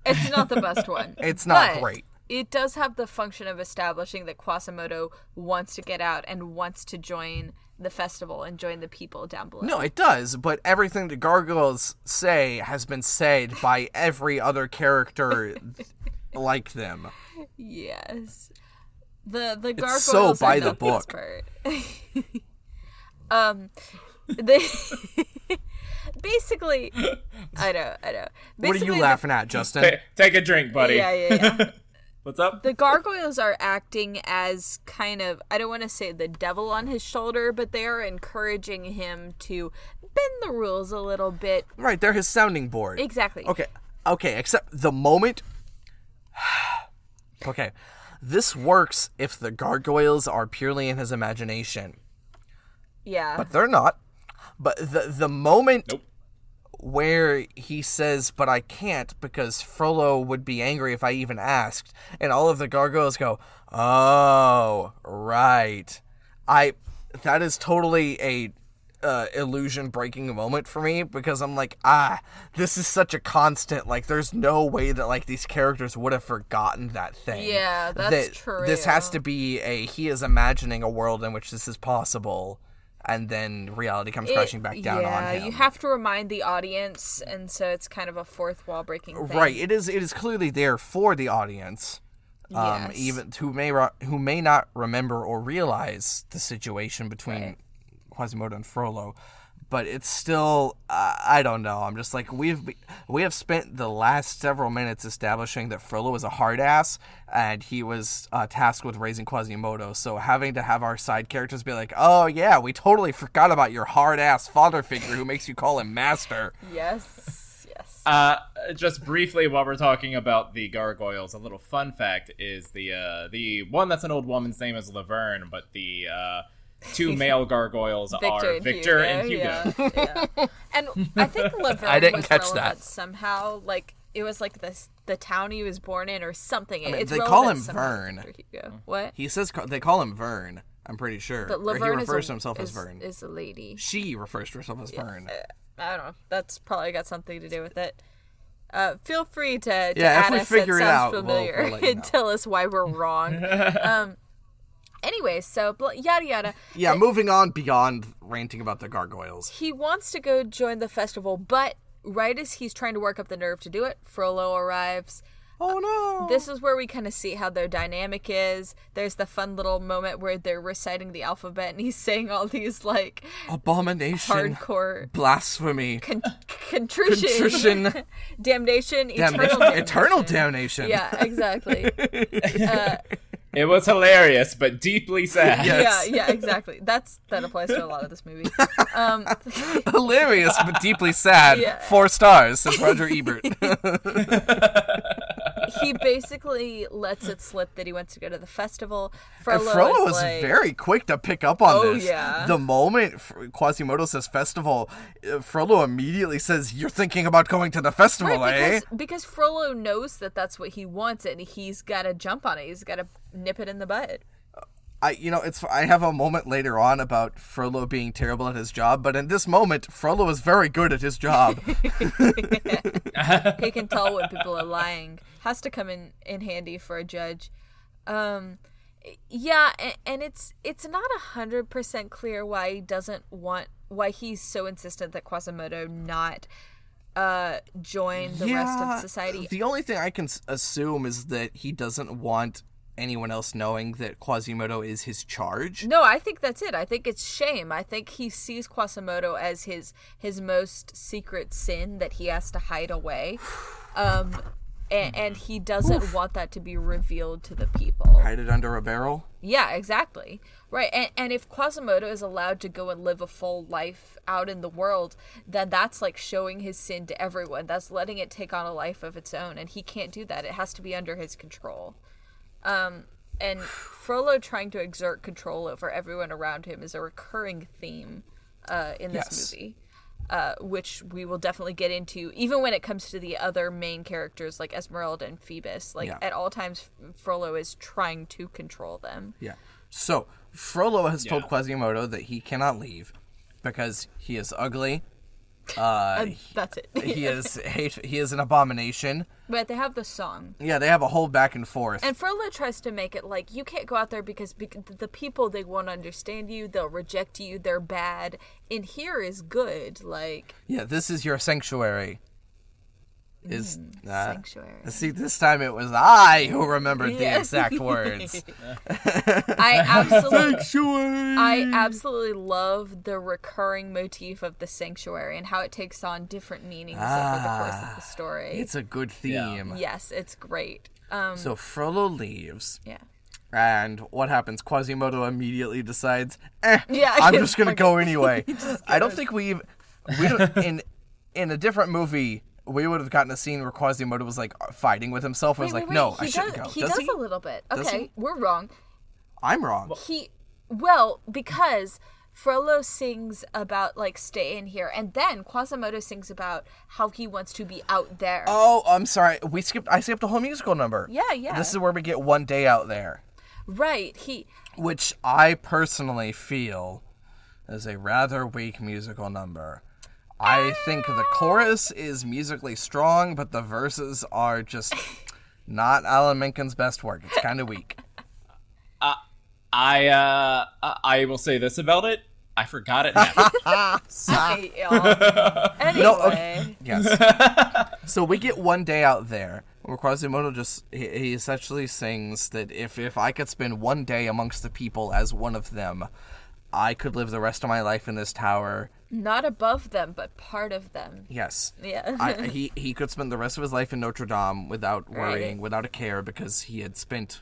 It's not the best one. It's not But great. It does have the function of establishing that Quasimodo wants to get out and wants to join the festival and join the people down below. No, it does, but everything the gargoyles say has been said by every other character like them. Yes. The the gargoyles so are by the not the book. part. um, they basically, I know, I know. What are Basically, you the- laughing at, Justin? Ta- take a drink, buddy. Yeah, yeah, yeah. What's up? the gargoyles are acting as kind of I don't want to say the devil on his shoulder, but they are encouraging him to bend the rules a little bit. Right, they're his sounding board. Exactly. Okay, okay, except the moment. okay, this works if the gargoyles are purely in his imagination, Yeah. but they're not. But the the moment Nope. where he says, "But I can't because Frollo would be angry if I even asked," and all of the gargoyles go, "Oh, right." I that is totally a uh, illusion breaking moment for me because I'm like, ah, this is such a constant. Like, there's no way that like these characters would have forgotten that thing. Yeah, that's that true. This has to be a he is imagining a world in which this is possible, and then reality comes It- crashing back down yeah, on him. you have to remind the audience, and so it's kind of a fourth wall breaking thing. Right. It is. It is clearly there for the audience, um, Yes. even who may ro- who may not remember or realize the situation between Right. Quasimodo and Frollo, but it's still. Uh, I don't know. I'm just like we've we have spent the last several minutes establishing that Frollo is a hard ass and he was uh, tasked with raising Quasimodo. So having to have our side characters be like, "Oh yeah, we totally forgot about your hard ass father figure who makes you call him master." Yes. Yes. Uh, just briefly, while we're talking about the gargoyles, a little fun fact is the uh, the one that's an old woman's name is Laverne, but the uh, two male gargoyles Victor are and Victor Hugo, and Hugo. Yeah, yeah. And I think Laverne I didn't was catch that. somehow. Like it was like the the town he was born in or something. mean, it's they call him Vern. Hugo. What? He says they call him Vern. I'm pretty sure. But Or Laverne he is refers a, to himself is, as Vern. is a lady. she refers to herself as Vern. I don't know. That's probably got something to do with it. Uh, feel free to, to Yeah, if we us figure it it sounds out, we'll- familiar we'll let you and know. tell us why we're wrong. um, anyway, so bl- yada yada. Yeah, uh, moving on beyond ranting about the gargoyles. He wants to go join the festival, but right as he's trying to work up the nerve to do it, Frollo arrives. Oh no! Uh, this is where we kind of see how their dynamic is. There's the fun little moment where they're reciting the alphabet and he's saying all these like abomination, hardcore blasphemy, con- contrition, Contrition. damnation, eternal damnation. eternal damnation. Yeah, exactly. Uh, It was hilarious, but deeply sad. Yes. Yeah, yeah, exactly. That's that applies to a lot of this movie. Um, hilarious but deeply sad. Yeah. Four stars, says Roger Ebert. he basically lets it slip that he wants to go to the festival. Frollo, And Frollo is was like, very quick to pick up on Oh, this. yeah. The moment Quasimodo says festival, uh, Frollo immediately says, "You're thinking about going to the festival, Right, eh?" because, because Frollo knows that that's what he wants, and he's got to jump on it. He's got to nip it in the bud. I, you know, it's. I have a moment later on about Frollo being terrible at his job, but in this moment, Frollo is very good at his job. he can tell when people are lying. Has to come in in handy for a judge. Um, yeah, and, and it's it's not a hundred percent clear why he doesn't want why he's so insistent that Quasimodo not uh join the rest of society. The only thing I can assume is that he doesn't want anyone else knowing that Quasimodo is his charge. No, I think that's it. I think it's shame. I think he sees Quasimodo as his his most secret sin that he has to hide away. Um and, and he doesn't want that to be revealed to the people. Hide it under a barrel. Yeah, exactly. Right. And and if Quasimodo is allowed to go and live a full life out in the world, then that's like showing his sin to everyone. That's letting it take on a life of its own and he can't do that. It has to be under his control. Um and Frollo trying to exert control over everyone around him is a recurring theme uh, in this Yes. movie, uh, which we will definitely get into, even when it comes to the other main characters like Esmeralda and Phoebus. Like Yeah. at all times, Frollo is trying to control them. Yeah. So Frollo has told Quasimodo that he cannot leave because he is ugly. Uh, And that's it. he is hate. He is an abomination. but they have the song. Yeah, they have a whole back and forth. And Frollo tries to make it like you can't go out there because bec- the people they won't understand you, they'll reject you, they're bad. In here is good, like yeah, this is your sanctuary. Is uh, sanctuary. See, this time it was I who remembered the exact words. I absolutely Sanctuary. I absolutely love the recurring motif of the sanctuary and how it takes on different meanings over the course of the story. It's a good theme. yes, it's great. so Frollo leaves, Yeah. and what happens? Quasimodo immediately decides, eh, Yeah, I'm just gonna go anyway. I don't think we we don't, in in a different movie we would have gotten a scene where Quasimodo was like fighting with himself. I was Wait, like, wait, no, I he shouldn't go. He does does he? a little bit. Does Okay, he? we're wrong. I'm wrong. He well because Frollo sings about like stay in here, and then Quasimodo sings about how he wants to be out there. Oh, I'm sorry. We skipped. I skipped a whole musical number. Yeah, yeah. This is where we get one day out there, Right. He which I personally feel is a rather weak musical number. I think the chorus is musically strong, but the verses are just not Alan Menken's best work. It's kind of weak. I uh, I will say this about it. I forgot it. Happened. I, uh, anyway. No, okay. Yes. so we get one day out there where Quasimodo just he, he essentially sings that if if I could spend one day amongst the people as one of them, I could live the rest of my life in this tower. Not above them, but part of them. Yes. Yeah. I, he he could spend the rest of his life in Notre Dame without worrying, Right. without a care, because he had spent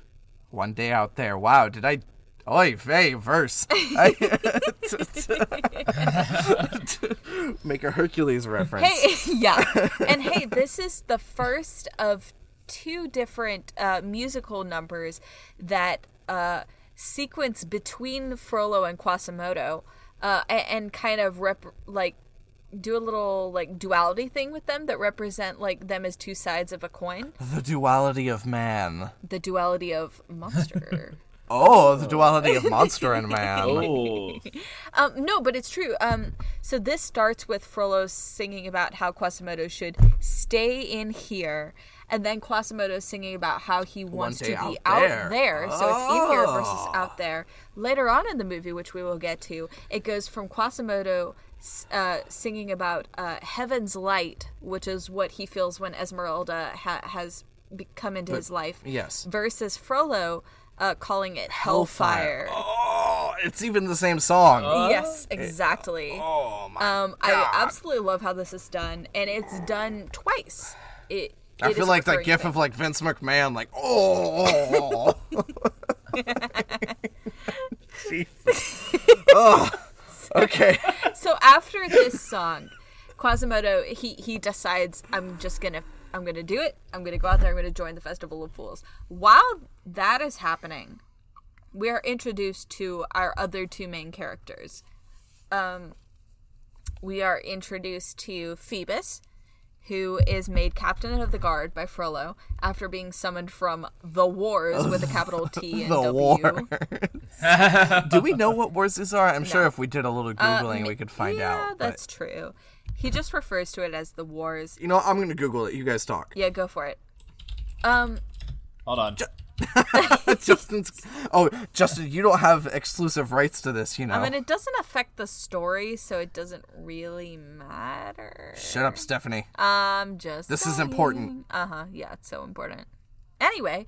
one day out there. Wow, did I? Oi, vey, verse. I, make a Hercules reference. Hey, yeah. And hey, this is the first of two different uh, musical numbers that uh, sequence between Frollo and Quasimodo uh, a- and, kind of rep- like do a little like duality thing with them that represent like them as two sides of a coin. The duality of man. The duality of monster. Oh, the duality of monster and man. oh, Um, no, but it's true. Um, so this starts with Frollo singing about how Quasimodo should stay in here, and then Quasimodo singing about how he wants to be out out there. there. So it's in here versus Oh. out there. Later on in the movie, which we will get to, it goes from Quasimodo uh, singing about uh, heaven's light, which is what he feels when Esmeralda ha- has be- come into his life, yes. versus Frollo uh, calling it hellfire. Oh, it's even the same song. Yes, exactly. oh my Um, I absolutely love how this is done, and it's done twice. It. I feel like that gif thing. of like Vince McMahon, like oh. Jesus. oh. Okay. So after this song, Quasimodo he he decides I'm just gonna I'm gonna do it. I'm gonna go out there. I'm gonna join the Festival of Fools. While that is happening, we are introduced to our other two main characters. Um, we are introduced to Phoebus, who is made captain of the guard by Frollo after being summoned from the wars with a capital T and The W. wars. Do we know what wars these are? I'm sure if we did a little googling, we could find Uh, yeah, out. but- that's true. He just refers to it as the wars. You know. I'm gonna Google it. You guys talk. Yeah, go for it. Um, hold on. Justin's. Oh, Justin, you don't have exclusive rights to this. You know. I mean, it doesn't affect the story, so it doesn't really matter. Shut up, Stephanie. Um, just This is important. Uh huh. Yeah, it's so important. Anyway,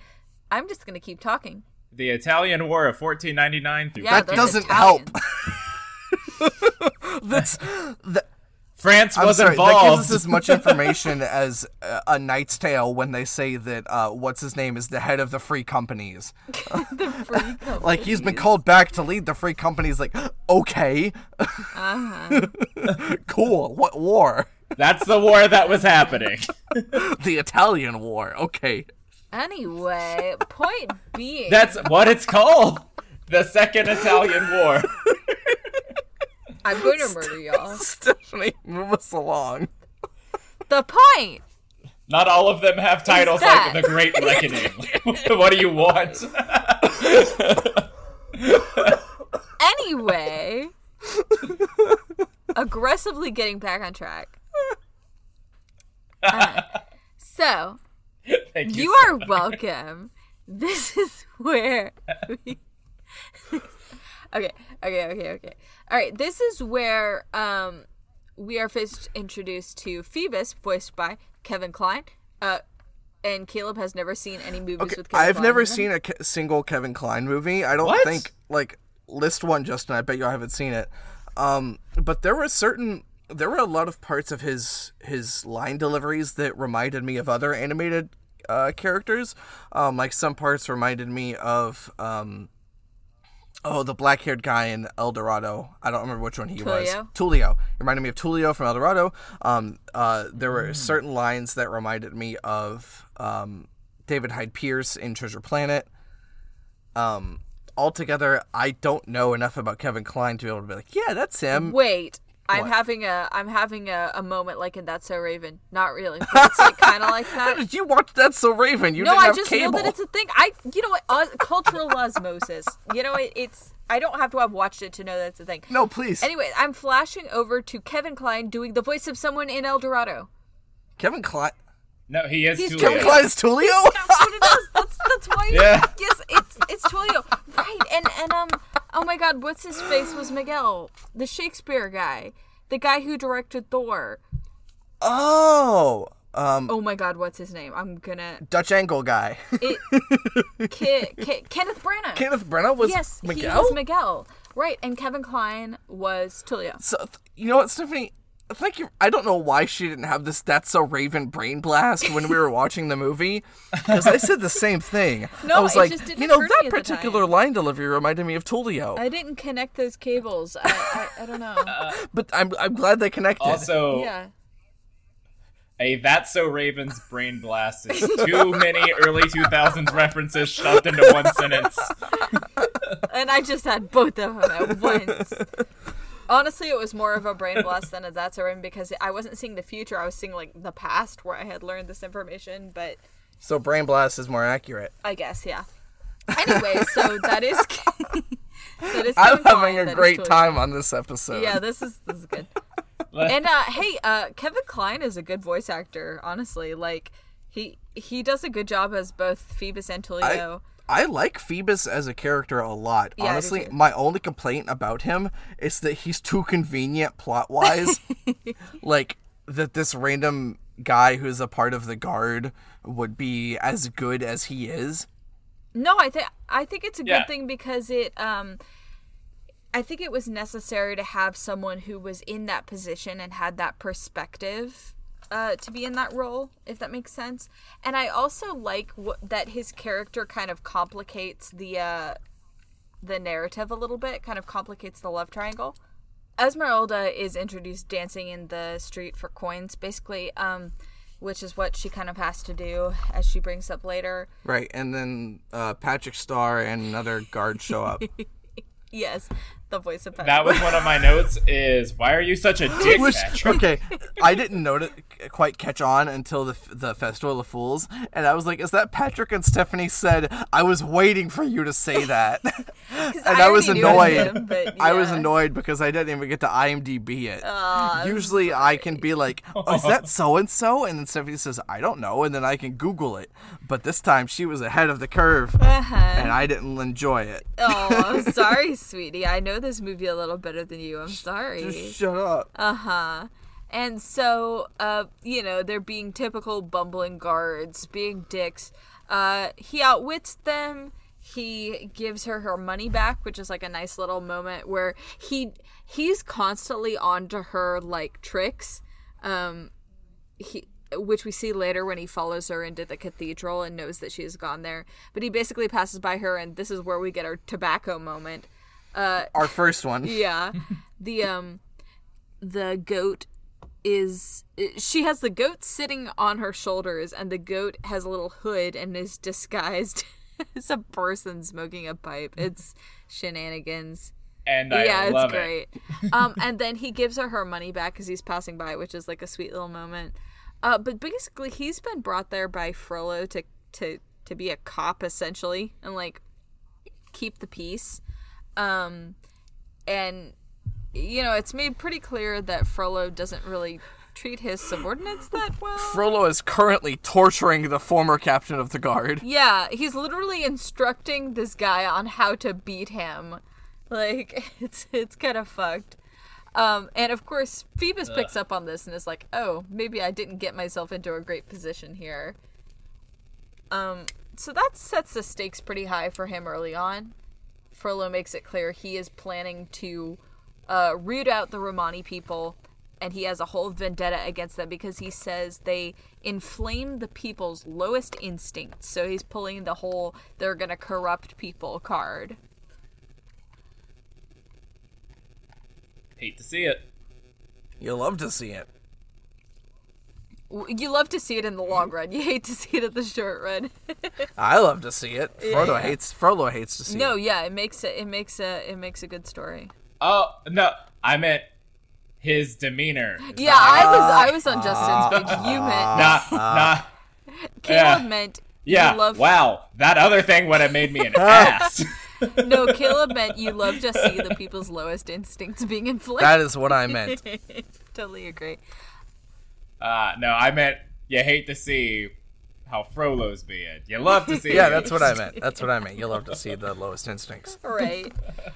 I'm just gonna keep talking. The Italian War of 1499 through Yeah, that doesn't Italians. help. That's that, France I'm was sorry. That gives us as much information as uh, a Knight's Tale when they say that uh, what's his name is the head of the free companies. the free companies. Like he's been called back to lead the free companies. Like okay, Uh-huh. cool. What war? That's the war that was happening. The Italian War. Okay. Anyway, point being, That's what it's called. The Second Italian War. I'm going to murder y'all. Stephanie, move us along. The point. Not all of them have titles that- like The Great Reckoning. what do you want? Anyway, aggressively getting back on track. Uh, so, Thank you. you so are much. welcome. This is where. We... okay, okay, okay, okay. All right, this is where um we are first introduced to Phoebus, voiced by Kevin Kline. Uh, and Caleb has never seen any movies with Kevin I've Kline never seen a Ke- single Kevin Kline movie. I don't What? think like list one, Justin. I bet you haven't seen it. Um, but there were certain there were a lot of parts of his his line deliveries that reminded me of other animated uh, characters. Um, like some parts reminded me of um, oh the black haired guy in El Dorado. I don't remember which one he was. Tulio? Tulio reminded me of Tulio from El Dorado. Um, uh, there were certain lines that reminded me of um, David Hyde Pierce in Treasure Planet. Um, altogether, I don't know enough about Kevin Kline to be able to be like, yeah, that's him. Wait, I'm What? having a I'm having a, a moment like in That's So Raven. Not really, but it's like kind of like How that. did you watch That's So Raven? You No, didn't I have just cable. know that it's a thing. I you know what os- cultural osmosis. You know it, it's I don't have to have watched it to know that's a thing. no, please. Anyway, I'm flashing over to Kevin Kline doing the voice of someone in El Dorado. Kevin Kline. No, he is He's Tulio. Kevin Kline is Tulio. That's what it is. That's that's why. Yeah. Yes, it's it's Tulio. Right. And and um. Oh my God, what's his face was Miguel, the Shakespeare guy, the guy who directed Thor. oh, um, Oh my God, what's his name? I'm gonna. Dutch angle guy. It, Ke- Ke- Kenneth Branagh. Kenneth Branagh was yes, Miguel. he was Miguel. Right, and Kevin Kline was Tulio. so th- you know what, Stephanie? Thank you. I don't know why she didn't have this "That's a Raven" brain blast when we were watching the movie, because I said the same thing. No, I was it like, just didn't you know, occur to that me at the particular time. line delivery reminded me of Tulio. I didn't connect those cables. I, I, I don't know. Uh, but I'm I'm glad they connected. Also, yeah. a That's So Raven's brain blast is too many early 2000s references shoved into one sentence. And I just had both of them at once. Honestly, it was more of a brain blast than a that's a rim because I wasn't seeing the future. I was seeing like the past where I had learned this information. But so brain blast is more accurate. I guess, yeah. Anyway, so that is that is. I'm having Kline, a that is great Tulio. time on this episode. Yeah, this is this is good. and uh hey, uh Kevin Kline is a good voice actor, honestly. Like he he does a good job as both Phoebus and Tulio. I like Phoebus as a character a lot. Yeah, Honestly, my only complaint about him is that he's too convenient plot wise. like that this random guy who's a part of the guard would be as good as he is. No, I think I think it's a good thing because it um I think it was necessary to have someone who was in that position and had that perspective uh, to be in that role, if that makes sense. And I also like what, that his character kind of complicates the uh, the narrative a little bit, kind of complicates the love triangle. Esmeralda is introduced dancing in the street for coins, basically, um, which is what she kind of has to do, as she brings up later. Right, and then uh, Patrick Star and another guard show up. Yes, the voice of Patrick. That was one of my notes is why are you such a dick, Which, Patrick? okay, I didn't notice quite catch on until the the Festival of Fools, and I was like, "Is that Patrick?" And Stephanie said, "I was waiting for you to say that," and I, was already knew it was annoyed. him, but I was annoyed because I didn't even get to IMDb it. Usually, I can be like, oh, "Is that so and so?" And then Stephanie says, "I don't know," and then I can Google it. But this time, she was ahead of the curve, Uh-huh. and I didn't enjoy it. Oh, I'm sorry, sweetie. I know this movie a little better than you. I'm sorry. Just shut up. Uh huh. And so, uh, you know, they're being typical bumbling guards, being dicks. Uh, he outwits them. He gives her her money back, which is like a nice little moment where he he's constantly onto her like tricks. Um, he which we see later when he follows her into the cathedral and knows that she has gone there. But he basically passes by her, and this is where we get our tobacco moment. Our first one. Yeah. the um the goat is she has the goat sitting on her shoulders and the goat has a little hood and is disguised as a person smoking a pipe. It's shenanigans. And I yeah, love it's it. great. um and then he gives her her money back because he's passing by, which is like a sweet little moment. Uh but basically he's been brought there by Frollo to to to be a cop essentially and like keep the peace. Um and you know it's made pretty clear that Frollo doesn't really treat his subordinates that well. Frollo is currently torturing the former captain of the guard. yeah, he's literally instructing this guy on how to beat him. Like it's it's kind of fucked. Um, and of course, Phoebus picks up on this and is like, "Oh, maybe I didn't get myself into a great position here." Um, so that sets the stakes pretty high for him early on. Frollo makes it clear he is planning to uh, root out the Romani people and he has a whole vendetta against them because he says they inflame the people's lowest instincts. So he's pulling the whole "they're gonna corrupt people" card. Hate to see it. You love to see it. W- You love to see it in the hmm? long run. You hate to see it in the short run. I love to see it. Frodo yeah. hates. Frodo hates to see no, it. yeah, it makes it. It makes a. It makes a good story. Oh no, I meant his demeanor. Yeah, I was. I was on Justin's ah. page. You meant. Nah, nah. Caleb yeah. meant. Yeah. You love, Wow, that other thing would have made me an ass. No, Caleb meant you love to see the people's lowest instincts being inflamed. That is what I meant. totally agree. Uh, no, I meant you hate to see how Frollo's being. You love to see. Yeah, that's what I meant. That's what I meant. You love to see the lowest instincts. Right.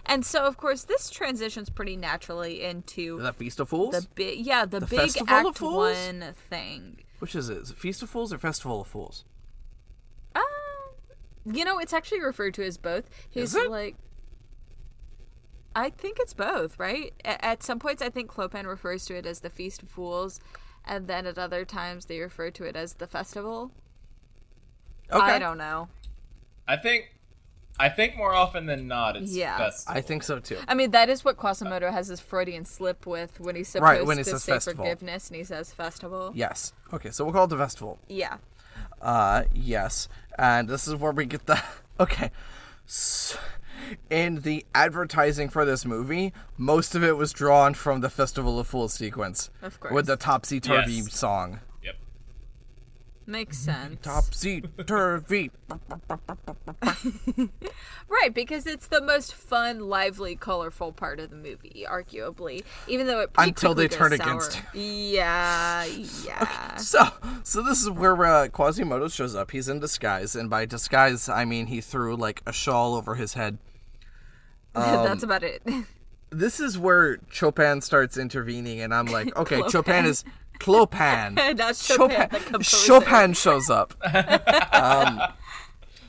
and so, of course, this transitions pretty naturally into The Feast of Fools? the big, yeah, the, big Festival of Act Fools? One thing. Which is it? Is it Feast of Fools or Festival of Fools? Uh, you know, it's actually referred to as both. He's Is it? like. I think it's both, right? At some points, I think Clopin refers to it as the Feast of Fools, and then at other times they refer to it as the festival. Okay. I don't know. I think. I think more often than not, it's Yeah. festival. I think so too. I mean, that is what Quasimodo has his Freudian slip with when he's supposed Right, when he to says say festival. forgiveness and he says festival. Yes. Okay, so we'll call it the festival. Yeah. Uh, yes. And this is where we get the. Okay. S in the advertising for this movie, most of it was drawn from the Festival of Fools sequence. Of course. With the Topsy Turvy Yes. song. Yep. Makes sense. Topsy Turvy. Right, because it's the most fun, lively, colorful part of the movie, arguably. Even though it pretty Until they turn goes against sour. Yeah, yeah. So, so this is where uh, Quasimodo shows up. He's in disguise, and by disguise, I mean he threw like a shawl over his head. Um, That's about it. This is where Chopin starts intervening, and I'm like, okay, Chopin is Clopin. Not Chopin, the. Chopin shows up. um,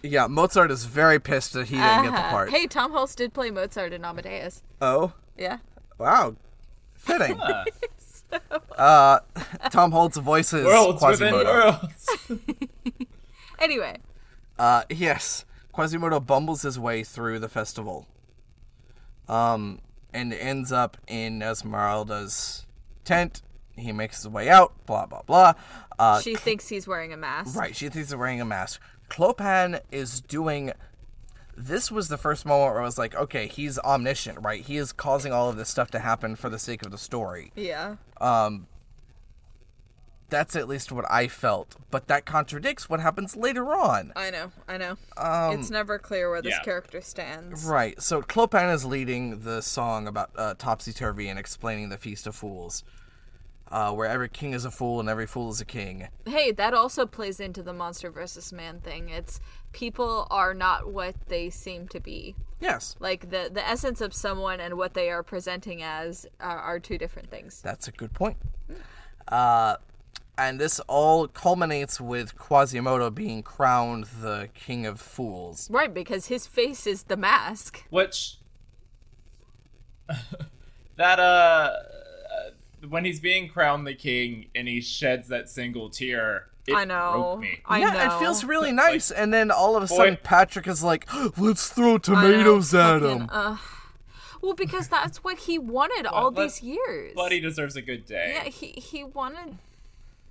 yeah, Mozart is very pissed that he didn't get the Uh-huh. part. Hey, Tom Hulce did play Mozart in Amadeus. Oh, Yeah. wow, fitting. uh, Tom Hulce's voice is Worlds within Quasimodo. worlds. Anyway, Uh, yes, Quasimodo bumbles his way through the festival, um, and ends up in Esmeralda's tent. He makes his way out. Blah blah blah. Uh, she thinks he's wearing a mask. right, she thinks he's wearing a mask. Clopin is doing. This was the first moment where I was like, okay, he's omniscient, right? He is causing all of this stuff to happen for the sake of the story. Yeah. That's at least what I felt, but that contradicts what happens later on. I know, I know. Um, it's never clear where this yeah. character stands. Right. So Clopin is leading the song about uh, topsy turvy and explaining the Feast of Fools, uh, where every king is a fool and every fool is a king. Hey, that also plays into the monster versus man thing. It's people are not what they seem to be. Yes, Like the the essence of someone and what they are presenting as are, are two different things. that's a good point. Uh, and this all culminates with Quasimodo being crowned the king of fools. Right, because his face is the mask. Which that uh when he's being crowned the king and he sheds that single tear, it I know. broke me. I yeah, know. it feels really nice. and then all of a sudden, Patrick is like, "Let's throw I know, tomatoes at fucking, him." uh, well, because that's what he wanted all these years. But he deserves a good day. yeah, he he wanted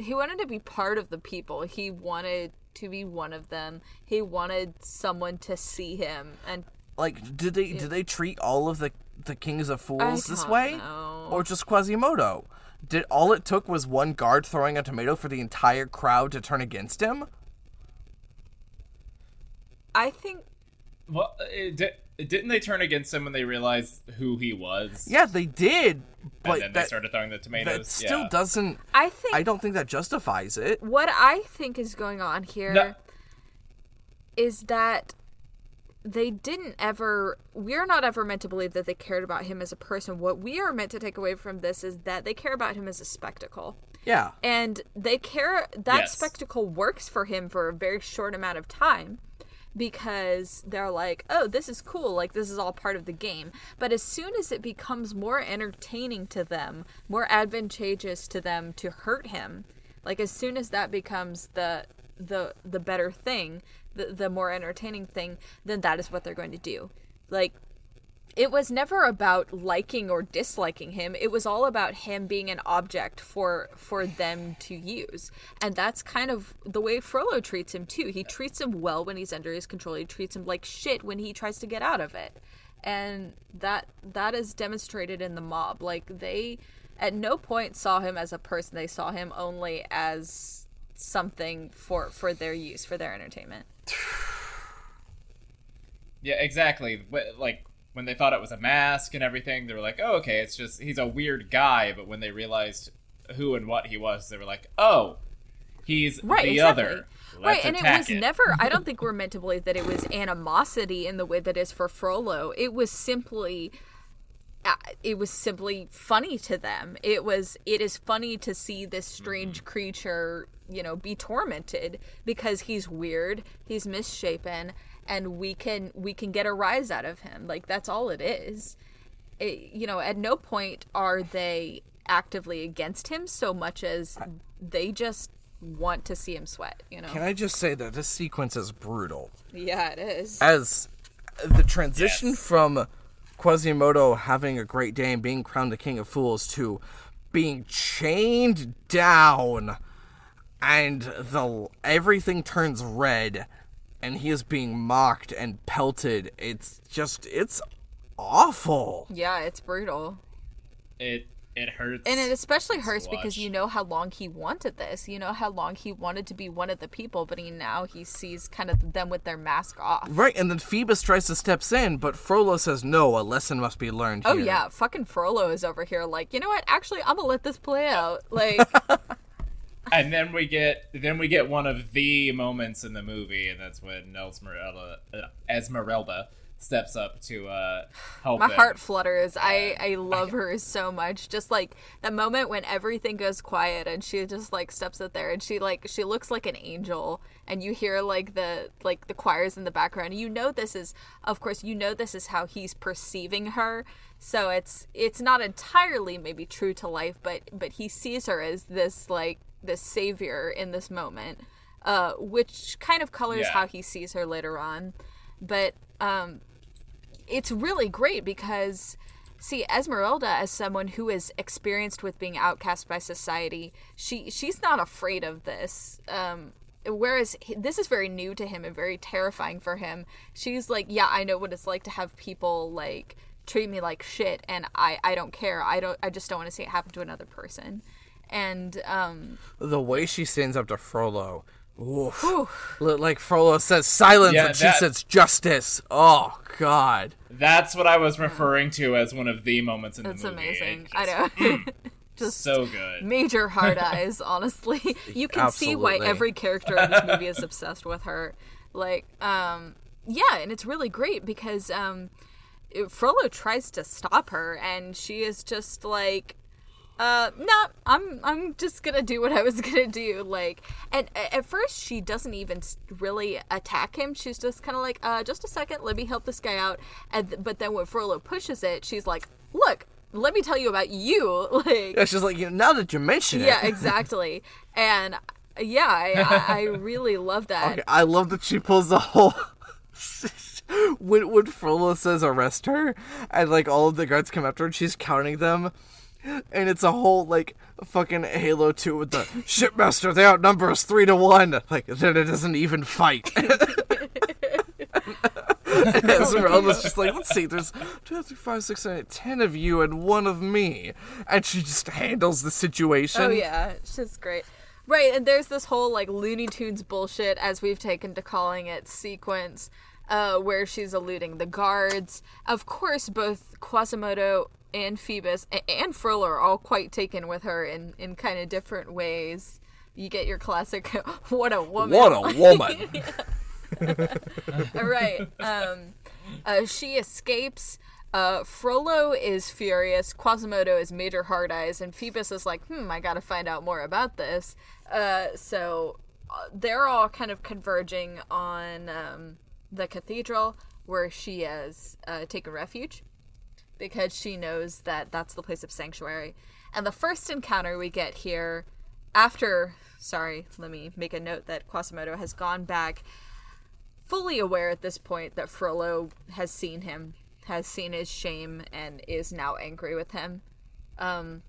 he wanted to be part of the people. He wanted to be one of them. He wanted someone to see him and Like, did they did they treat all of the the kings of fools this don't way, know. or just Quasimodo? Did all it took was one guard throwing a tomato for the entire crowd to turn against him? I think Well, it di- didn't they turn against him when they realized who he was? Yeah, they did, and but then they started throwing the tomatoes. that still yeah. doesn't. I think I don't think that justifies it. what I think is going on here is No. that they didn't ever we're not ever meant to believe that they cared about him as a person. What we are meant to take away from this is that they care about him as a spectacle. Yeah, And they care that Yes. spectacle works for him for a very short amount of time because they're like, oh, this is cool. Like, this is all part of the game. But as soon as it becomes more entertaining to them, more advantageous to them to hurt him, like, as soon as that becomes the the the better thing, the, the more entertaining thing, then that is what they're going to do. Like, it was never about liking or disliking him. It was all about him being an object for for them to use. And that's kind of the way frollo treats him too. He treats him well when he's under his control. He treats him like shit when he tries to get out of it. And that that is demonstrated in the mob. Like they at no point saw him as a person. They saw him only as something for for their use for their entertainment. Yeah, exactly. Like when they thought it was a mask and everything, they were like, "Oh, okay, it's just he's a weird guy." But when they realized who and what he was, they were like, "Oh, he's right the exactly. other." right Let's and it was never i don't think we're meant to believe that it was animosity in the way that is for frollo it was simply uh, it was simply funny to them it was it is funny to see this strange creature you know be tormented because he's weird he's misshapen and we can we can get a rise out of him like that's all it is it, you know at no point are they actively against him so much as they just want to see him sweat you know Can I just say that this sequence is brutal? yeah it is As the transition Yes. from Quasimodo having a great day and being crowned the King of Fools to being chained down and the everything turns red and he is being mocked and pelted. It's just it's awful. yeah it's brutal It it hurts. and it especially hurts because you know how long he wanted this you know how long he wanted to be one of the people but he now he sees kind of them with their mask off Right, and then Phoebus tries to steps in, but Frollo says no, a lesson must be learned oh here. yeah fucking frollo is over here like you know what actually i'm gonna let this play out like and then we get then we get one of the moments in the movie, and that's when Esmeralda uh, Esmeralda steps up to uh, help. my them. heart flutters i i love her so much just like the moment when everything goes quiet and she just like steps up there and she like she looks like an angel and you hear like the like the choirs in the background you know this is of course you know this is how he's perceiving her so it's it's not entirely maybe true to life but but he sees her as this like this savior in this moment uh which kind of colors Yeah. how he sees her later on. But um it's really great because see Esmeralda as someone who is experienced with being outcast by society she she's not afraid of this um whereas he- this is very new to him and very terrifying for him. She's like yeah I know what it's like to have people like treat me like shit and I I don't care. I don't I just don't want to see it happen to another person and um The way she stands up to Frollo. Oof. Li- Like Frollo says silence Yeah, and she that- says justice. Oh god. That's what I was referring to as one of the moments in it's the movie. That's amazing It I just- know just So good. major hard eyes honestly you can see why every character in this movie is obsessed with her like um yeah and it's really great because um frollo tries to stop her and she is just like uh no i'm i'm just gonna do what i was gonna do like and at first she doesn't even really attack him she's just kind of like uh just a second let me help this guy out and but then when frollo pushes it she's like look let me tell you about you like Yeah, she's like, you know, now that you mention it. yeah, exactly. And yeah, I, I, I really love that. Okay, I love that she pulls the whole. when when Frollo says arrest her, and like all of the guards come after her, and she's counting them, and it's a whole like fucking Halo Two with the shipmaster. They outnumber us three to one. Like then it doesn't even fight. Esmeralda's just like, let's see, there's two, three, five, six, seven, eight, ten of you and one of me, and she just handles the situation. Oh yeah, she's great. Right, and there's this whole like Looney Tunes bullshit, as we've taken to calling it, sequence, uh, where she's eluding the guards. Of course, both Quasimodo and Phoebus and Frollo are all quite taken with her in in kind of different ways. You get your classic, "What a woman!" What a woman! right. Um, uh, she escapes. Uh, Frollo is furious. Quasimodo is major hard eyes, and Phoebus is like, "Hmm, I gotta find out more about this." Uh, so uh, they're all kind of converging on um, the cathedral where she has uh, taken refuge because she knows that that's the place of sanctuary. And the first encounter we get here after, sorry, let me make a note that Quasimodo has gone back fully aware at this point that Frollo has seen him, has seen his shame, and is now angry with him. Um,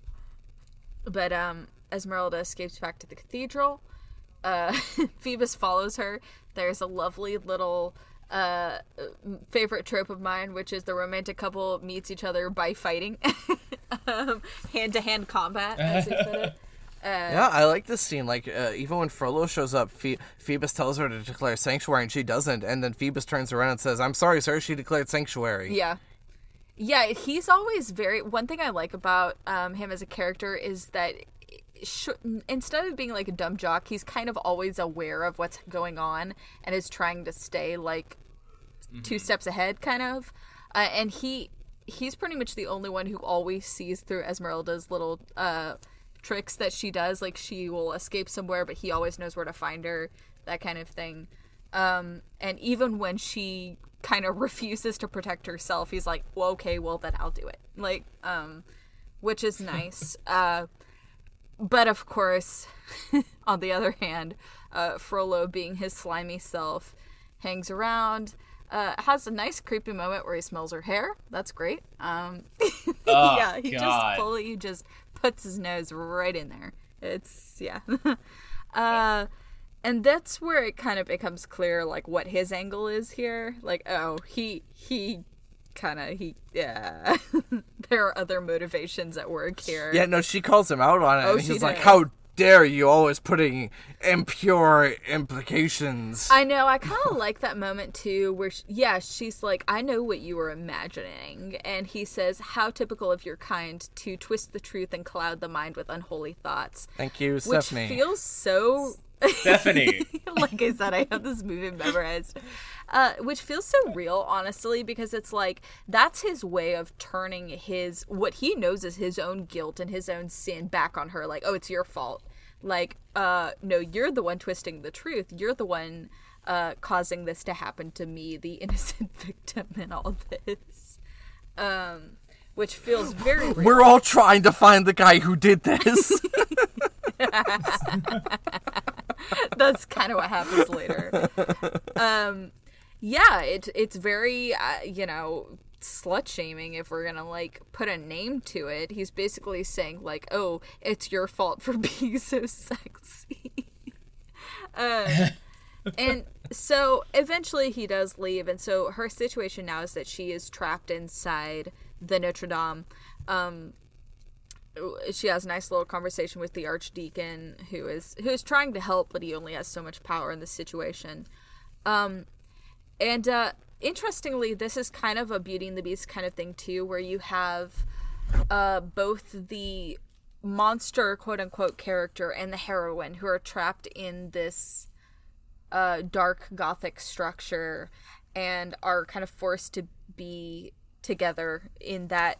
but um, Esmeralda escapes back to the cathedral. Uh, Phoebus follows her. There's a lovely little uh, favorite trope of mine, which is the romantic couple meets each other by fighting, hand to hand combat, as they put it. yeah, I like this scene. Like, uh, even when Frollo shows up, Phe- Phoebus tells her to declare sanctuary, and she doesn't. And then Phoebus turns around and says, "I'm sorry, sir. She declared sanctuary." Yeah. Yeah, he's always very. One thing I like about um, him as a character is that sh- instead of being like a dumb jock, he's kind of always aware of what's going on and is trying to stay like two steps ahead, kind of. Uh, and he he's pretty much the only one who always sees through Esmeralda's little uh, tricks that she does. Like she will escape somewhere, but he always knows where to find her. That kind of thing. Um, and even when she kind of refuses to protect herself, he's like, "Well, okay, well then I'll do it." Like, um, which is nice. uh, but of course, on the other hand, uh, Frollo, being his slimy self, hangs around. Uh, has a nice creepy moment where he smells her hair. That's great. Um, Oh, yeah, he God. just fully just puts his nose right in there. It's yeah. uh, and that's where it kind of becomes clear like what his angle is here. Like, oh, he he kind of he yeah. there are other motivations at work here. Yeah, no, she calls him out on it, Oh, and she he's like, does. "How dare you always putting impure implications?" I know. I kind of like that moment too, where sh yeah, she's like, "I know what you were imagining," and he says, "How typical of your kind to twist the truth and cloud the mind with unholy thoughts," Thank you, which Stephanie. feels so. Stephanie. like I said, I have this movie memorized, uh, which feels so real, honestly, because it's like that's his way of turning his what he knows is his own guilt and his own sin back on her. Like, oh, it's your fault. Like, uh, no, you're the one twisting the truth. You're the one uh, causing this to happen to me, the innocent victim in all this. Um, which feels very real. We're all trying to find the guy who did this. that's kind of what happens later. Um, yeah, it it's very uh, you know slut shaming if we're gonna like put a name to it. He's basically saying like, oh, it's your fault for being so sexy. uh, and so eventually he does leave, and so her situation now is that she is trapped inside the Notre Dame. Um, she has a nice little conversation with the archdeacon who is who is trying to help but he only has so much power in this situation. Um and uh interestingly this is kind of a beauty and the beast kind of thing too where you have uh both the monster quote unquote character and the heroine who are trapped in this uh dark gothic structure and are kind of forced to be together in that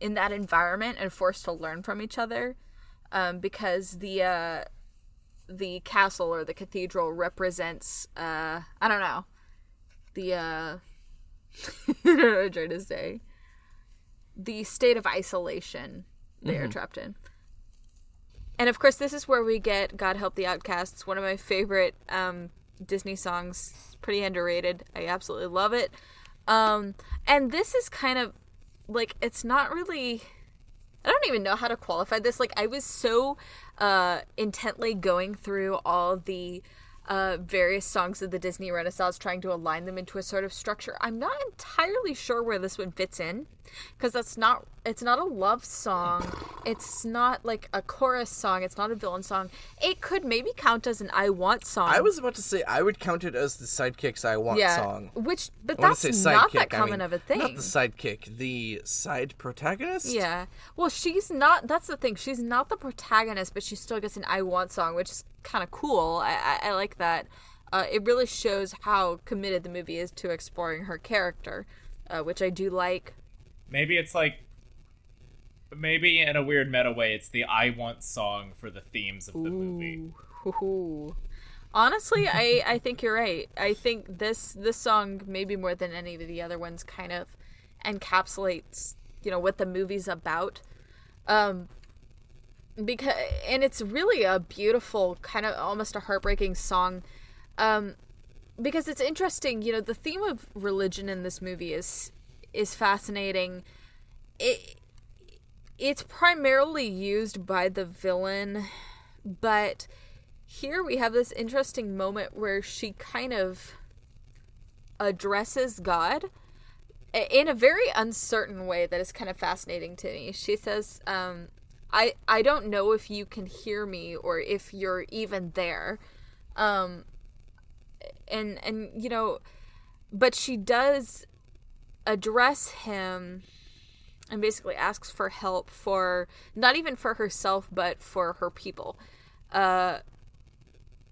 in that environment and forced to learn from each other um, because the uh, the castle or the cathedral represents uh, I don't know the uh, I don't know what I'm trying to say the state of isolation they are trapped in. And of course, this is where we get "God Help the Outcasts," one of my favorite um, Disney songs. It's pretty underrated. I absolutely love it. Um, and this is kind of like it's not really I don't even know how to qualify this. Like I was so uh intently going through all the uh various songs of the Disney Renaissance trying to align them into a sort of structure. I'm not entirely sure where this one fits in because that's not it's not a love song. It's not like a chorus song. It's not a villain song. It could maybe count as an I want song. I was about to say I would count it as the sidekicks I want yeah, song. which but I that's say not sidekick, that I common mean, of a thing. Not the sidekick, the side protagonist. Yeah. Well, she's not. That's the thing. She's not the protagonist, but she still gets an "I Want" song, which is kind of cool. I, I, I like that. Uh, it really shows how committed the movie is to exploring her character, uh, which I do like. Maybe it's like maybe in a weird meta way it's the I want song for the themes of the movie. Ooh. Honestly, I, I think you're right. I think this this song, maybe more than any of the other ones, kind of encapsulates you know what the movie's about. Um, because and it's really a beautiful, kind of almost a heartbreaking song. Um, because it's interesting, you know, the theme of religion in this movie is is fascinating. It it's primarily used by the villain, but here we have this interesting moment where she kind of addresses God in a very uncertain way that is kind of fascinating to me. She says, um, I, I don't know if you can hear me or if you're even there. Um, and, and, you know, but she does address him and basically asks for help for not even for herself but for her people. Uh,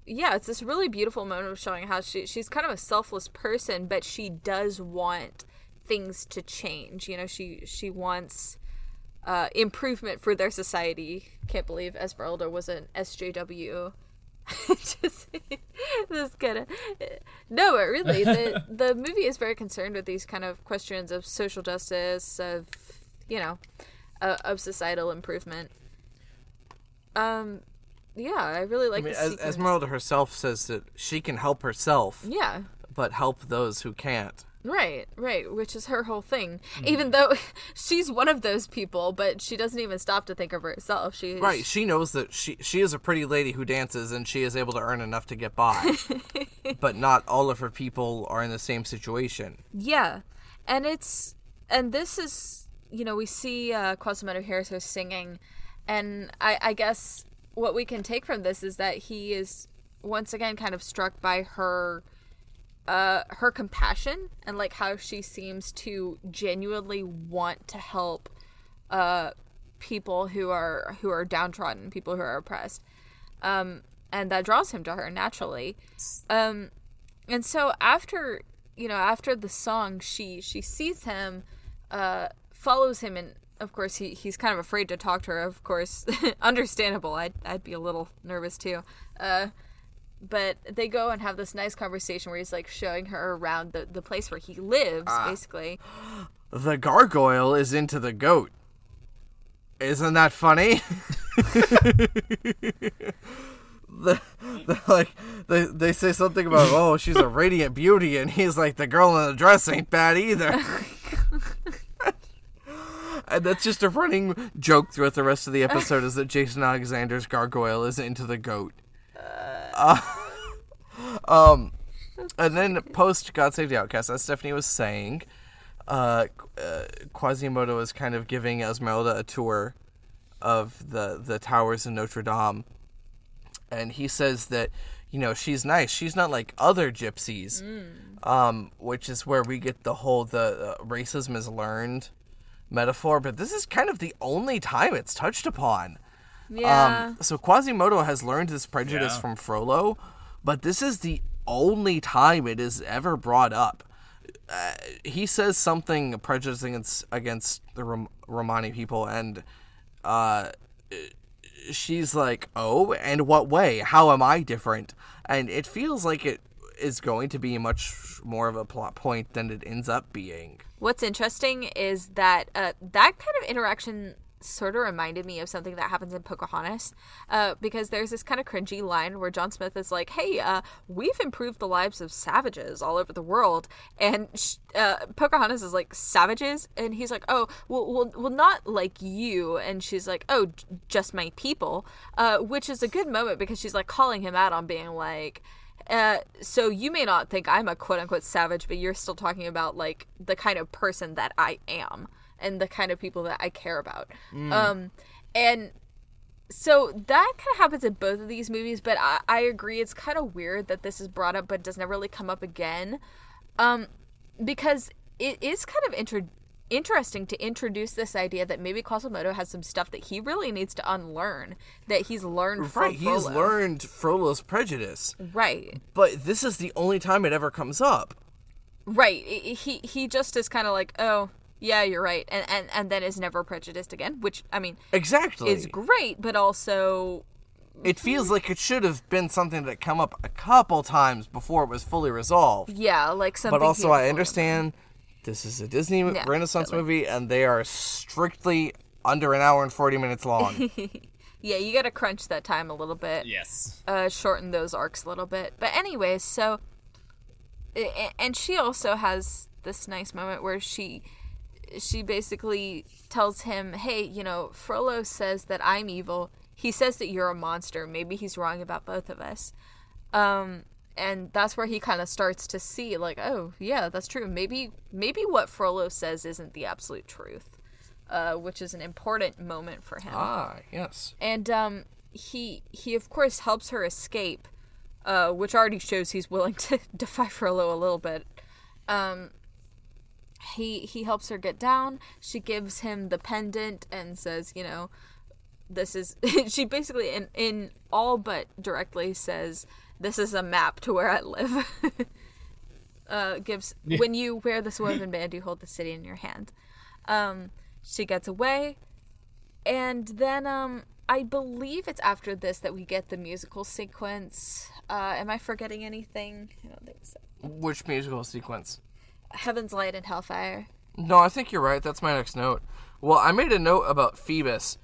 yeah, it's this really beautiful moment of showing how she she's kind of a selfless person, but she does want things to change. You know, she she wants uh, improvement for their society. Can't believe Esmeralda was an SJW. Just this kind of no, but really, the the movie is very concerned with these kind of questions of social justice, of you know, uh, of societal improvement. Um, yeah, I really like I mean, the Es- Esmeralda herself says that she can help herself, Yeah, but help those who can't. Right, right, which is her whole thing. Even though she's one of those people, but she doesn't even stop to think of herself. She Right, she knows that she she is a pretty lady who dances and she is able to earn enough to get by. but not all of her people are in the same situation. Yeah, and it's and this is you know we see uh, Quasimodo Harris singing, and I, I guess what we can take from this is that he is once again kind of struck by her uh her compassion and like how she seems to genuinely want to help uh people who are who are downtrodden people who are oppressed. Um and that draws him to her naturally. Um and so after you know after the song she she sees him uh follows him and of course he he's kind of afraid to talk to her. Of course understandable. I'd i'd be a little nervous too. Uh but they go and have this nice conversation where he's like showing her around the, the place where he lives ah. basically The gargoyle is into the goat. Isn't that funny? the, the, like they, they say something about oh she's a radiant beauty and he's like the girl in the dress ain't bad either. and that's just a running joke throughout the rest of the episode is that Jason Alexander's gargoyle is into the goat. Uh, um, and then post God Save the Outcast, as Stephanie was saying, uh, uh, Quasimodo is kind of giving Esmeralda a tour of the the towers in Notre Dame, and he says that you know she's nice. She's not like other gypsies, um, which is where we get the whole the uh, racism is learned metaphor. But this is kind of the only time it's touched upon. Yeah Um, so Quasimodo has learned this prejudice Yeah. from Frollo, but this is the only time it is ever brought up. Uh, he says something prejudice against against the Rom- Romani people, and uh, she's like, "Oh, and what way? How am I different?" And it feels like it is going to be much more of a plot point than it ends up being. What's interesting is that uh, that kind of interaction sort of reminded me of something that happens in Pocahontas, uh, because there's this kind of cringy line where John Smith is like, "Hey, uh, we've improved the lives of savages all over the world," and sh- uh, Pocahontas is like, "Savages," and he's like, "Oh, well, well, well, not like you," and she's like, "Oh, j- just my people," uh, which is a good moment because she's like calling him out on being like. Uh, so you may not think I'm a quote unquote savage, but you're still talking about like the kind of person that I am and the kind of people that I care about. Um, and so that kind of happens in both of these movies, but I, I agree it's kind of weird that this is brought up but does never really come up again. Um, because it is kind of interesting to introduce this idea that maybe Quasimodo has some stuff that he really needs to unlearn that he's learned from Right, he's Frollo. learned Frollo's prejudice, Right. but this is the only time it ever comes up. Right. He he just is kind of like, oh, yeah, you're right, and and and then is never prejudiced again, which I mean Exactly. is great, but also it feels like it should have been something that come up a couple times before it was fully resolved. Yeah, like something. But also, I understand this is a Disney Yeah, Renaissance totally. movie, and they are strictly under an hour and forty minutes long. Yeah, you got to crunch that time a little bit. Yes. uh, shorten those arcs a little bit. But anyways, so and she also has this nice moment where she she basically tells him, "Hey, you know, Frollo says that I'm evil. He says that you're a monster. Maybe he's wrong about both of us." Um and that's where he kind of starts to see like, "Oh, yeah, that's true. Maybe maybe what Frollo says isn't the absolute truth." Uh, which is an important moment for him ah, yes. and um, he he of course helps her escape, uh, which already shows he's willing to defy Frollo a little bit. Um, he he helps her get down. She gives him the pendant and says, you know, this is. she basically in in all but directly says, this is a map to where I live. uh, gives when you wear this woven band, you hold the city in your hand. Um, she gets away and then um I believe it's after this that we get the musical sequence. Uh, am I forgetting anything? I don't think so. Which musical sequence? Heaven's Light and Hellfire. No, I think you're right. That's my next note. Well, I made a note about Phoebus.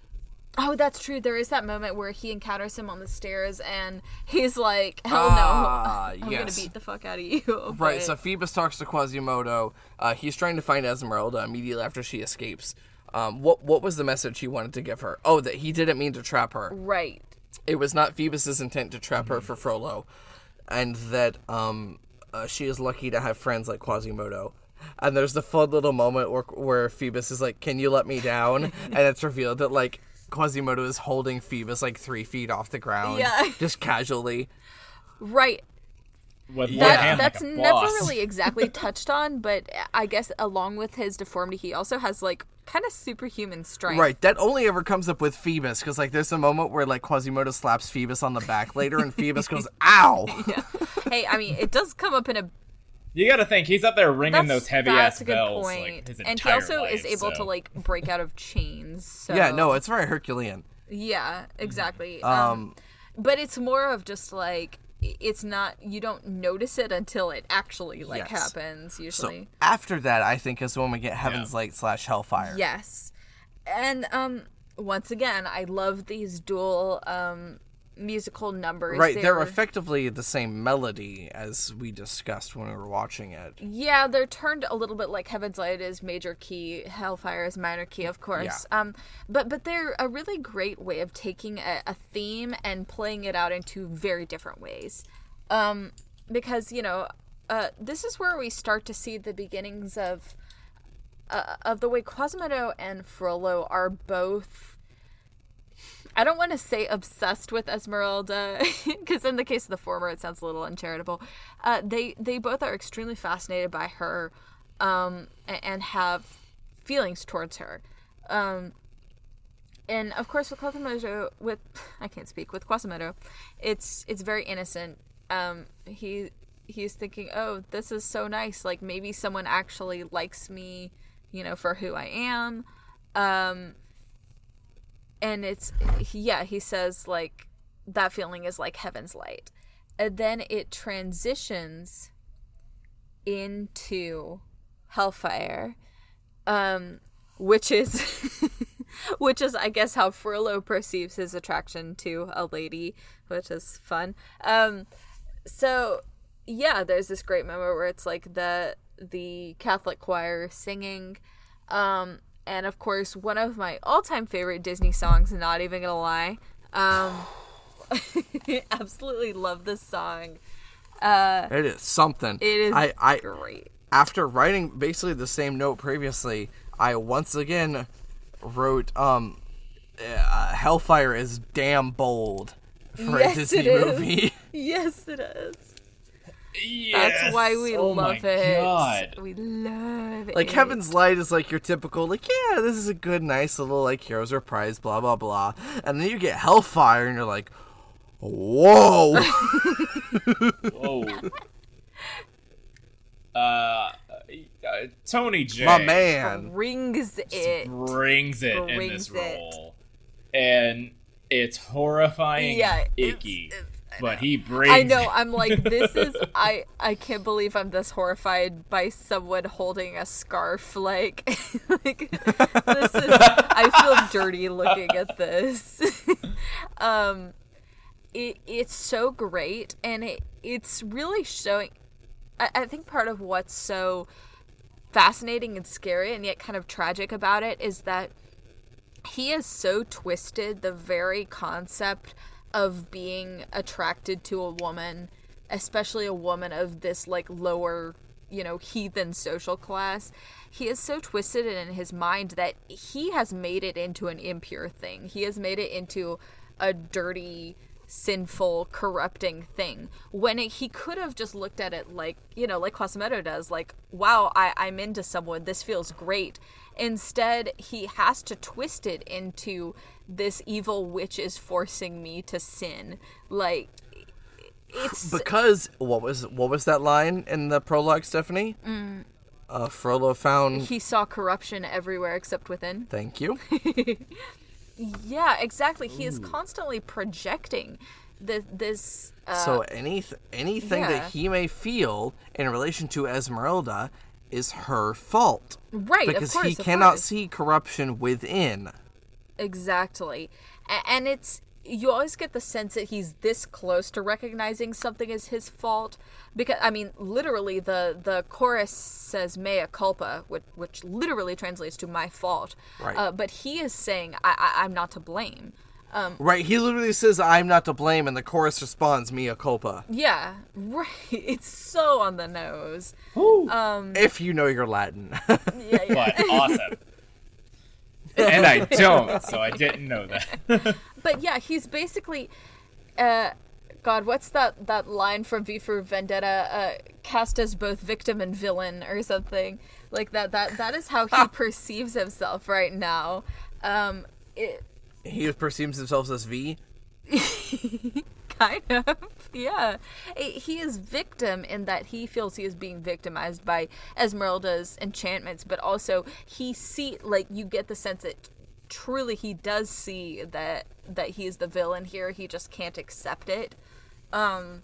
Oh, that's true. There is that moment where he encounters him on the stairs, and he's like, "Hell Ah, no, I'm yes. gonna beat the fuck out of you." Right, so Phoebus talks to Quasimodo. Uh, he's trying to find Esmeralda immediately after she escapes. Um, what what was the message he wanted to give her? Oh, that he didn't mean to trap her. right. It was not Phoebus's intent to trap her for Frollo, and that um, uh, she is lucky to have friends like Quasimodo. And there's the fun little moment where where Phoebus is like, "Can you let me down?" and it's revealed that like Quasimodo is holding Phoebus like three feet off the ground, Yeah. just casually. Right. With one That, hand that's like a never boss. really exactly touched on, but I guess along with his deformity, he also has like kind of superhuman strength. Right, that only ever comes up with Phoebus because like there's a moment where like Quasimodo slaps Phoebus on the back later, and Phoebus goes, "Ow!" Yeah. Hey, I mean, it does come up in a You got to think he's up there ringing that's, those heavy that's ass a good bells point. like his and he also life, is able so. to like break out of chains. So Yeah, no, it's very Herculean. yeah, exactly. Um, Um, but it's more of just like i- it's not you don't notice it until it actually like Yes. happens so usually. after that, I think is when we get Heaven's Yeah. Light slash Hellfire. Yes. And um once again, I love these dual um musical numbers. Right, they're They're- effectively the same melody as we discussed when we were watching it. Yeah, they're turned a little bit like Heaven's Light is major key, Hellfire is minor key, of course. Um, but but they're a really great way of taking a, a theme and playing it out into very different ways. Um, because you know, uh, this is where we start to see the beginnings of uh, of the way Quasimodo and Frollo are both. I don't want to say obsessed with Esmeralda, because in the case of the former, it sounds a little uncharitable. Uh, they they both are extremely fascinated by her, um, and have feelings towards her. Um, and of course, with Quasimodo, with I can't speak with Quasimodo, it's it's very innocent. Um, he he's thinking, oh, this is so nice. Like maybe someone actually likes me, you know, for who I am. Um, and it's yeah he says like that feeling is like heaven's light. And then it transitions into hellfire um which is which is i guess how frollo perceives his attraction to a lady which is fun. Um so yeah there's this great moment where it's like the the catholic choir singing. Um and of course one of my all-time favorite disney songs not even gonna lie um absolutely love this song uh It is something. it is I, I great after writing basically the same note previously, I once again wrote um uh, Hellfire is damn bold for Yes, a Disney it is. movie. yes it is Yes! that's why we oh love my it God. we love it like Heaven's Light is like your typical like yeah, this is a good nice little like Heroes Reprise blah blah blah. And then you get Hellfire and you're like whoa. Whoa. uh, uh, Tony Jay. My man. brings it brings it in this it. role, and It's horrifying, Yeah, icky, it's- I but he brings. I know. I'm like, this is. I I can't believe I'm this horrified by someone holding a scarf. Like, like this is. I feel dirty looking at this. um, it it's so great, and it it's really showing. I, I think part of what's so fascinating and scary, and yet kind of tragic about it, is that he is so twisted the very concept of being attracted to a woman, especially a woman of this like lower, you know, heathen social class. He is so twisted in his mind that he has made it into an impure thing. He has made it into a dirty sinful corrupting thing when it, he could have just looked at it like you know like Quasimodo does like wow I, i'm into someone this feels great instead he has to twist it into this evil witch is forcing me to sin like it's Because what was what was that line in the prologue, Stephanie? Mm. Uh, Frollo found. he saw corruption everywhere except within Thank you. yeah exactly he is constantly projecting the, this uh, so any anything yeah. that he may feel in relation to Esmeralda is her fault. Right, Because course, he cannot course. see corruption within. Exactly. And it's you always get the sense that he's this close to recognizing something as his fault because I mean literally the the chorus says mea culpa which which literally translates to my fault. Right. Uh, but he is saying I, I I'm not to blame. Right, he literally says, I'm not to blame, and the chorus responds, mea culpa. Yeah, right. It's so on the nose. If you know your Latin. Yeah, yeah. but awesome. And I don't, so I didn't know that. But yeah, he's basically, uh, God, what's that that line from V for Vendetta? Uh, cast as both victim and villain, or something like that. That that is how he perceives himself right now. Um, it he perceives himself as V. kind of, yeah. He is victim in that he feels he is being victimized by Esmeralda's enchantments, but also he see like you get the sense that truly he does see that that he is the villain here. He just can't accept it. Um,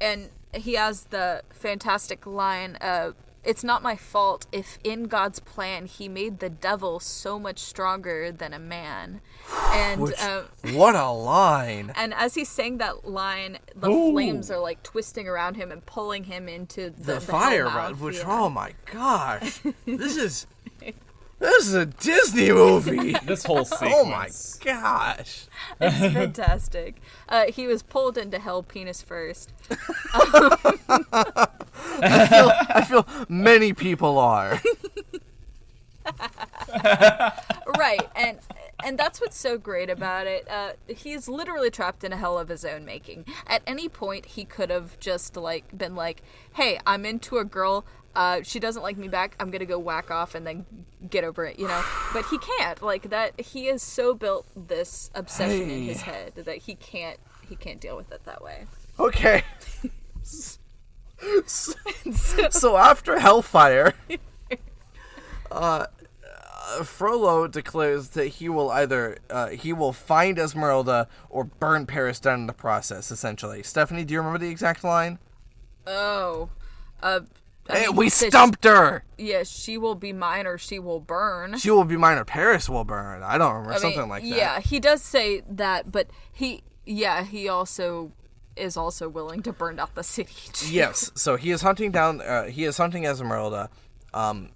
and he has the fantastic line uh, it's not my fault if in god's plan he made the devil so much stronger than a man and Which, uh, what a line. and as he's saying that line the Ooh. flames are like twisting around him and pulling him into the, The, the fire rod, which, yeah. oh my gosh. this is. This is a Disney movie. This whole sequence. oh my gosh. it's fantastic uh, he was pulled into hell penis first I feel many people are. right and and that's what's so great about it uh, he's literally trapped in a hell of his own making at any point he could have just like been like hey i'm into a girl uh, she doesn't like me back i'm gonna go whack off and then get over it you know but he can't like that he has so built this obsession in his head that he can't he can't deal with it that way Okay. so, so after Hellfire, uh, uh, Frollo declares that he will either uh, he will find Esmeralda or burn Paris down in the process. Essentially, Stephanie, do you remember the exact line? oh uh I mean, we stumped her. yeah she will be mine or she will burn She will be mine or Paris will burn. I don't remember I mean, something like that. Yeah, he does say that, but he, yeah, he also is also willing to burn out the city. too. yes so he is hunting down uh, he is hunting esmeralda um,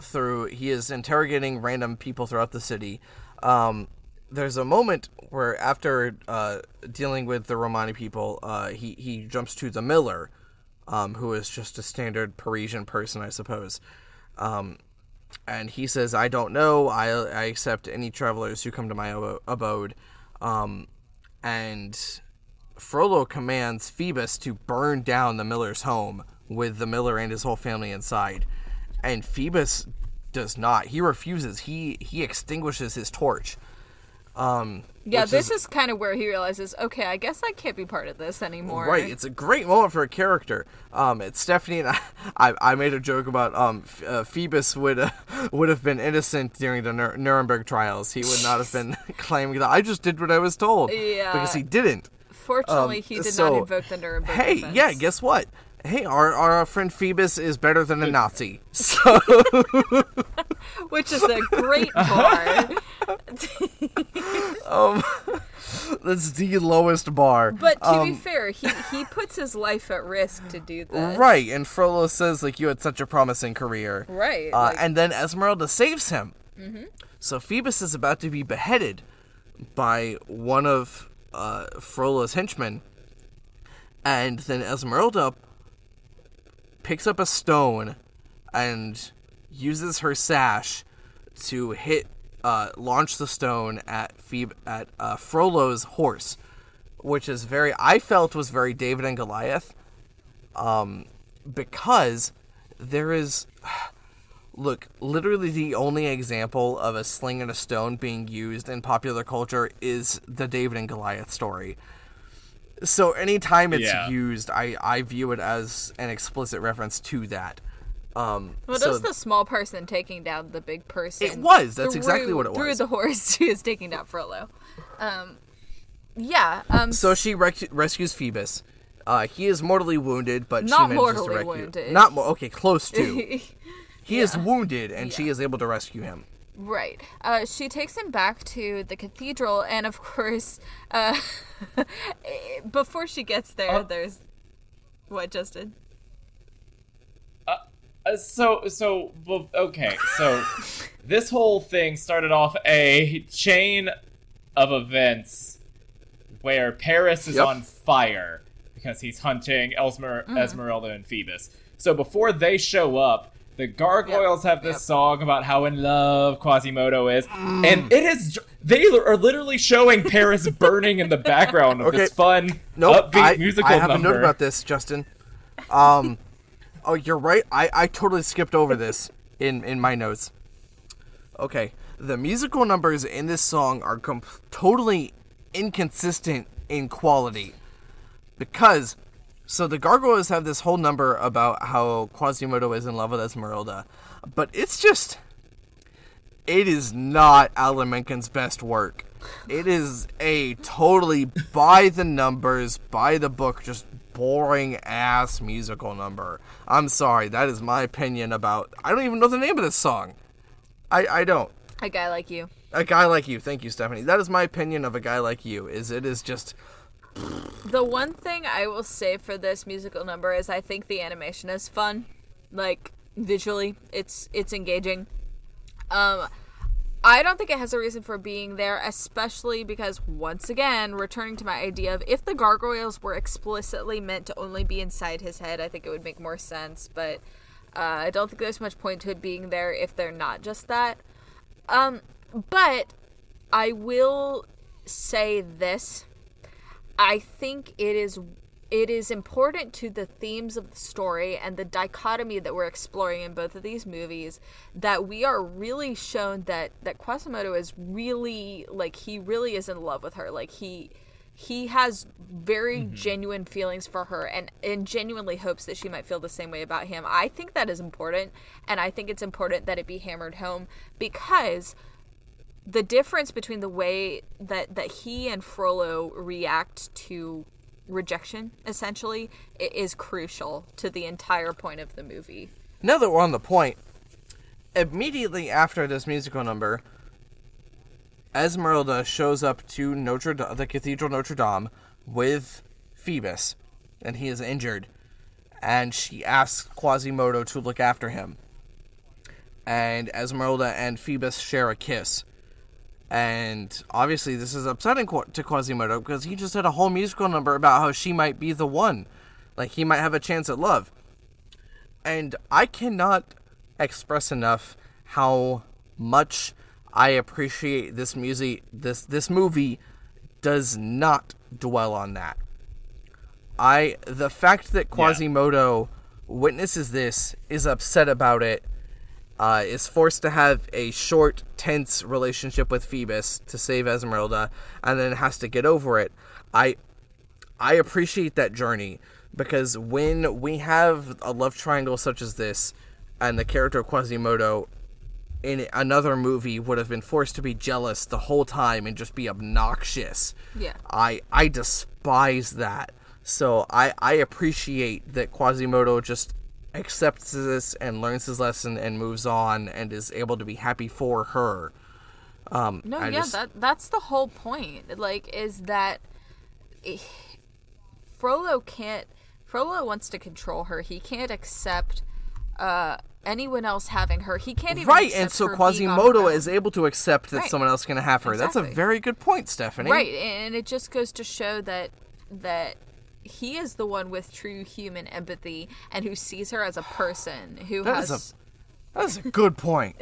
through he is interrogating random people throughout the city um, there's a moment where after uh, dealing with the romani people uh, he, he jumps to the miller um, who is just a standard parisian person i suppose um, and he says i don't know i, I accept any travelers who come to my abo- abode um, and Frollo commands Phoebus to burn down the miller's home with the miller and his whole family inside. And Phoebus does not. He refuses. He he extinguishes his torch. Um, Yeah, this is, kind of where he realizes, okay, I guess I can't be part of this anymore. Right, it's a great moment for a character. Um, it's Stephanie and I. I, I made a joke about um, uh, Phoebus would uh, would have been innocent during the Nur- Nuremberg trials. He would not have been claiming that I just did what I was told. Yeah. because he didn't. Fortunately, Um, he did so- not invoke the Nuremberg Hey, defense. yeah, guess what? Hey, our, our friend Phoebus is better than a Nazi. So Which is a great bar. um, that's the lowest bar. But to be Um, fair, he, he puts his life at risk to do this. Right, and Frollo says like you had such a promising career. Right. Uh, like- and then Esmeralda saves him. So Phoebus is about to be beheaded by one of uh, Frollo's henchmen. And then Esmeralda picks up a stone and uses her sash to hit, uh, launch the stone at Phoebe at uh, Frollo's horse, which is very I felt was very David and Goliath, um, because there is look literally the only example of a sling and a stone being used in popular culture is the David and Goliath story. So anytime it's Yeah. used, I I view it as an explicit reference to that. Um, Well, so that's the small person taking down the big person. It was. That's through- exactly what it was. Through the horse, she is taking down Frollo. Um, yeah. Um, So she rec- rescues Phoebus. Uh, he is mortally wounded, but Not she manages to mortally rescue. wounded. Not mo- okay, close to. he is wounded, and she is able to rescue him. Right. Uh, she takes him back to the cathedral, and of course, uh, before she gets there, Oh. there's what Justin. Uh, so so well, okay so this whole thing started off a chain of events where paris is Yep. on fire because he's hunting Elsmer- Mm-hmm. esmeralda and phoebus so before they show up the gargoyles have this Yep. song about how in love quasimodo is Mm. and it is. They are literally showing paris burning in the background of this Okay. fun Nope, upbeat I, musical I have number a note about this, Justin. Um, oh, you're right. I, I totally skipped over this in in my notes. Okay, the musical numbers in this song are com- totally inconsistent in quality because so the gargoyles have this whole number about how Quasimodo is in love with Esmeralda, but it's just it is not Alan Menken's best work. It is a totally by the numbers, by the book, just boring ass musical number. I'm sorry, that is my opinion about. I don't even know the name of this song. I I don't. A guy like you. A guy like you, thank you, Stephanie. That is my opinion of a guy like you. Is it is just The one thing I will say for this musical number is I think the animation is fun. Like visually, it's it's engaging. Um I don't think it has a reason for being there, especially because once again, returning to my idea of if the gargoyles were explicitly meant to only be inside his head, I think it would make more sense, but uh, I don't think there's much point to it being there if they're not just that. Um but I will say this I think it is it is important to the themes of the story and the dichotomy that we're exploring in both of these movies that we are really shown that that Quasimodo is really like he really is in love with her like he he has very mm-hmm. genuine feelings for her and and genuinely hopes that she might feel the same way about him. I think that is important and I think it's important that it be hammered home because the difference between the way that that he and Frollo react to rejection essentially is crucial to the entire point of the movie. now that we're on the point. Immediately after this musical number, Esmeralda shows up to Notre the Cathedral Notre Dame with Phoebus, and he is injured, and she asks Quasimodo to look after him. And Esmeralda and Phoebus share a kiss. And obviously, this is upsetting to Quasimodo because he just had a whole musical number about how she might be the one. Like, he might have a chance at love. And I cannot express enough how much I appreciate this music. This this movie does not dwell on that. I the fact that Quasimodo witnesses this is upset about it uh, is forced to have a short, tense relationship with Phoebus to save Esmeralda, and then has to get over it. I I appreciate that journey because when we have a love triangle such as this, and the character Quasimodo in another movie would have been forced to be jealous the whole time and just be obnoxious. Yeah. I I despise that. So I I appreciate that Quasimodo just accepts this and learns his lesson and moves on and is able to be happy for her. Um, No, I yeah, just- that that's the whole point. Like, is that Frollo can't. Frollo wants to control her. He can't accept uh, anyone else having her. He can't even right, and so her being on her Quasimodo is able to accept that Right. someone else can have her. That's a very good point, Stephanie. right, and it just goes to show that that he is the one with true human empathy and who sees her as a person who That has. is That is a good point.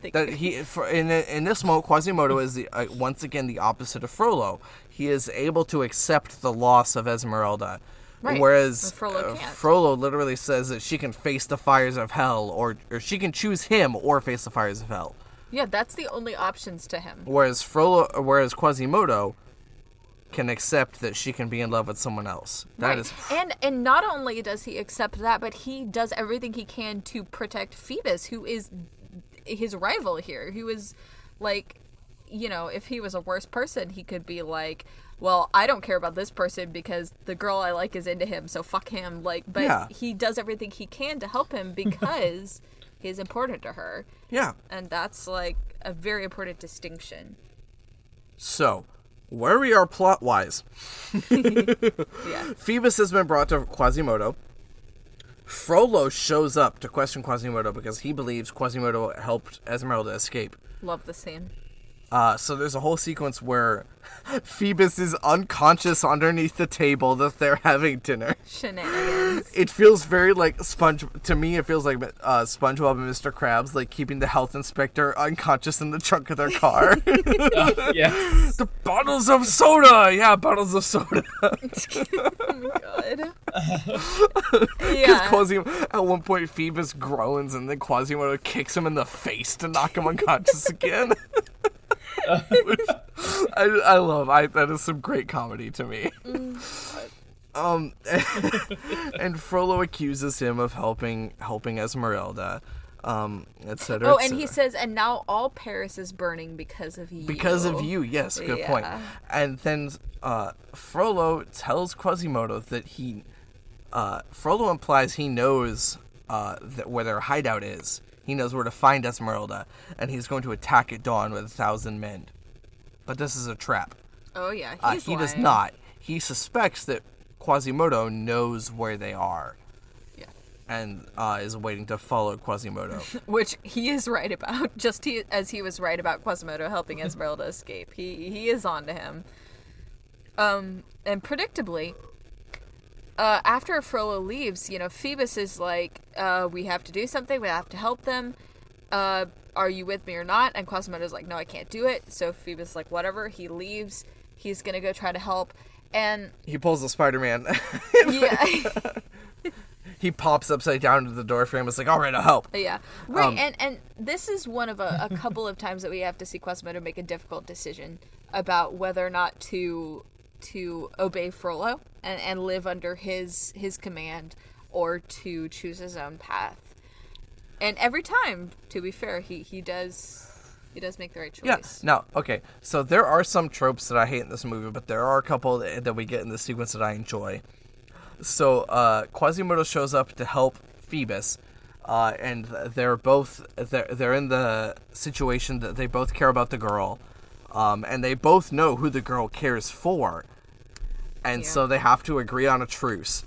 That he for, in in this moment Quasimodo is the, uh, once again the opposite of Frollo. He is able to accept the loss of Esmeralda, Right, whereas Frollo uh. Frollo literally says that she can face the fires of hell, or or she can choose him or face the fires of hell. yeah, that's the only options to him. Whereas Frollo, whereas Quasimodo can accept that she can be in love with someone else. That Right. is and and not only does he accept that, but he does everything he can to protect Phoebus, who is his rival here, who is like, you know, if he was a worse person, he could be like, well, I don't care about this person because the girl I like is into him, so fuck him. Like, but Yeah. he does everything he can to help him because he's important to her, yeah. and that's like a very important distinction. So, where we are plot wise, Yeah. Phoebus has been brought to Quasimodo. Frollo shows up to question Quasimodo because he believes Quasimodo helped Esmeralda escape. Love the scene. Uh, so there's a whole sequence where Phoebus is unconscious underneath the table that they're having dinner. Shenanigans. It feels very like Sponge. To me, it feels like uh, SpongeBob and Mr. Krabs, like keeping the health inspector unconscious in the trunk of their car. yes. the bottles of soda, yeah, bottles of soda. Oh my god. Because yeah. Quasimodo, at one point, Phoebus groans and then Quasimodo kicks him in the face to knock him unconscious again. I, I love. I that is some great comedy to me. Um, and Frollo accuses him of helping helping Esmeralda, um, etc. Oh, and he says, and now all Paris is burning because of you. because of you. Yes, good point. And then uh, Frollo tells Quasimodo that he, uh, Frollo implies he knows uh, that where their hideout is. He knows where to find Esmeralda, and he's going to attack at dawn with a thousand men. But this is a trap. Oh yeah, Uh, he does not. He suspects that Quasimodo knows where they are, Yeah. and uh, is waiting to follow Quasimodo. Which he is right about, just he, as he was right about Quasimodo helping Esmeralda escape. He he is on to him. Um, and predictably, uh, after Frollo leaves, you know, Phoebus is like, uh, we have to do something. We have to help them. Uh, are you with me or not? And Quasimodo's like, no, I can't do it. So Phoebus is like, whatever. He leaves. He's gonna go try to help. And he pulls the Spider-Man. yeah. he pops upside down into the door frame. It's like, all right, I'll help. Yeah, right. Um, and and this is one of a, a couple of times that we have to see Quasimodo make a difficult decision about whether or not to to obey Frollo and, and live under his his command or to choose his own path. And every time, to be fair, he he does he does make the right choice. Yeah. Now, okay. So there are some tropes that I hate in this movie, but there are a couple that, that we get in the sequence that I enjoy. So uh, Quasimodo shows up to help Phoebus, uh, and they're both they're they're in the situation that they both care about the girl, um, and they both know who the girl cares for, and Yeah. so they have to agree on a truce.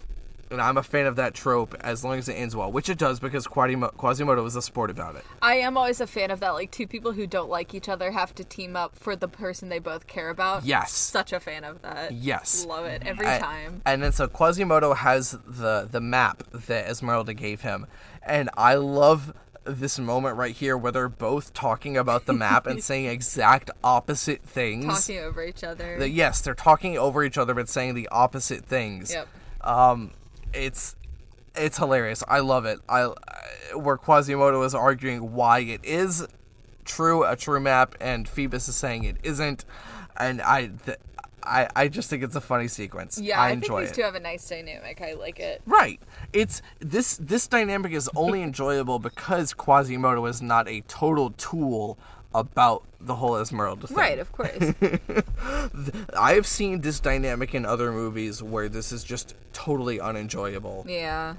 And I'm a fan of that trope as long as it ends well, which it does because Quasimodo is a sport about it. I am always a fan of that. Like two people who don't like each other have to team up for the person they both care about. Yes. such a fan of that. Yes. love it every A- time. And then so Quasimodo has the the map that Esmeralda gave him, and I love this moment right here where they're both talking about the map and saying exact opposite things. Talking over each other. The- yes, they're talking over each other but saying the opposite things. Yep. Um, it's it's hilarious. I love it. I where Quasimodo is arguing why it is true a true map, and Phoebus is saying it isn't, and I. Th- I, I just think it's a funny sequence. Yeah, I I, enjoy think these it. two have a nice dynamic. I like it. Right. It's this this dynamic is only enjoyable because Quasimodo is not a total tool about the whole Esmeralda thing. Right, of course. I have seen this dynamic in other movies where this is just totally unenjoyable. yeah.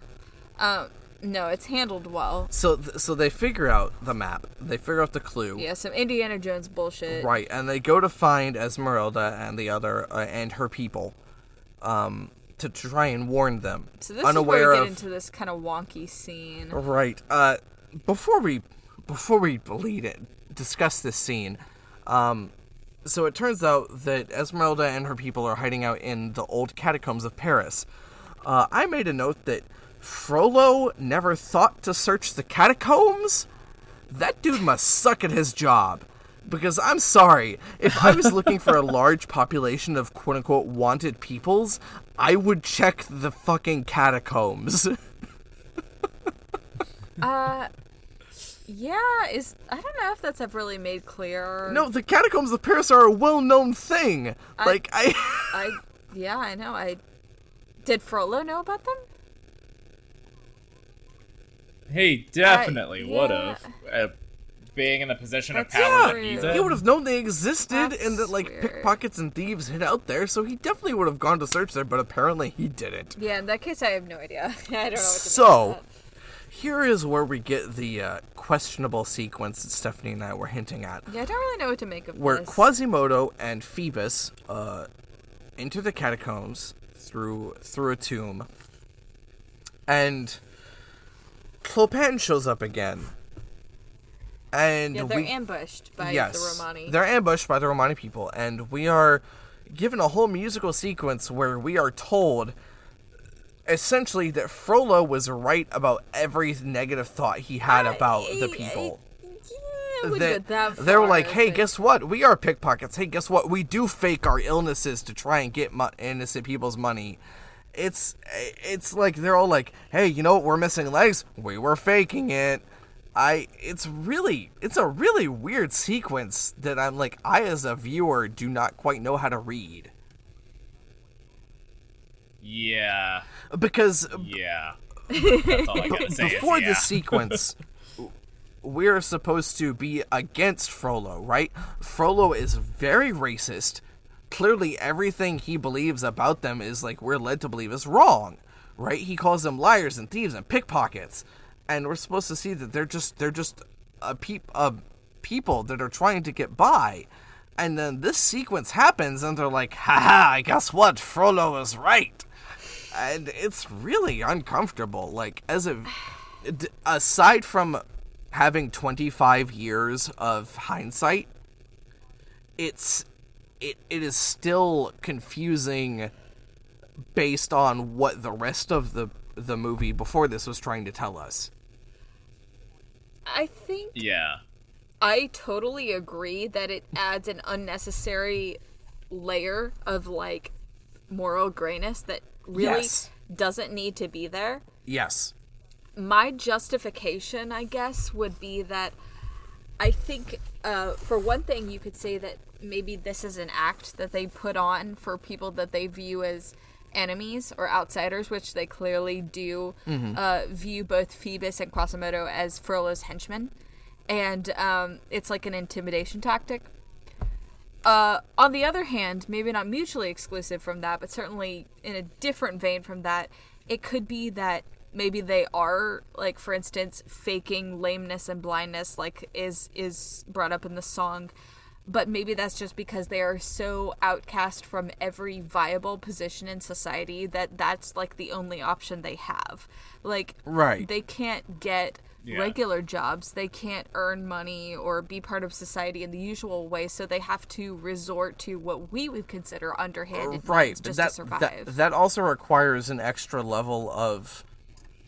Um, no, it's handled well. So th- so they figure out the map. They figure out the clue. Yeah, some Indiana Jones bullshit. Right, and they go to find Esmeralda and the other uh, and her people um to try and warn them. So this unaware is where we get of into this kind of wonky scene. Right. Uh, before we before we lead it, discuss this scene. Um, so it turns out that Esmeralda and her people are hiding out in the old catacombs of Paris. Uh, I made a note that Frollo never thought to search the catacombs. That dude must suck at his job. Because I'm sorry, if I was looking for a large population of quote unquote wanted peoples, I would check the fucking catacombs. Uh, yeah, is I don't know if that's ever really made clear. No, the catacombs of Paris are a well-known thing. like I, I yeah, I know. I did Frollo know about them? He definitely yeah. would have. Uh, being in the position of That's power that true. he's he would have known they existed That's and that like weird. pickpockets and thieves hid out there, so he definitely would have gone to search there. But apparently, he didn't. Yeah, in that case, I have no idea. I don't know what to So, make here is where we get the uh, questionable sequence that Stephanie and I were hinting at. Yeah, I don't really know what to make of this. where this. Quasimodo and Phoebus uh, enter the catacombs through through a tomb, and Clopin shows up again, and yeah, they're we ambushed by yes, the Romani. they're ambushed by the Romani people, and we are given a whole musical sequence where we are told. Essentially, that Frollo was right about every negative thought he had about the people Yeah, I they, go that they were like, "Hey, guess what? We are pickpockets. Hey, guess what? We do fake our illnesses to try and get mo- innocent people's money." It's it's like they're all like, "Hey, you know what? We're missing legs. We were faking it." I it's really it's a really weird sequence that I'm like I as a viewer do not quite know how to read Yeah. because Yeah. That's all I gotta say. before is yeah. this sequence, we're supposed to be against Frollo, right? Frollo is very racist. Clearly, everything he believes about them is like we're led to believe is wrong, right? He calls them liars and thieves and pickpockets, and we're supposed to see that they're just they're just a peop a people that are trying to get by. And then this sequence happens, and they're like, "Haha! I guess what? Frollo is right." and it's really uncomfortable. Like as a aside from having 25 years of hindsight, it's it it is still confusing based on what the rest of the the movie before this was trying to tell us. I think Yeah. I totally agree that it adds an unnecessary layer of like moral grayness that really Yes. doesn't need to be there. Yes. My justification, I guess, would be that I think, uh, for one thing, you could say that maybe this is an act that they put on for people that they view as enemies or outsiders, which they clearly do uh, view both Phoebus and Quasimodo as Frollo's henchmen. And um, it's like an intimidation tactic. Uh, on the other hand, maybe not mutually exclusive from that, but certainly in a different vein from that, it could be that maybe they are like for instance faking lameness and blindness like is is brought up in the song but maybe that's just because they are so outcast from every viable position in society that that's like the only option they have like Right. they can't get Yeah. regular jobs they can't earn money or be part of society in the usual way so they have to resort to what we would consider underhanded right means just that, to survive that that also requires an extra level of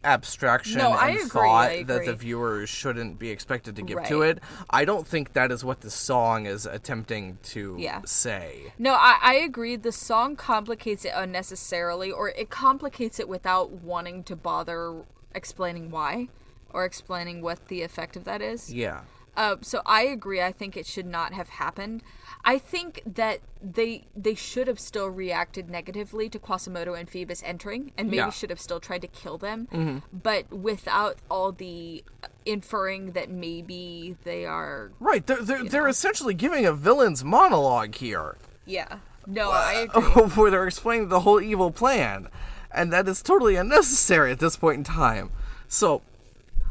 abstraction No, and agree, thought that the viewers shouldn't be expected to give to it i don't think that is what the song is attempting to Yeah. say No, I, I agree. The song complicates it unnecessarily, or it complicates it without wanting to bother explaining why. or explaining what the effect of that is. Yeah. Uh, so I agree. I think it should not have happened. I think that they they should have still reacted negatively to Quasimodo and Phoebus entering, and maybe Yeah. should have still tried to kill them, mm-hmm. but without all the inferring that maybe they are. Right. They're they're, they're essentially giving a villain's monologue here. Yeah. No, I agree. where they're explaining the whole evil plan, and that is totally unnecessary at this point in time. So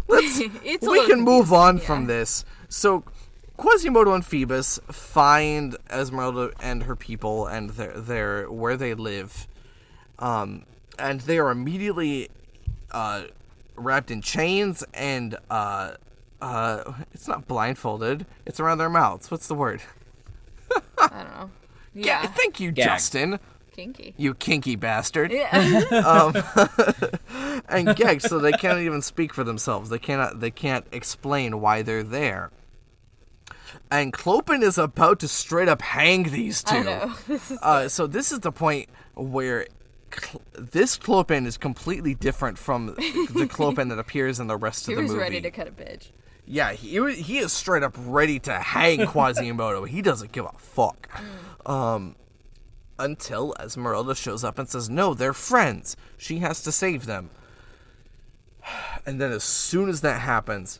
let's It's we can move on yeah. from this. So Quasimodo and Phoebus find Esmeralda and her people and their their where they live, um, and they are immediately uh, wrapped in chains and uh, uh, it's not blindfolded. It's around their mouths. What's the word? I don't know. Yeah. Yeah, Thank you, Gag. Justin. kinky. You kinky bastard. Yeah. and gagged so they can't even speak for themselves. They cannot they can't explain why they're there. And Clopin is about to straight up hang these two. I know. This is Uh, so this is the point where Cl- this Clopin is completely different from the Clopin that appears in the rest of the movie. He was ready to cut a bitch. Yeah, he he is straight up ready to hang Quasimodo. he doesn't give a fuck. Um, until Esmeralda shows up and says, "No, they're friends. She has to save them." And then as soon as that happens,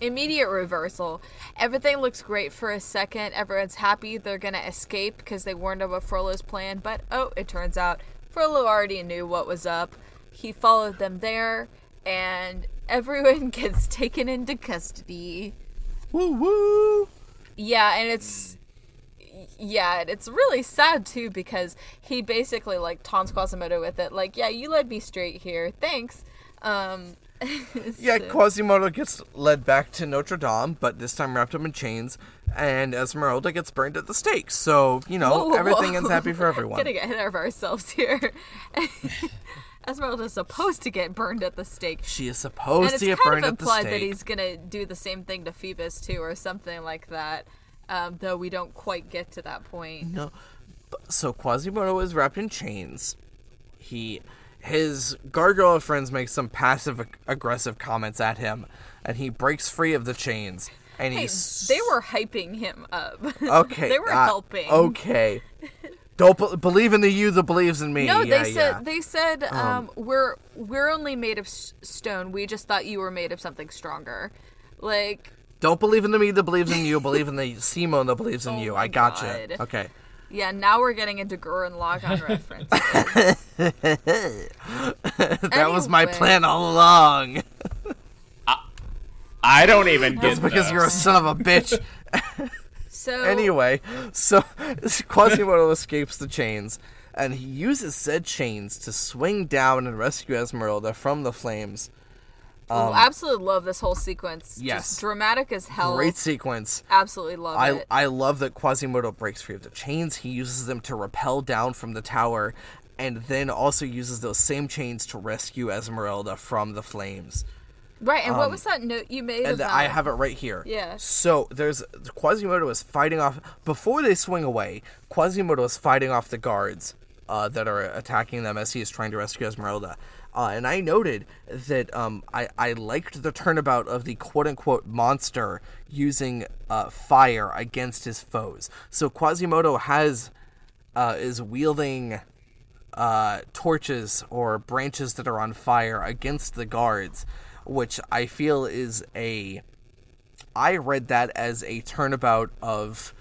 Immediate reversal. Everything looks great for a second. Everyone's happy they're gonna escape because they warned about Frollo's plan. But oh, it turns out Frollo already knew what was up. He followed them there, and everyone gets taken into custody. woo woo. Yeah, and it's yeah, it's really sad too because he basically like taunts Quasimodo with it, like, "Yeah, you led me straight here. Thanks." Um, Yeah, Quasimodo gets led back to Notre Dame, but this time wrapped up in chains, and Esmeralda gets burned at the stake. So you know Whoa, whoa, everything whoa. ends happy for everyone. Getting ahead of ourselves here. Esmeralda's supposed to get burned at the stake. She is supposed to get burned at the stake. And it's implied that he's gonna do the same thing to Phoebus too, or something like that. Um, though we don't quite get to that point. No. So Quasimodo is wrapped in chains. He his gargoyle friends make some passive aggressive comments at him and he breaks free of the chains and Hey, he's they were hyping him up. okay they were uh, helping. okay don't be- believe in the you that believes in me No, yeah, they said yeah. they said um, we're we're only made of s- stone. We just thought you were made of something stronger. Like don't believe in the me that believes in you believe in the Simon that believes in Oh you I gotcha God. okay yeah, now we're getting into Gurren Lagann references. that was my plan all along I don't even get it's because those. you're a son of a bitch So Anyway, so Quasimodo escapes the chains, and he uses said chains to swing down and rescue Esmeralda from the flames. Oh, absolutely love this whole sequence. um, yes. Just dramatic as hell. Great sequence. Absolutely love I, it. I love that Quasimodo breaks free of the chains. He uses them to rappel down from the tower, and then also uses those same chains to rescue Esmeralda from the flames. right, and what was that note you made um, and about I have it right here. Yeah. So there's Quasimodo is fighting off before they swing away. Quasimodo is fighting off the guards uh, that are attacking them as he is trying to rescue Esmeralda. Uh, and I noted that um, I, I liked the turnabout of the quote unquote monster using uh, fire against his foes. So Quasimodo has uh, is wielding uh, torches or branches that are on fire against the guards, which I feel is a. I read that as a turnabout of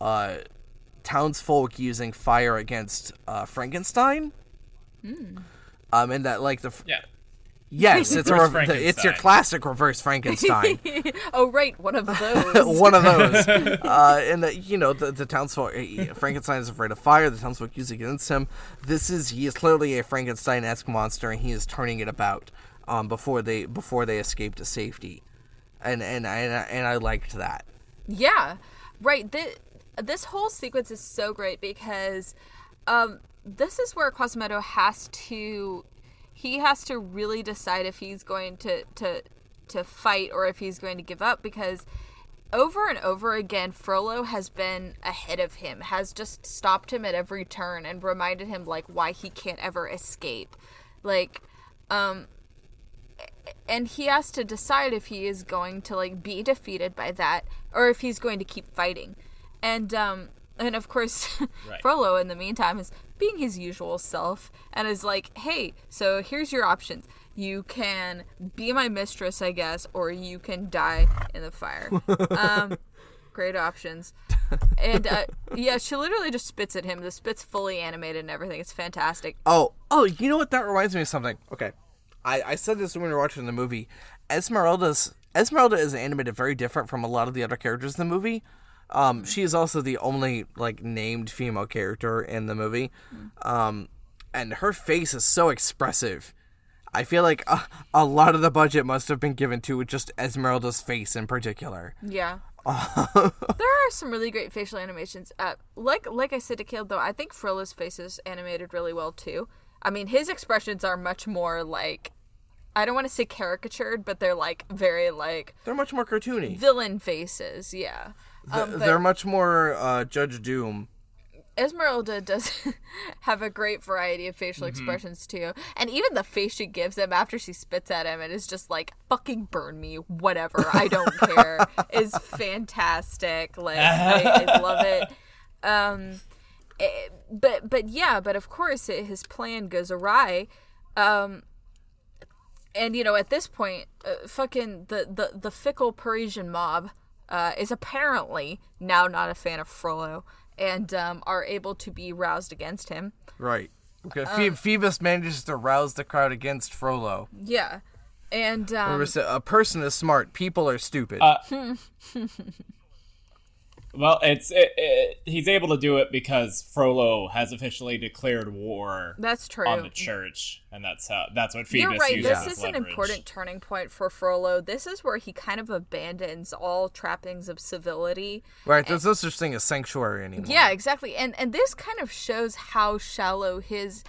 uh, townsfolk using fire against uh, Frankenstein. Um, and that like the Yeah. yes, it's a Reverse rev- the- it's your classic reverse Frankenstein. Oh right, one of those. one of those. Uh, and the, you know the the townsfolk. uh, Frankenstein is afraid of fire. The townsfolk use against him. This is he is clearly a Frankenstein-esque monster, and he is turning it about um, before they before they escape to safety. And and and I, and I liked that. Yeah, right. This, this whole sequence is so great because um, this is where Quasimodo has to he has to really decide if he's going to to to fight or if he's going to give up because over and over again Frollo has been ahead of him has just stopped him at every turn and reminded him like why he can't ever escape like um and he has to decide if he is going to like be defeated by that or if he's going to keep fighting. And um and of course Right. Frollo in the meantime is being his usual self and is like, "Hey, so here's your options. You can be my mistress, I guess, or you can die in the fire." um great options. And uh, yeah, she literally just spits at him. The spit's fully animated and everything. It's fantastic. Oh, oh, you know what? That reminds me of something. Okay, I, I said this when we were watching the movie. Esmeralda's Esmeralda is animated very different from a lot of the other characters in the movie. Um, she is also the only like named female character in the movie, um, and her face is so expressive. I feel like a, a lot of the budget must have been given to just Esmeralda's face in particular. Yeah. there are some really great facial animations. Uh, like like I said to Caleb though, I think Frollo's face is animated really well too. I mean, his expressions are much more like I don't want to say caricatured, but they're like very like They're much more cartoony. villain faces. Yeah. Th- Um, but They're much more uh, Judge Doom. Esmeralda does have a great variety of facial expressions too, and even the face she gives him after she spits at him and is just like "fucking burn me," whatever. I don't care. is fantastic. Like I, I love it. Um, eh, but but yeah, but of course it, his plan goes awry. Um, and you know at this point, uh, fucking the the the fickle Parisian mob uh, is apparently now not a fan of Frollo and um, are able to be roused against him. Right. Okay. Phoe- Phoebus manages to rouse the crowd against Frollo. Yeah, and um, Remember, a person is smart. People are stupid. Uh, Well, it's it, it, he's able to do it because Frollo has officially declared war that's true. on the church, and that's how that's what Phoebus You're right. uses This as is an important turning point for Frollo. This is where he kind of abandons all trappings of civility. right. There's no such thing as sanctuary anymore. Yeah, exactly. And and this kind of shows how shallow his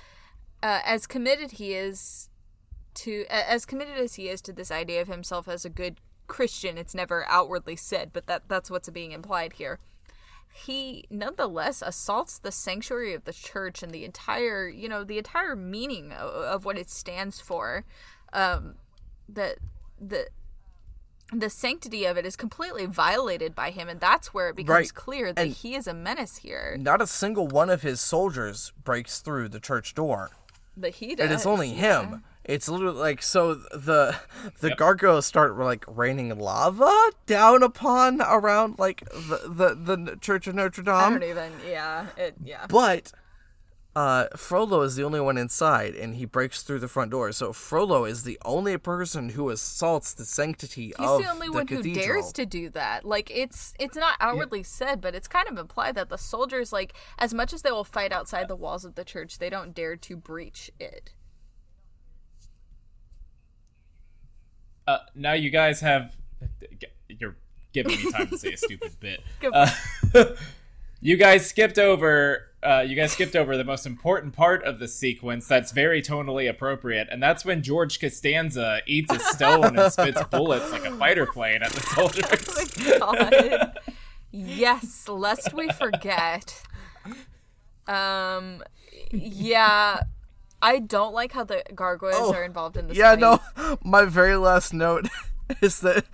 uh, as committed he is to as committed as he is to this idea of himself as a good Christian. It's never outwardly said, but that that's what's being implied here. He nonetheless assaults the sanctuary of the church and the entire, you know, the entire meaning of, of what it stands for. Um, that the the sanctity of it is completely violated by him, and that's where it becomes Right. clear that And- he is a menace here. Not a single one of his soldiers breaks through the church door. That he does. It is only yeah. Him. It's literally like so the the gargoyles start like raining lava down upon around like the the, the Church of Notre Dame. I Dame. don't even. Yeah. It. Yeah. But uh, Frollo is the only one inside, and he breaks through the front door. So Frollo is the only person who assaults the sanctity He's of the only the only one cathedral. who dares to do that. Like it's it's not outwardly said, but it's kind of implied that the soldiers, like as much as they will fight outside the walls of the church, they don't dare to breach it. Uh, now you guys have. You're giving me time to say a stupid bit. Uh, you guys skipped over. Uh, you guys skipped over the most important part of the sequence that's very tonally appropriate, and that's when George Costanza eats a stone and spits bullets like a fighter plane at the soldiers. Oh my God. yes, lest we forget. Um, yeah, I don't like how the gargoyles Oh, are involved in this. Yeah, fight. no. My very last note is that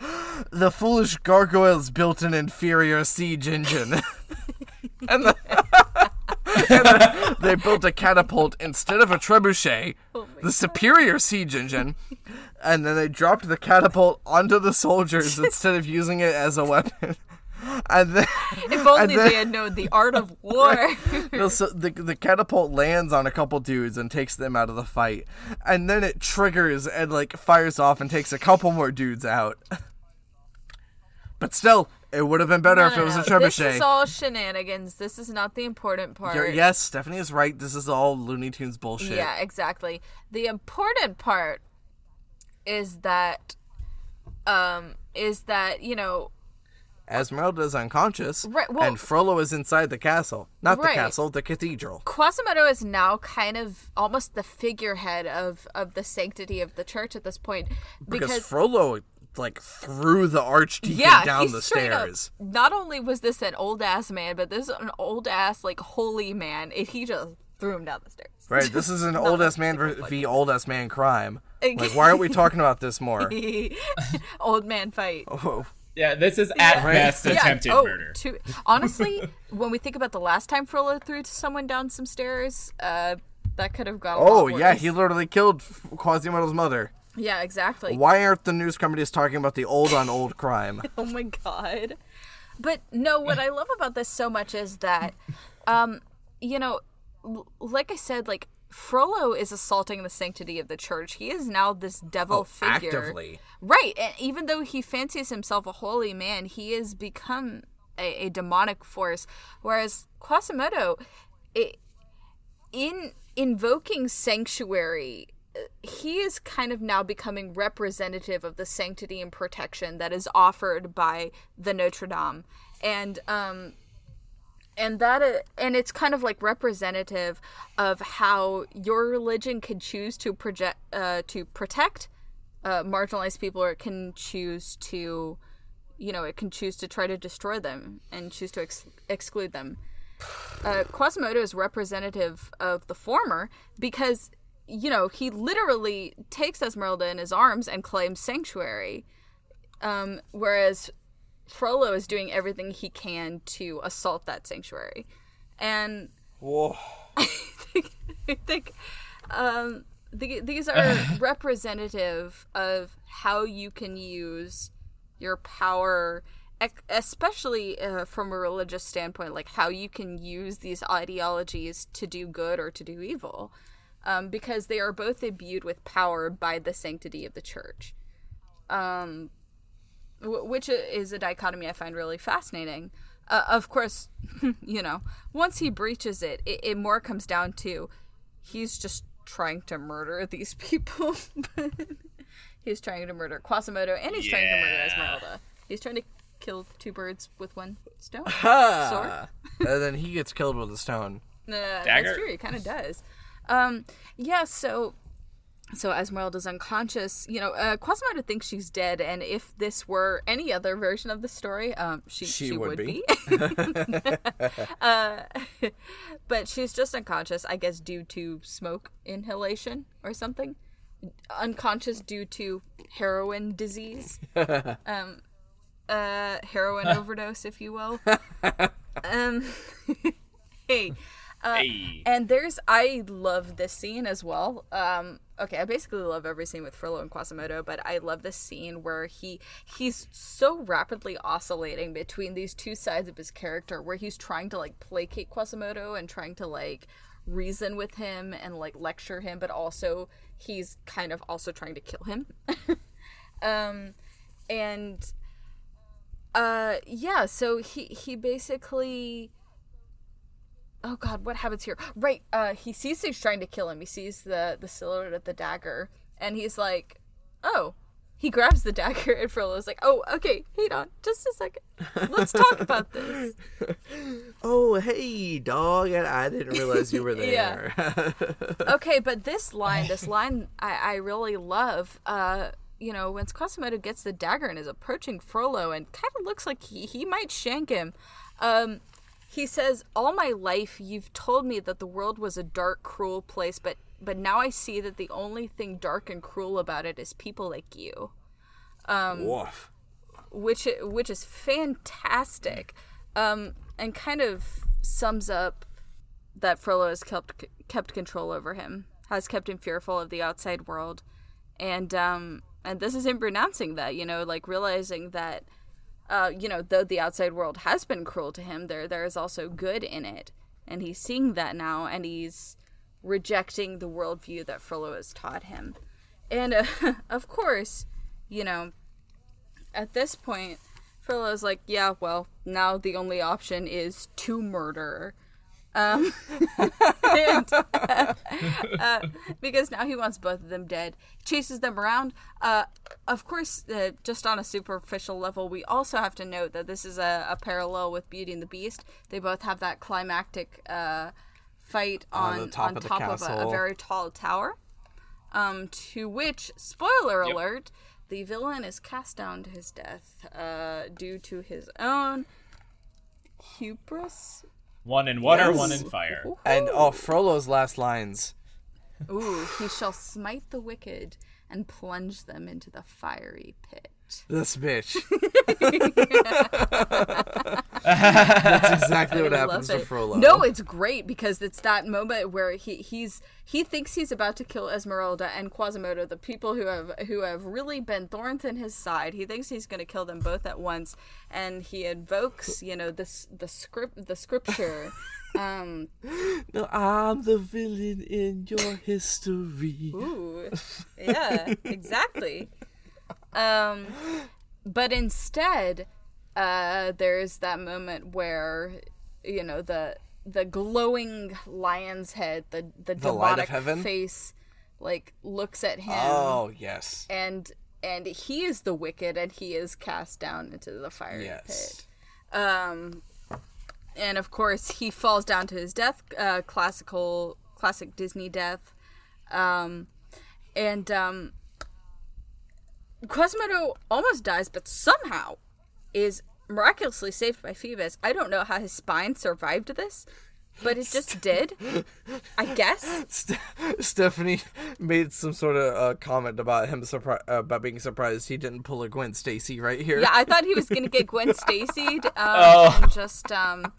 the foolish gargoyles built an inferior siege engine, and, the, and the- they built a catapult instead of a trebuchet, Oh the superior siege engine, and then they dropped the catapult onto the soldiers instead of using it as a weapon. And then, If only then- they had known the art of war. no, so the the catapult lands on a couple dudes and takes them out of the fight, and then it triggers and like fires off and takes a couple more dudes out. But still, it would have been better if it was a trebuchet. This is all shenanigans. This is not the important part. You're- yes, Stephanie is right. This is all Looney Tunes bullshit. Yeah, exactly. The important part is that um is that, you know, Esmeralda is unconscious, Right, well- and Frollo is inside the castle. Not Right. the castle, the cathedral. Quasimodo is now kind of almost the figurehead of of the sanctity of the church at this point Because, because Frollo like threw the archdeacon yeah, down the straight up- stairs. not only was this an old ass man, but this is an old ass like holy man. It, he just threw him down the stairs. Right, this is an old ass man v, v old ass man crime. Like, why aren't we talking about this more? Old man fight. Oh, Yeah, this is at Right. best attempted oh, murder. to- honestly, when we think about the last time Frollo threw someone down some stairs, uh, that could have gone. oh lot yeah, worse. he literally killed Quasimodo's mother. Yeah, exactly. Why aren't the news companies talking about the old on old crime? Oh my god. But no, what I love about this so much is that, um, you know, l- like I said, like Frollo is assaulting the sanctity of the church. He is now this devil Oh, figure. actively. Right. And even though he fancies himself a holy man, he has become a, a demonic force. Whereas Quasimodo, it, in invoking sanctuary, he is kind of now becoming representative of the sanctity and protection that is offered by the Notre Dame. And um, and that and it's kind of like representative of how your religion can choose to project uh, to protect uh, marginalized people or it can choose to you know it can choose to try to destroy them and choose to ex- exclude them. Uh, Quasimodo is representative of the former because you know he literally takes Esmeralda in his arms and claims sanctuary. Um, whereas Frollo is doing everything he can to assault that sanctuary. And Whoa. I think um, the, these are representative of how you can use your power, especially uh, from a religious standpoint, like how you can use these ideologies to do good or to do evil. Um, because they are both imbued with power by the sanctity of the church. Um, which is a dichotomy I find really fascinating. Uh, of course, you know, once he breaches it, it, it more comes down to he's just trying to murder these people. he's trying to murder Quasimodo and he's trying to murder Esmeralda. He's trying to kill two birds with one stone. And then he gets killed with a stone. Uh, Dagger. that's true. He kind of does. Um, yeah. So, so Esmeralda's unconscious. You know, uh, Quasimodo thinks she's dead, and if this were any other version of the story, um, she She she, would would, be. be. uh, but she's just unconscious, I guess, due to smoke inhalation or something. Unconscious due to heroin disease. um, uh, heroin overdose, if you will. Um, hey. Uh, Hey. And there's I love this scene as well. Um okay, I basically love every scene with Frollo and Quasimodo, but I love this scene where he he's so rapidly oscillating between these two sides of his character where he's trying to like placate Quasimodo and trying to like reason with him and like lecture him, but also he's kind of also trying to kill him. um and uh yeah, so he he basically oh god what happens here? Right uh he sees he's trying to kill him. He sees the the silhouette of the dagger and he's like oh. He grabs the dagger and Frollo's like oh okay hold on just a second. Let's talk about this. Oh, hey, dog. I, I didn't realize you were there. okay but this line this line i i really love uh you know when Quasimodo gets the dagger and is approaching Frollo and kind of looks like he, he might shank him um he says all my life you've told me that the world was a dark cruel place but but now i see that the only thing dark and cruel about it is people like you. Woof. which which is fantastic, um, and kind of sums up that Frollo has kept kept control over him, has kept him fearful of the outside world, and um, and this is him renouncing that, you know, like realizing that, uh, you know, though the outside world has been cruel to him, there there is also good in it, and he's seeing that now, and he's rejecting the worldview that Frollo has taught him, and uh, of course, you know, at this point, Frollo's like, yeah, well, now the only option is to murder. Um, and, uh, because now he wants both of them dead. Chases them around. Uh, of course, uh, just on a superficial level, we also have to note that this is a, a parallel with Beauty and the Beast. They both have that climactic uh, fight On on, top on of the top of a, a very tall tower um, to which, spoiler alert, the villain is cast down to his death uh, due to his own hubris. One in water, Yes. one in fire. And oh, Frollo's last lines. Ooh, he shall smite the wicked and plunge them into the fiery pit. This bitch. That's exactly what happens to. Frollo. No, it's great because it's that moment where he he's he thinks he's about to kill Esmeralda and Quasimodo, the people who have who have really been thorns in his side. He thinks he's going to kill them both at once, and he invokes, you know, this the script the scripture. Um, No, I'm the villain in your history. ooh, yeah, exactly. Um, but instead, uh, there's that moment where you know the the glowing lion's head, the the, The light of demonic heaven? face, like looks at him, Oh yes. and and he is the wicked, and he is cast down into the fiery Yes. pit. Um, and of course he falls down to his death, uh, classical classic Disney death. Um, and um, Quasimodo almost dies, but somehow is miraculously saved by Phoebus. I don't know how his spine survived this, but it just did. I guess. St- Stephanie made some sort of uh, comment about him surpri- uh, about being surprised he didn't pull a Gwen Stacy right here. Yeah, I thought he was gonna get Gwen Stacy um, Oh. and just um,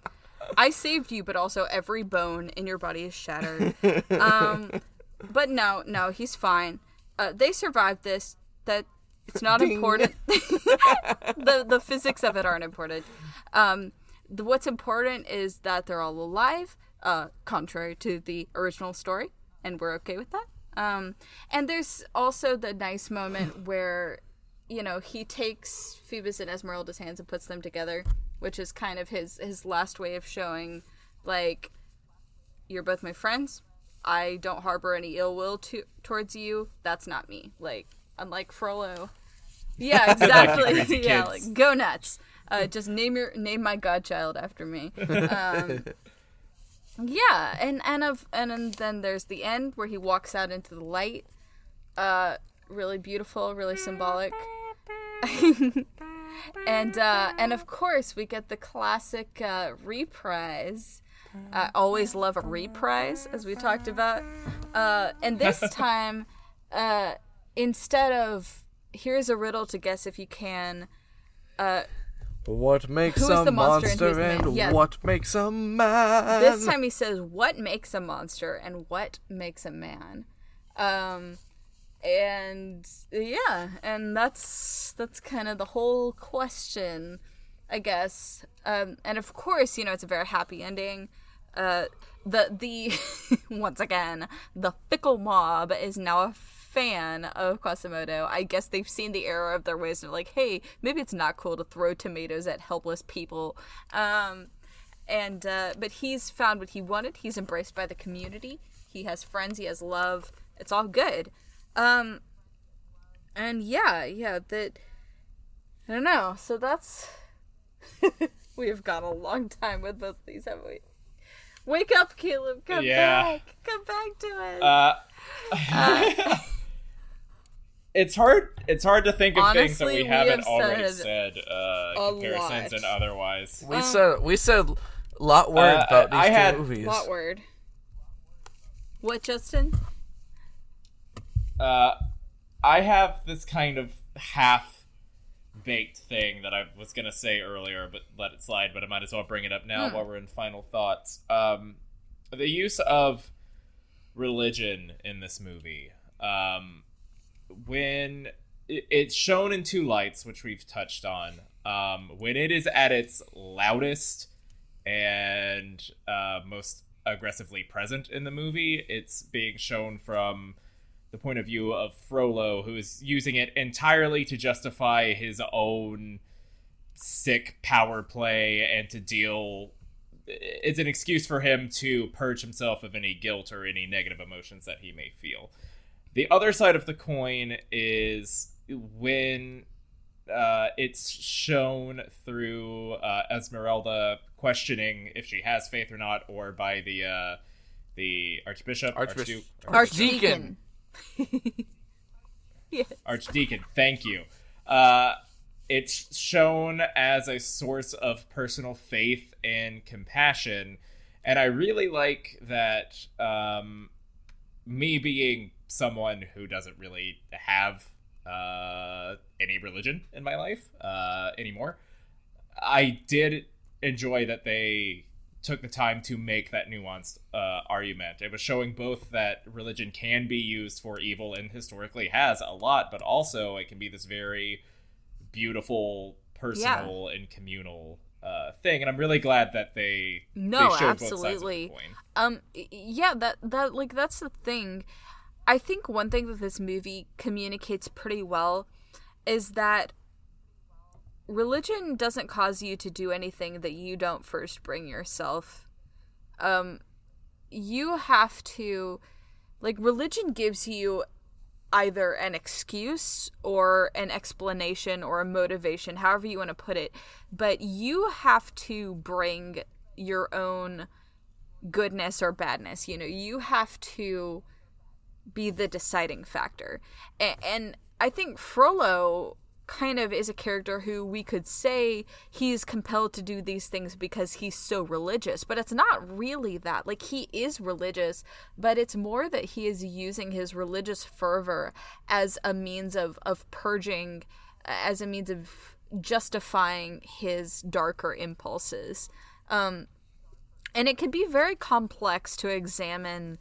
I saved you, but also every bone in your body is shattered. Um, but no, no, he's fine. Uh, they survived this. That it's not Ding. important. the the physics of it aren't important. Um, the, what's important is that they're all alive, uh, contrary to the original story, and we're okay with that. Um, and there's also the nice moment where, you know, he takes Phoebus and Esmeralda's hands and puts them together, which is kind of his his last way of showing, like, you're both my friends. I don't harbor any ill will to towards you. That's not me. Like, unlike Frollo. Yeah, exactly. yeah, like go nuts. Uh, just name your name my godchild after me. Um, yeah, and and of and, and then there's the end where he walks out into the light. Uh, really beautiful, really symbolic. and uh, and of course we get the classic uh, reprise. I always love a reprise, as we talked about. Uh, and this time, uh, instead of here's a riddle to guess if you can, uh, What makes a the monster and monster who's the man? and Yeah. what makes a man? this time he says what makes a monster and what makes a man um and yeah and that's that's kind of the whole question i guess um and of course you know it's a very happy ending uh the the once again the fickle mob is now a fan of Quasimodo. I guess they've seen the error of their ways and are like, hey, maybe it's not cool to throw tomatoes at helpless people. Um, and uh, but he's found what he wanted. He's embraced by the community. He has friends. He has love. It's all good. Um, and yeah, yeah. That I don't know. So that's we have gone a long time with both of these, haven't we? Wake up, Caleb. Come Yeah. back. Come back to us. Uh, it's hard. It's hard to think of things that we we haven't have already said said, uh, comparisons lot. and otherwise. we said we said a lot word Uh, about these I two had- movies. what word? What, Justin? Uh, I have this kind of half baked thing that I was gonna say earlier, but let it slide. But I might as well bring it up now Hmm. while we're in final thoughts. Um, the use of religion in this movie. Um, when it's shown in two lights, which we've touched on. Um, when it is at its loudest and uh, most aggressively present in the movie, it's being shown from the point of view of Frollo, who is using it entirely to justify his own sick power play and to deal. It's an excuse for him to purge himself of any guilt or any negative emotions that he may feel. The other side of the coin is when uh, it's shown through uh, Esmeralda questioning if she has faith or not, or by the uh, the Archbishop, Archbishop- Archduke, Archdeacon. yes. Archdeacon. Thank you. Uh, it's shown as a source of personal faith and compassion, and I really like that. Um, me being someone who doesn't really have uh, any religion in my life uh, anymore, I did enjoy that they took the time to make that nuanced uh, argument. It was showing both that religion can be used for evil and historically has a lot, but also it can be this very beautiful, personal, yeah. and communal uh, thing. And I'm really glad that they no, they absolutely. Um, yeah, that that like that's the thing. I think one thing that this movie communicates pretty well is that religion doesn't cause you to do anything that you don't first bring yourself. Um, you have to, like, religion gives you either an excuse or an explanation or a motivation, however you want to put it, but you have to bring your own goodness or badness. You know, you have to be the deciding factor. And, and I think Frollo kind of is a character who we could say he's compelled to do these things because he's so religious, but it's not really that. Like he is religious, but it's more that he is using his religious fervor as a means of of purging as a means of justifying his darker impulses. Um and it can be very complex to examine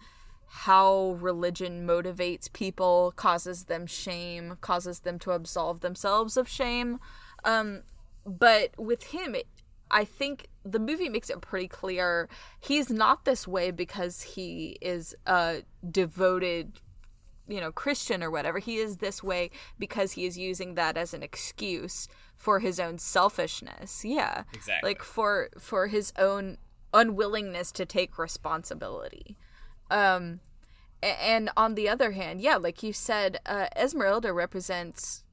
how religion motivates people, causes them shame, causes them to absolve themselves of shame. Um, but with him, it, I think the movie makes it pretty clear he's not this way because he is a devoted, you know, Christian or whatever. He is this way because he is using that as an excuse for his own selfishness. Yeah. Exactly. Like for for his own unwillingness to take responsibility. Um, and on the other hand, yeah, like you said, uh, Esmeralda represents.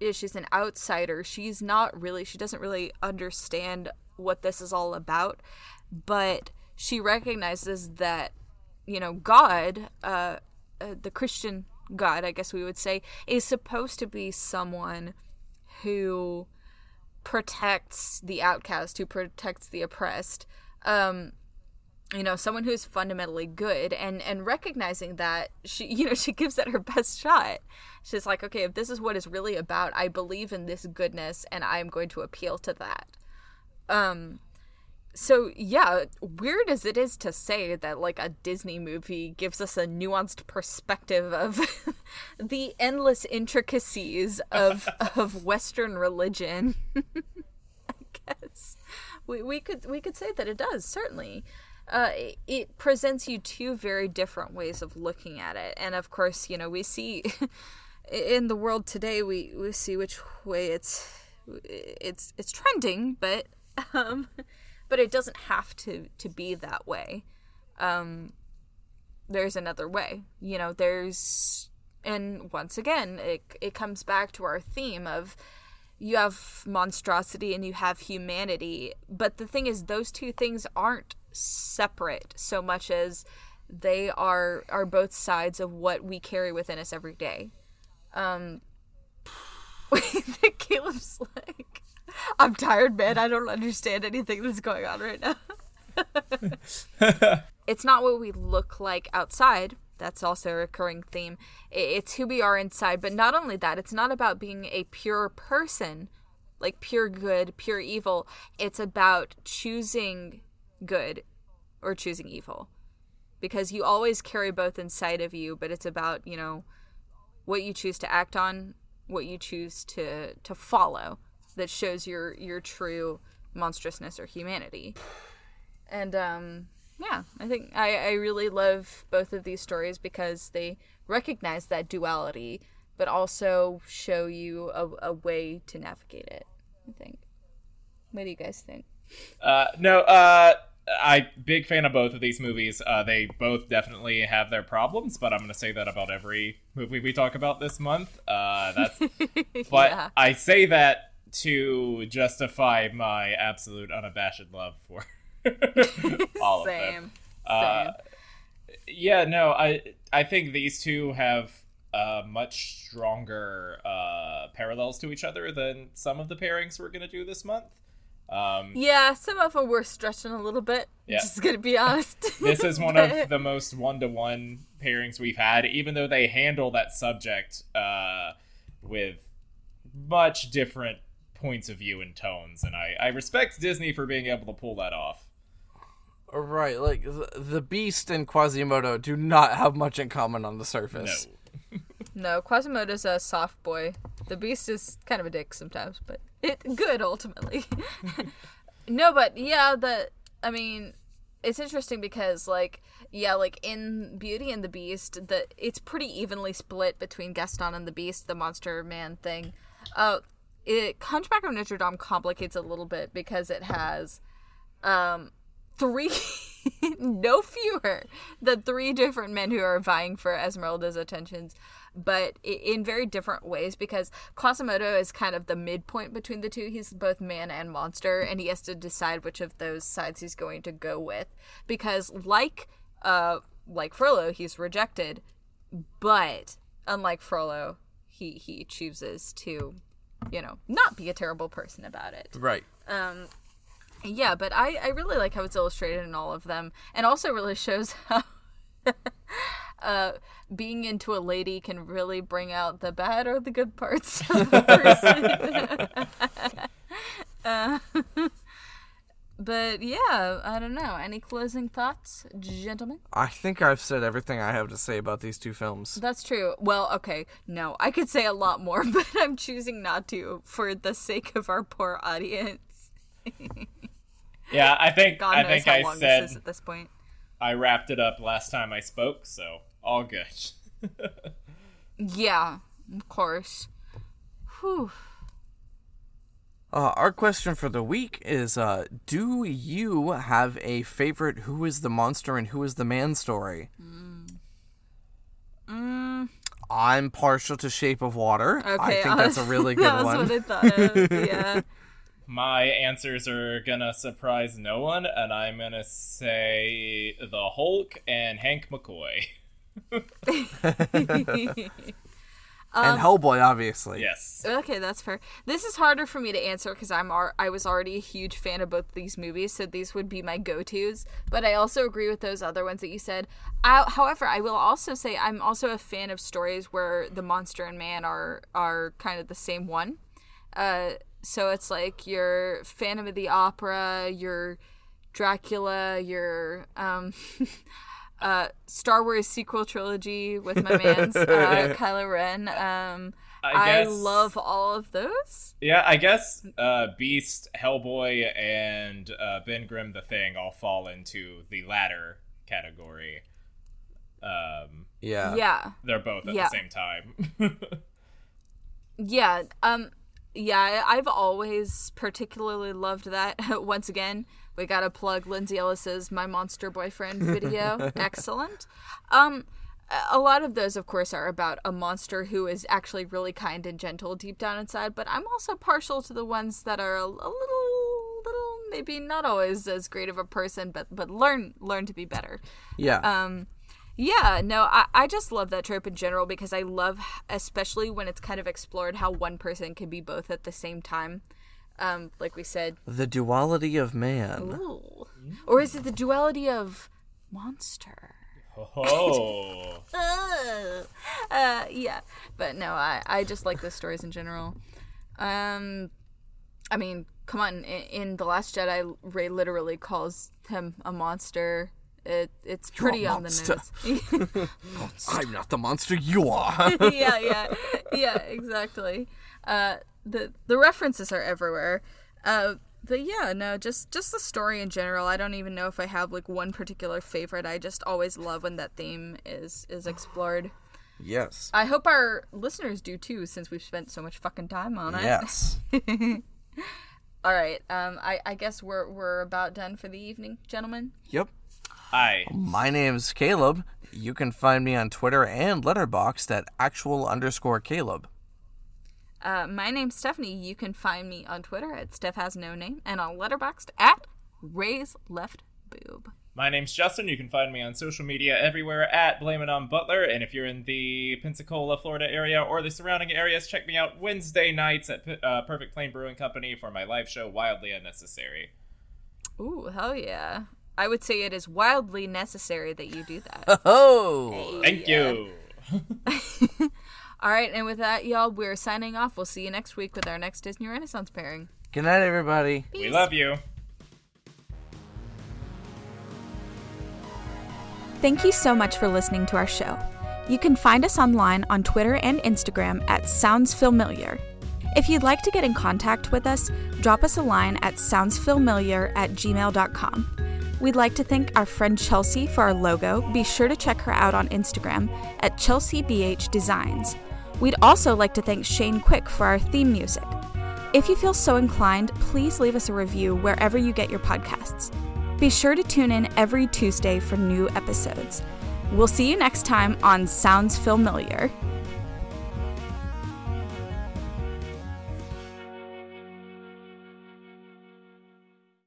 Yeah, she's an outsider. She's not really. She doesn't really understand what this is all about, but she recognizes that, you know, God, uh, uh, the Christian God, I guess we would say, is supposed to be someone who protects the outcast, who protects the oppressed. Um, you know someone who's fundamentally good and and recognizing that she you know she gives it her best shot. She's like okay if this is what is really about i believe in this goodness and i'm going to appeal to that. Um so yeah weird as it is to say that like a disney movie gives us a nuanced perspective of the endless intricacies of of western religion i guess. We, we could we could say that it does certainly uh, it presents you two very different ways of looking at it. And of course, you know, we see in the world today, we, we see which way it's it's it's trending, but um, but it doesn't have to to be that way. Um, there's another way. You know, there's and once again, it it comes back to our theme of you have monstrosity and you have humanity. But the thing is, those two things aren't separate so much as they are are both sides of what we carry within us every day. Um, Caleb's like, I'm tired, man. I don't understand anything that's going on right now. it's not what we look like outside. That's also a recurring theme. It's who we are inside. But not only that, it's not about being a pure person, like pure good, pure evil. It's about choosing good or choosing evil. Because you always carry both inside of you, but it's about, you know, what you choose to act on, what you choose to to follow that shows your your true monstrousness or humanity. And um yeah, I think I, I really love both of these stories because they recognize that duality, but also show you a, a way to navigate it. I think. What do you guys think? Uh, no, uh, I big fan of both of these movies. Uh, they both definitely have their problems, but I'm going to say that about every movie we talk about this month. Uh, that's, but yeah. I say that to justify my absolute unabashed love for all Same. of them. Uh, yeah, no, I I think these two have uh, much stronger uh, parallels to each other than some of the pairings we're going to do this month. Um, Yeah, some of them were stretching a little bit. Yeah. Just gonna be honest. this is one But- of the most one-to-one pairings we've had, even though they handle that subject uh, with much different points of view and tones, and I, I respect Disney for being able to pull that off. Right, like the, the Beast and Quasimodo do not have much in common on the surface. No, Quasimodo's a soft boy. The Beast is kind of a dick sometimes, but it good ultimately. no, but yeah, the I mean, it's interesting because like yeah, like in Beauty and the Beast, the it's pretty evenly split between Gaston and the Beast, the monster man thing. Uh, it Hunchback of Notre Dame complicates a little bit because it has um three no fewer than three different men who are vying for Esmeralda's attentions, but in very different ways because Quasimodo is kind of the midpoint between the two. He's both man and monster, and he has to decide which of those sides he's going to go with. Because like uh like Frollo, he's rejected, but unlike Frollo, he he chooses to, you know, not be a terrible person about it. Right. Um. Yeah, but I, I really like how it's illustrated in all of them, and also really shows how uh, being into a lady can really bring out the bad or the good parts of a person. Uh, but yeah, I don't know. Any closing thoughts, gentlemen? I think I've said everything I have to say about these two films. That's true. Well, okay, no, I could say a lot more, but I'm choosing not to for the sake of our poor audience. Yeah, I think God I knows think how I long said this is at this point. I wrapped it up last time I spoke, so all good. Yeah, of course. Whew. Uh, our question for the week is uh, Do you have a favorite Who is the Monster and Who is the Man story? Mm, I'm partial to Shape of Water. okay, I think that's a really good that was one. what I thought of. Yeah. My answers are gonna surprise no one, and I'm gonna say the Hulk and Hank McCoy. and Hellboy, obviously. Yes. Okay, that's fair. This is harder for me to answer because I'm ar- I was already a huge fan of both these movies, so these would be my go-tos. But I also agree with those other ones that you said. I, however, I will also say I'm also a fan of stories where the monster and man are are kind of the same one. Uh, so it's like your Phantom of the Opera, your Dracula, your um, uh, Star Wars sequel trilogy with my man's uh, Kylo Ren. Um, I I, love all of those. Yeah, I guess uh, Beast, Hellboy, and uh, Ben Grimm the Thing all fall into the latter category. Um, Yeah. Yeah, they're both at Yeah. the same time. yeah, um, yeah. I've always particularly loved that. Once again, we gotta plug Lindsay Ellis's "My Monster Boyfriend" video. Excellent. Um, a lot of those, of course, are about a monster who is actually really kind and gentle deep down inside. But I'm also partial to the ones that are a, a little, little, maybe not always as great of a person, but but learn learn to be better. Yeah. Um, yeah, no, I, I just love that trope in general because I love, especially when it's kind of explored how one person can be both at the same time. Um, like we said, the duality of man. ooh. or is it the duality of monster? oh, Uh, yeah, but no, I, I just like the stories in general. Um, I mean, come on, in, in the Last Jedi, Rey literally calls him a monster. It it's You're pretty on the nose. I'm not the monster, you are. yeah, yeah, yeah, exactly. Uh, the the references are everywhere. Uh, but yeah, no, just just the story in general. I don't even know if I have like one particular favorite. I just always love when that theme is is explored. yes. I hope our listeners do too, since we've spent so much fucking time on it. Yes. All right. Um, I I guess we're we're about done for the evening, gentlemen. Yep. I My name's Caleb. You can find me on Twitter and Letterboxd at actual underscore Caleb. Uh, my name's Stephanie. You can find me on Twitter at Steph has no name and on Letterboxd at Ray's Left Boob. My name's Justin. You can find me on social media everywhere at Blame It On Butler. And if you're in the Pensacola, Florida area or the surrounding areas, check me out Wednesday nights at uh, Perfect Plain Brewing Company for my live show, Wildly Unnecessary. Ooh, hell yeah. I would say it is wildly necessary that you do that. Oh, Thank you. All right, and with that, y'all, we're signing off. We'll see you next week with our next Disney Renaissance pairing. good night, everybody. We love you. Thank you so much for listening to our show. You can find us online on Twitter and Instagram at Sounds Familiar. If you'd like to get in contact with us, drop us a line at soundsfamiliar at gmail.com. We'd like to thank our friend Chelsea for our logo. Be sure to check her out on Instagram at ChelseaBH Designs. We'd also like to thank Shane Quick for our theme music. If you feel so inclined, please leave us a review wherever you get your podcasts. Be sure to tune in every Tuesday for new episodes. We'll see you next time on Sounds Familiar.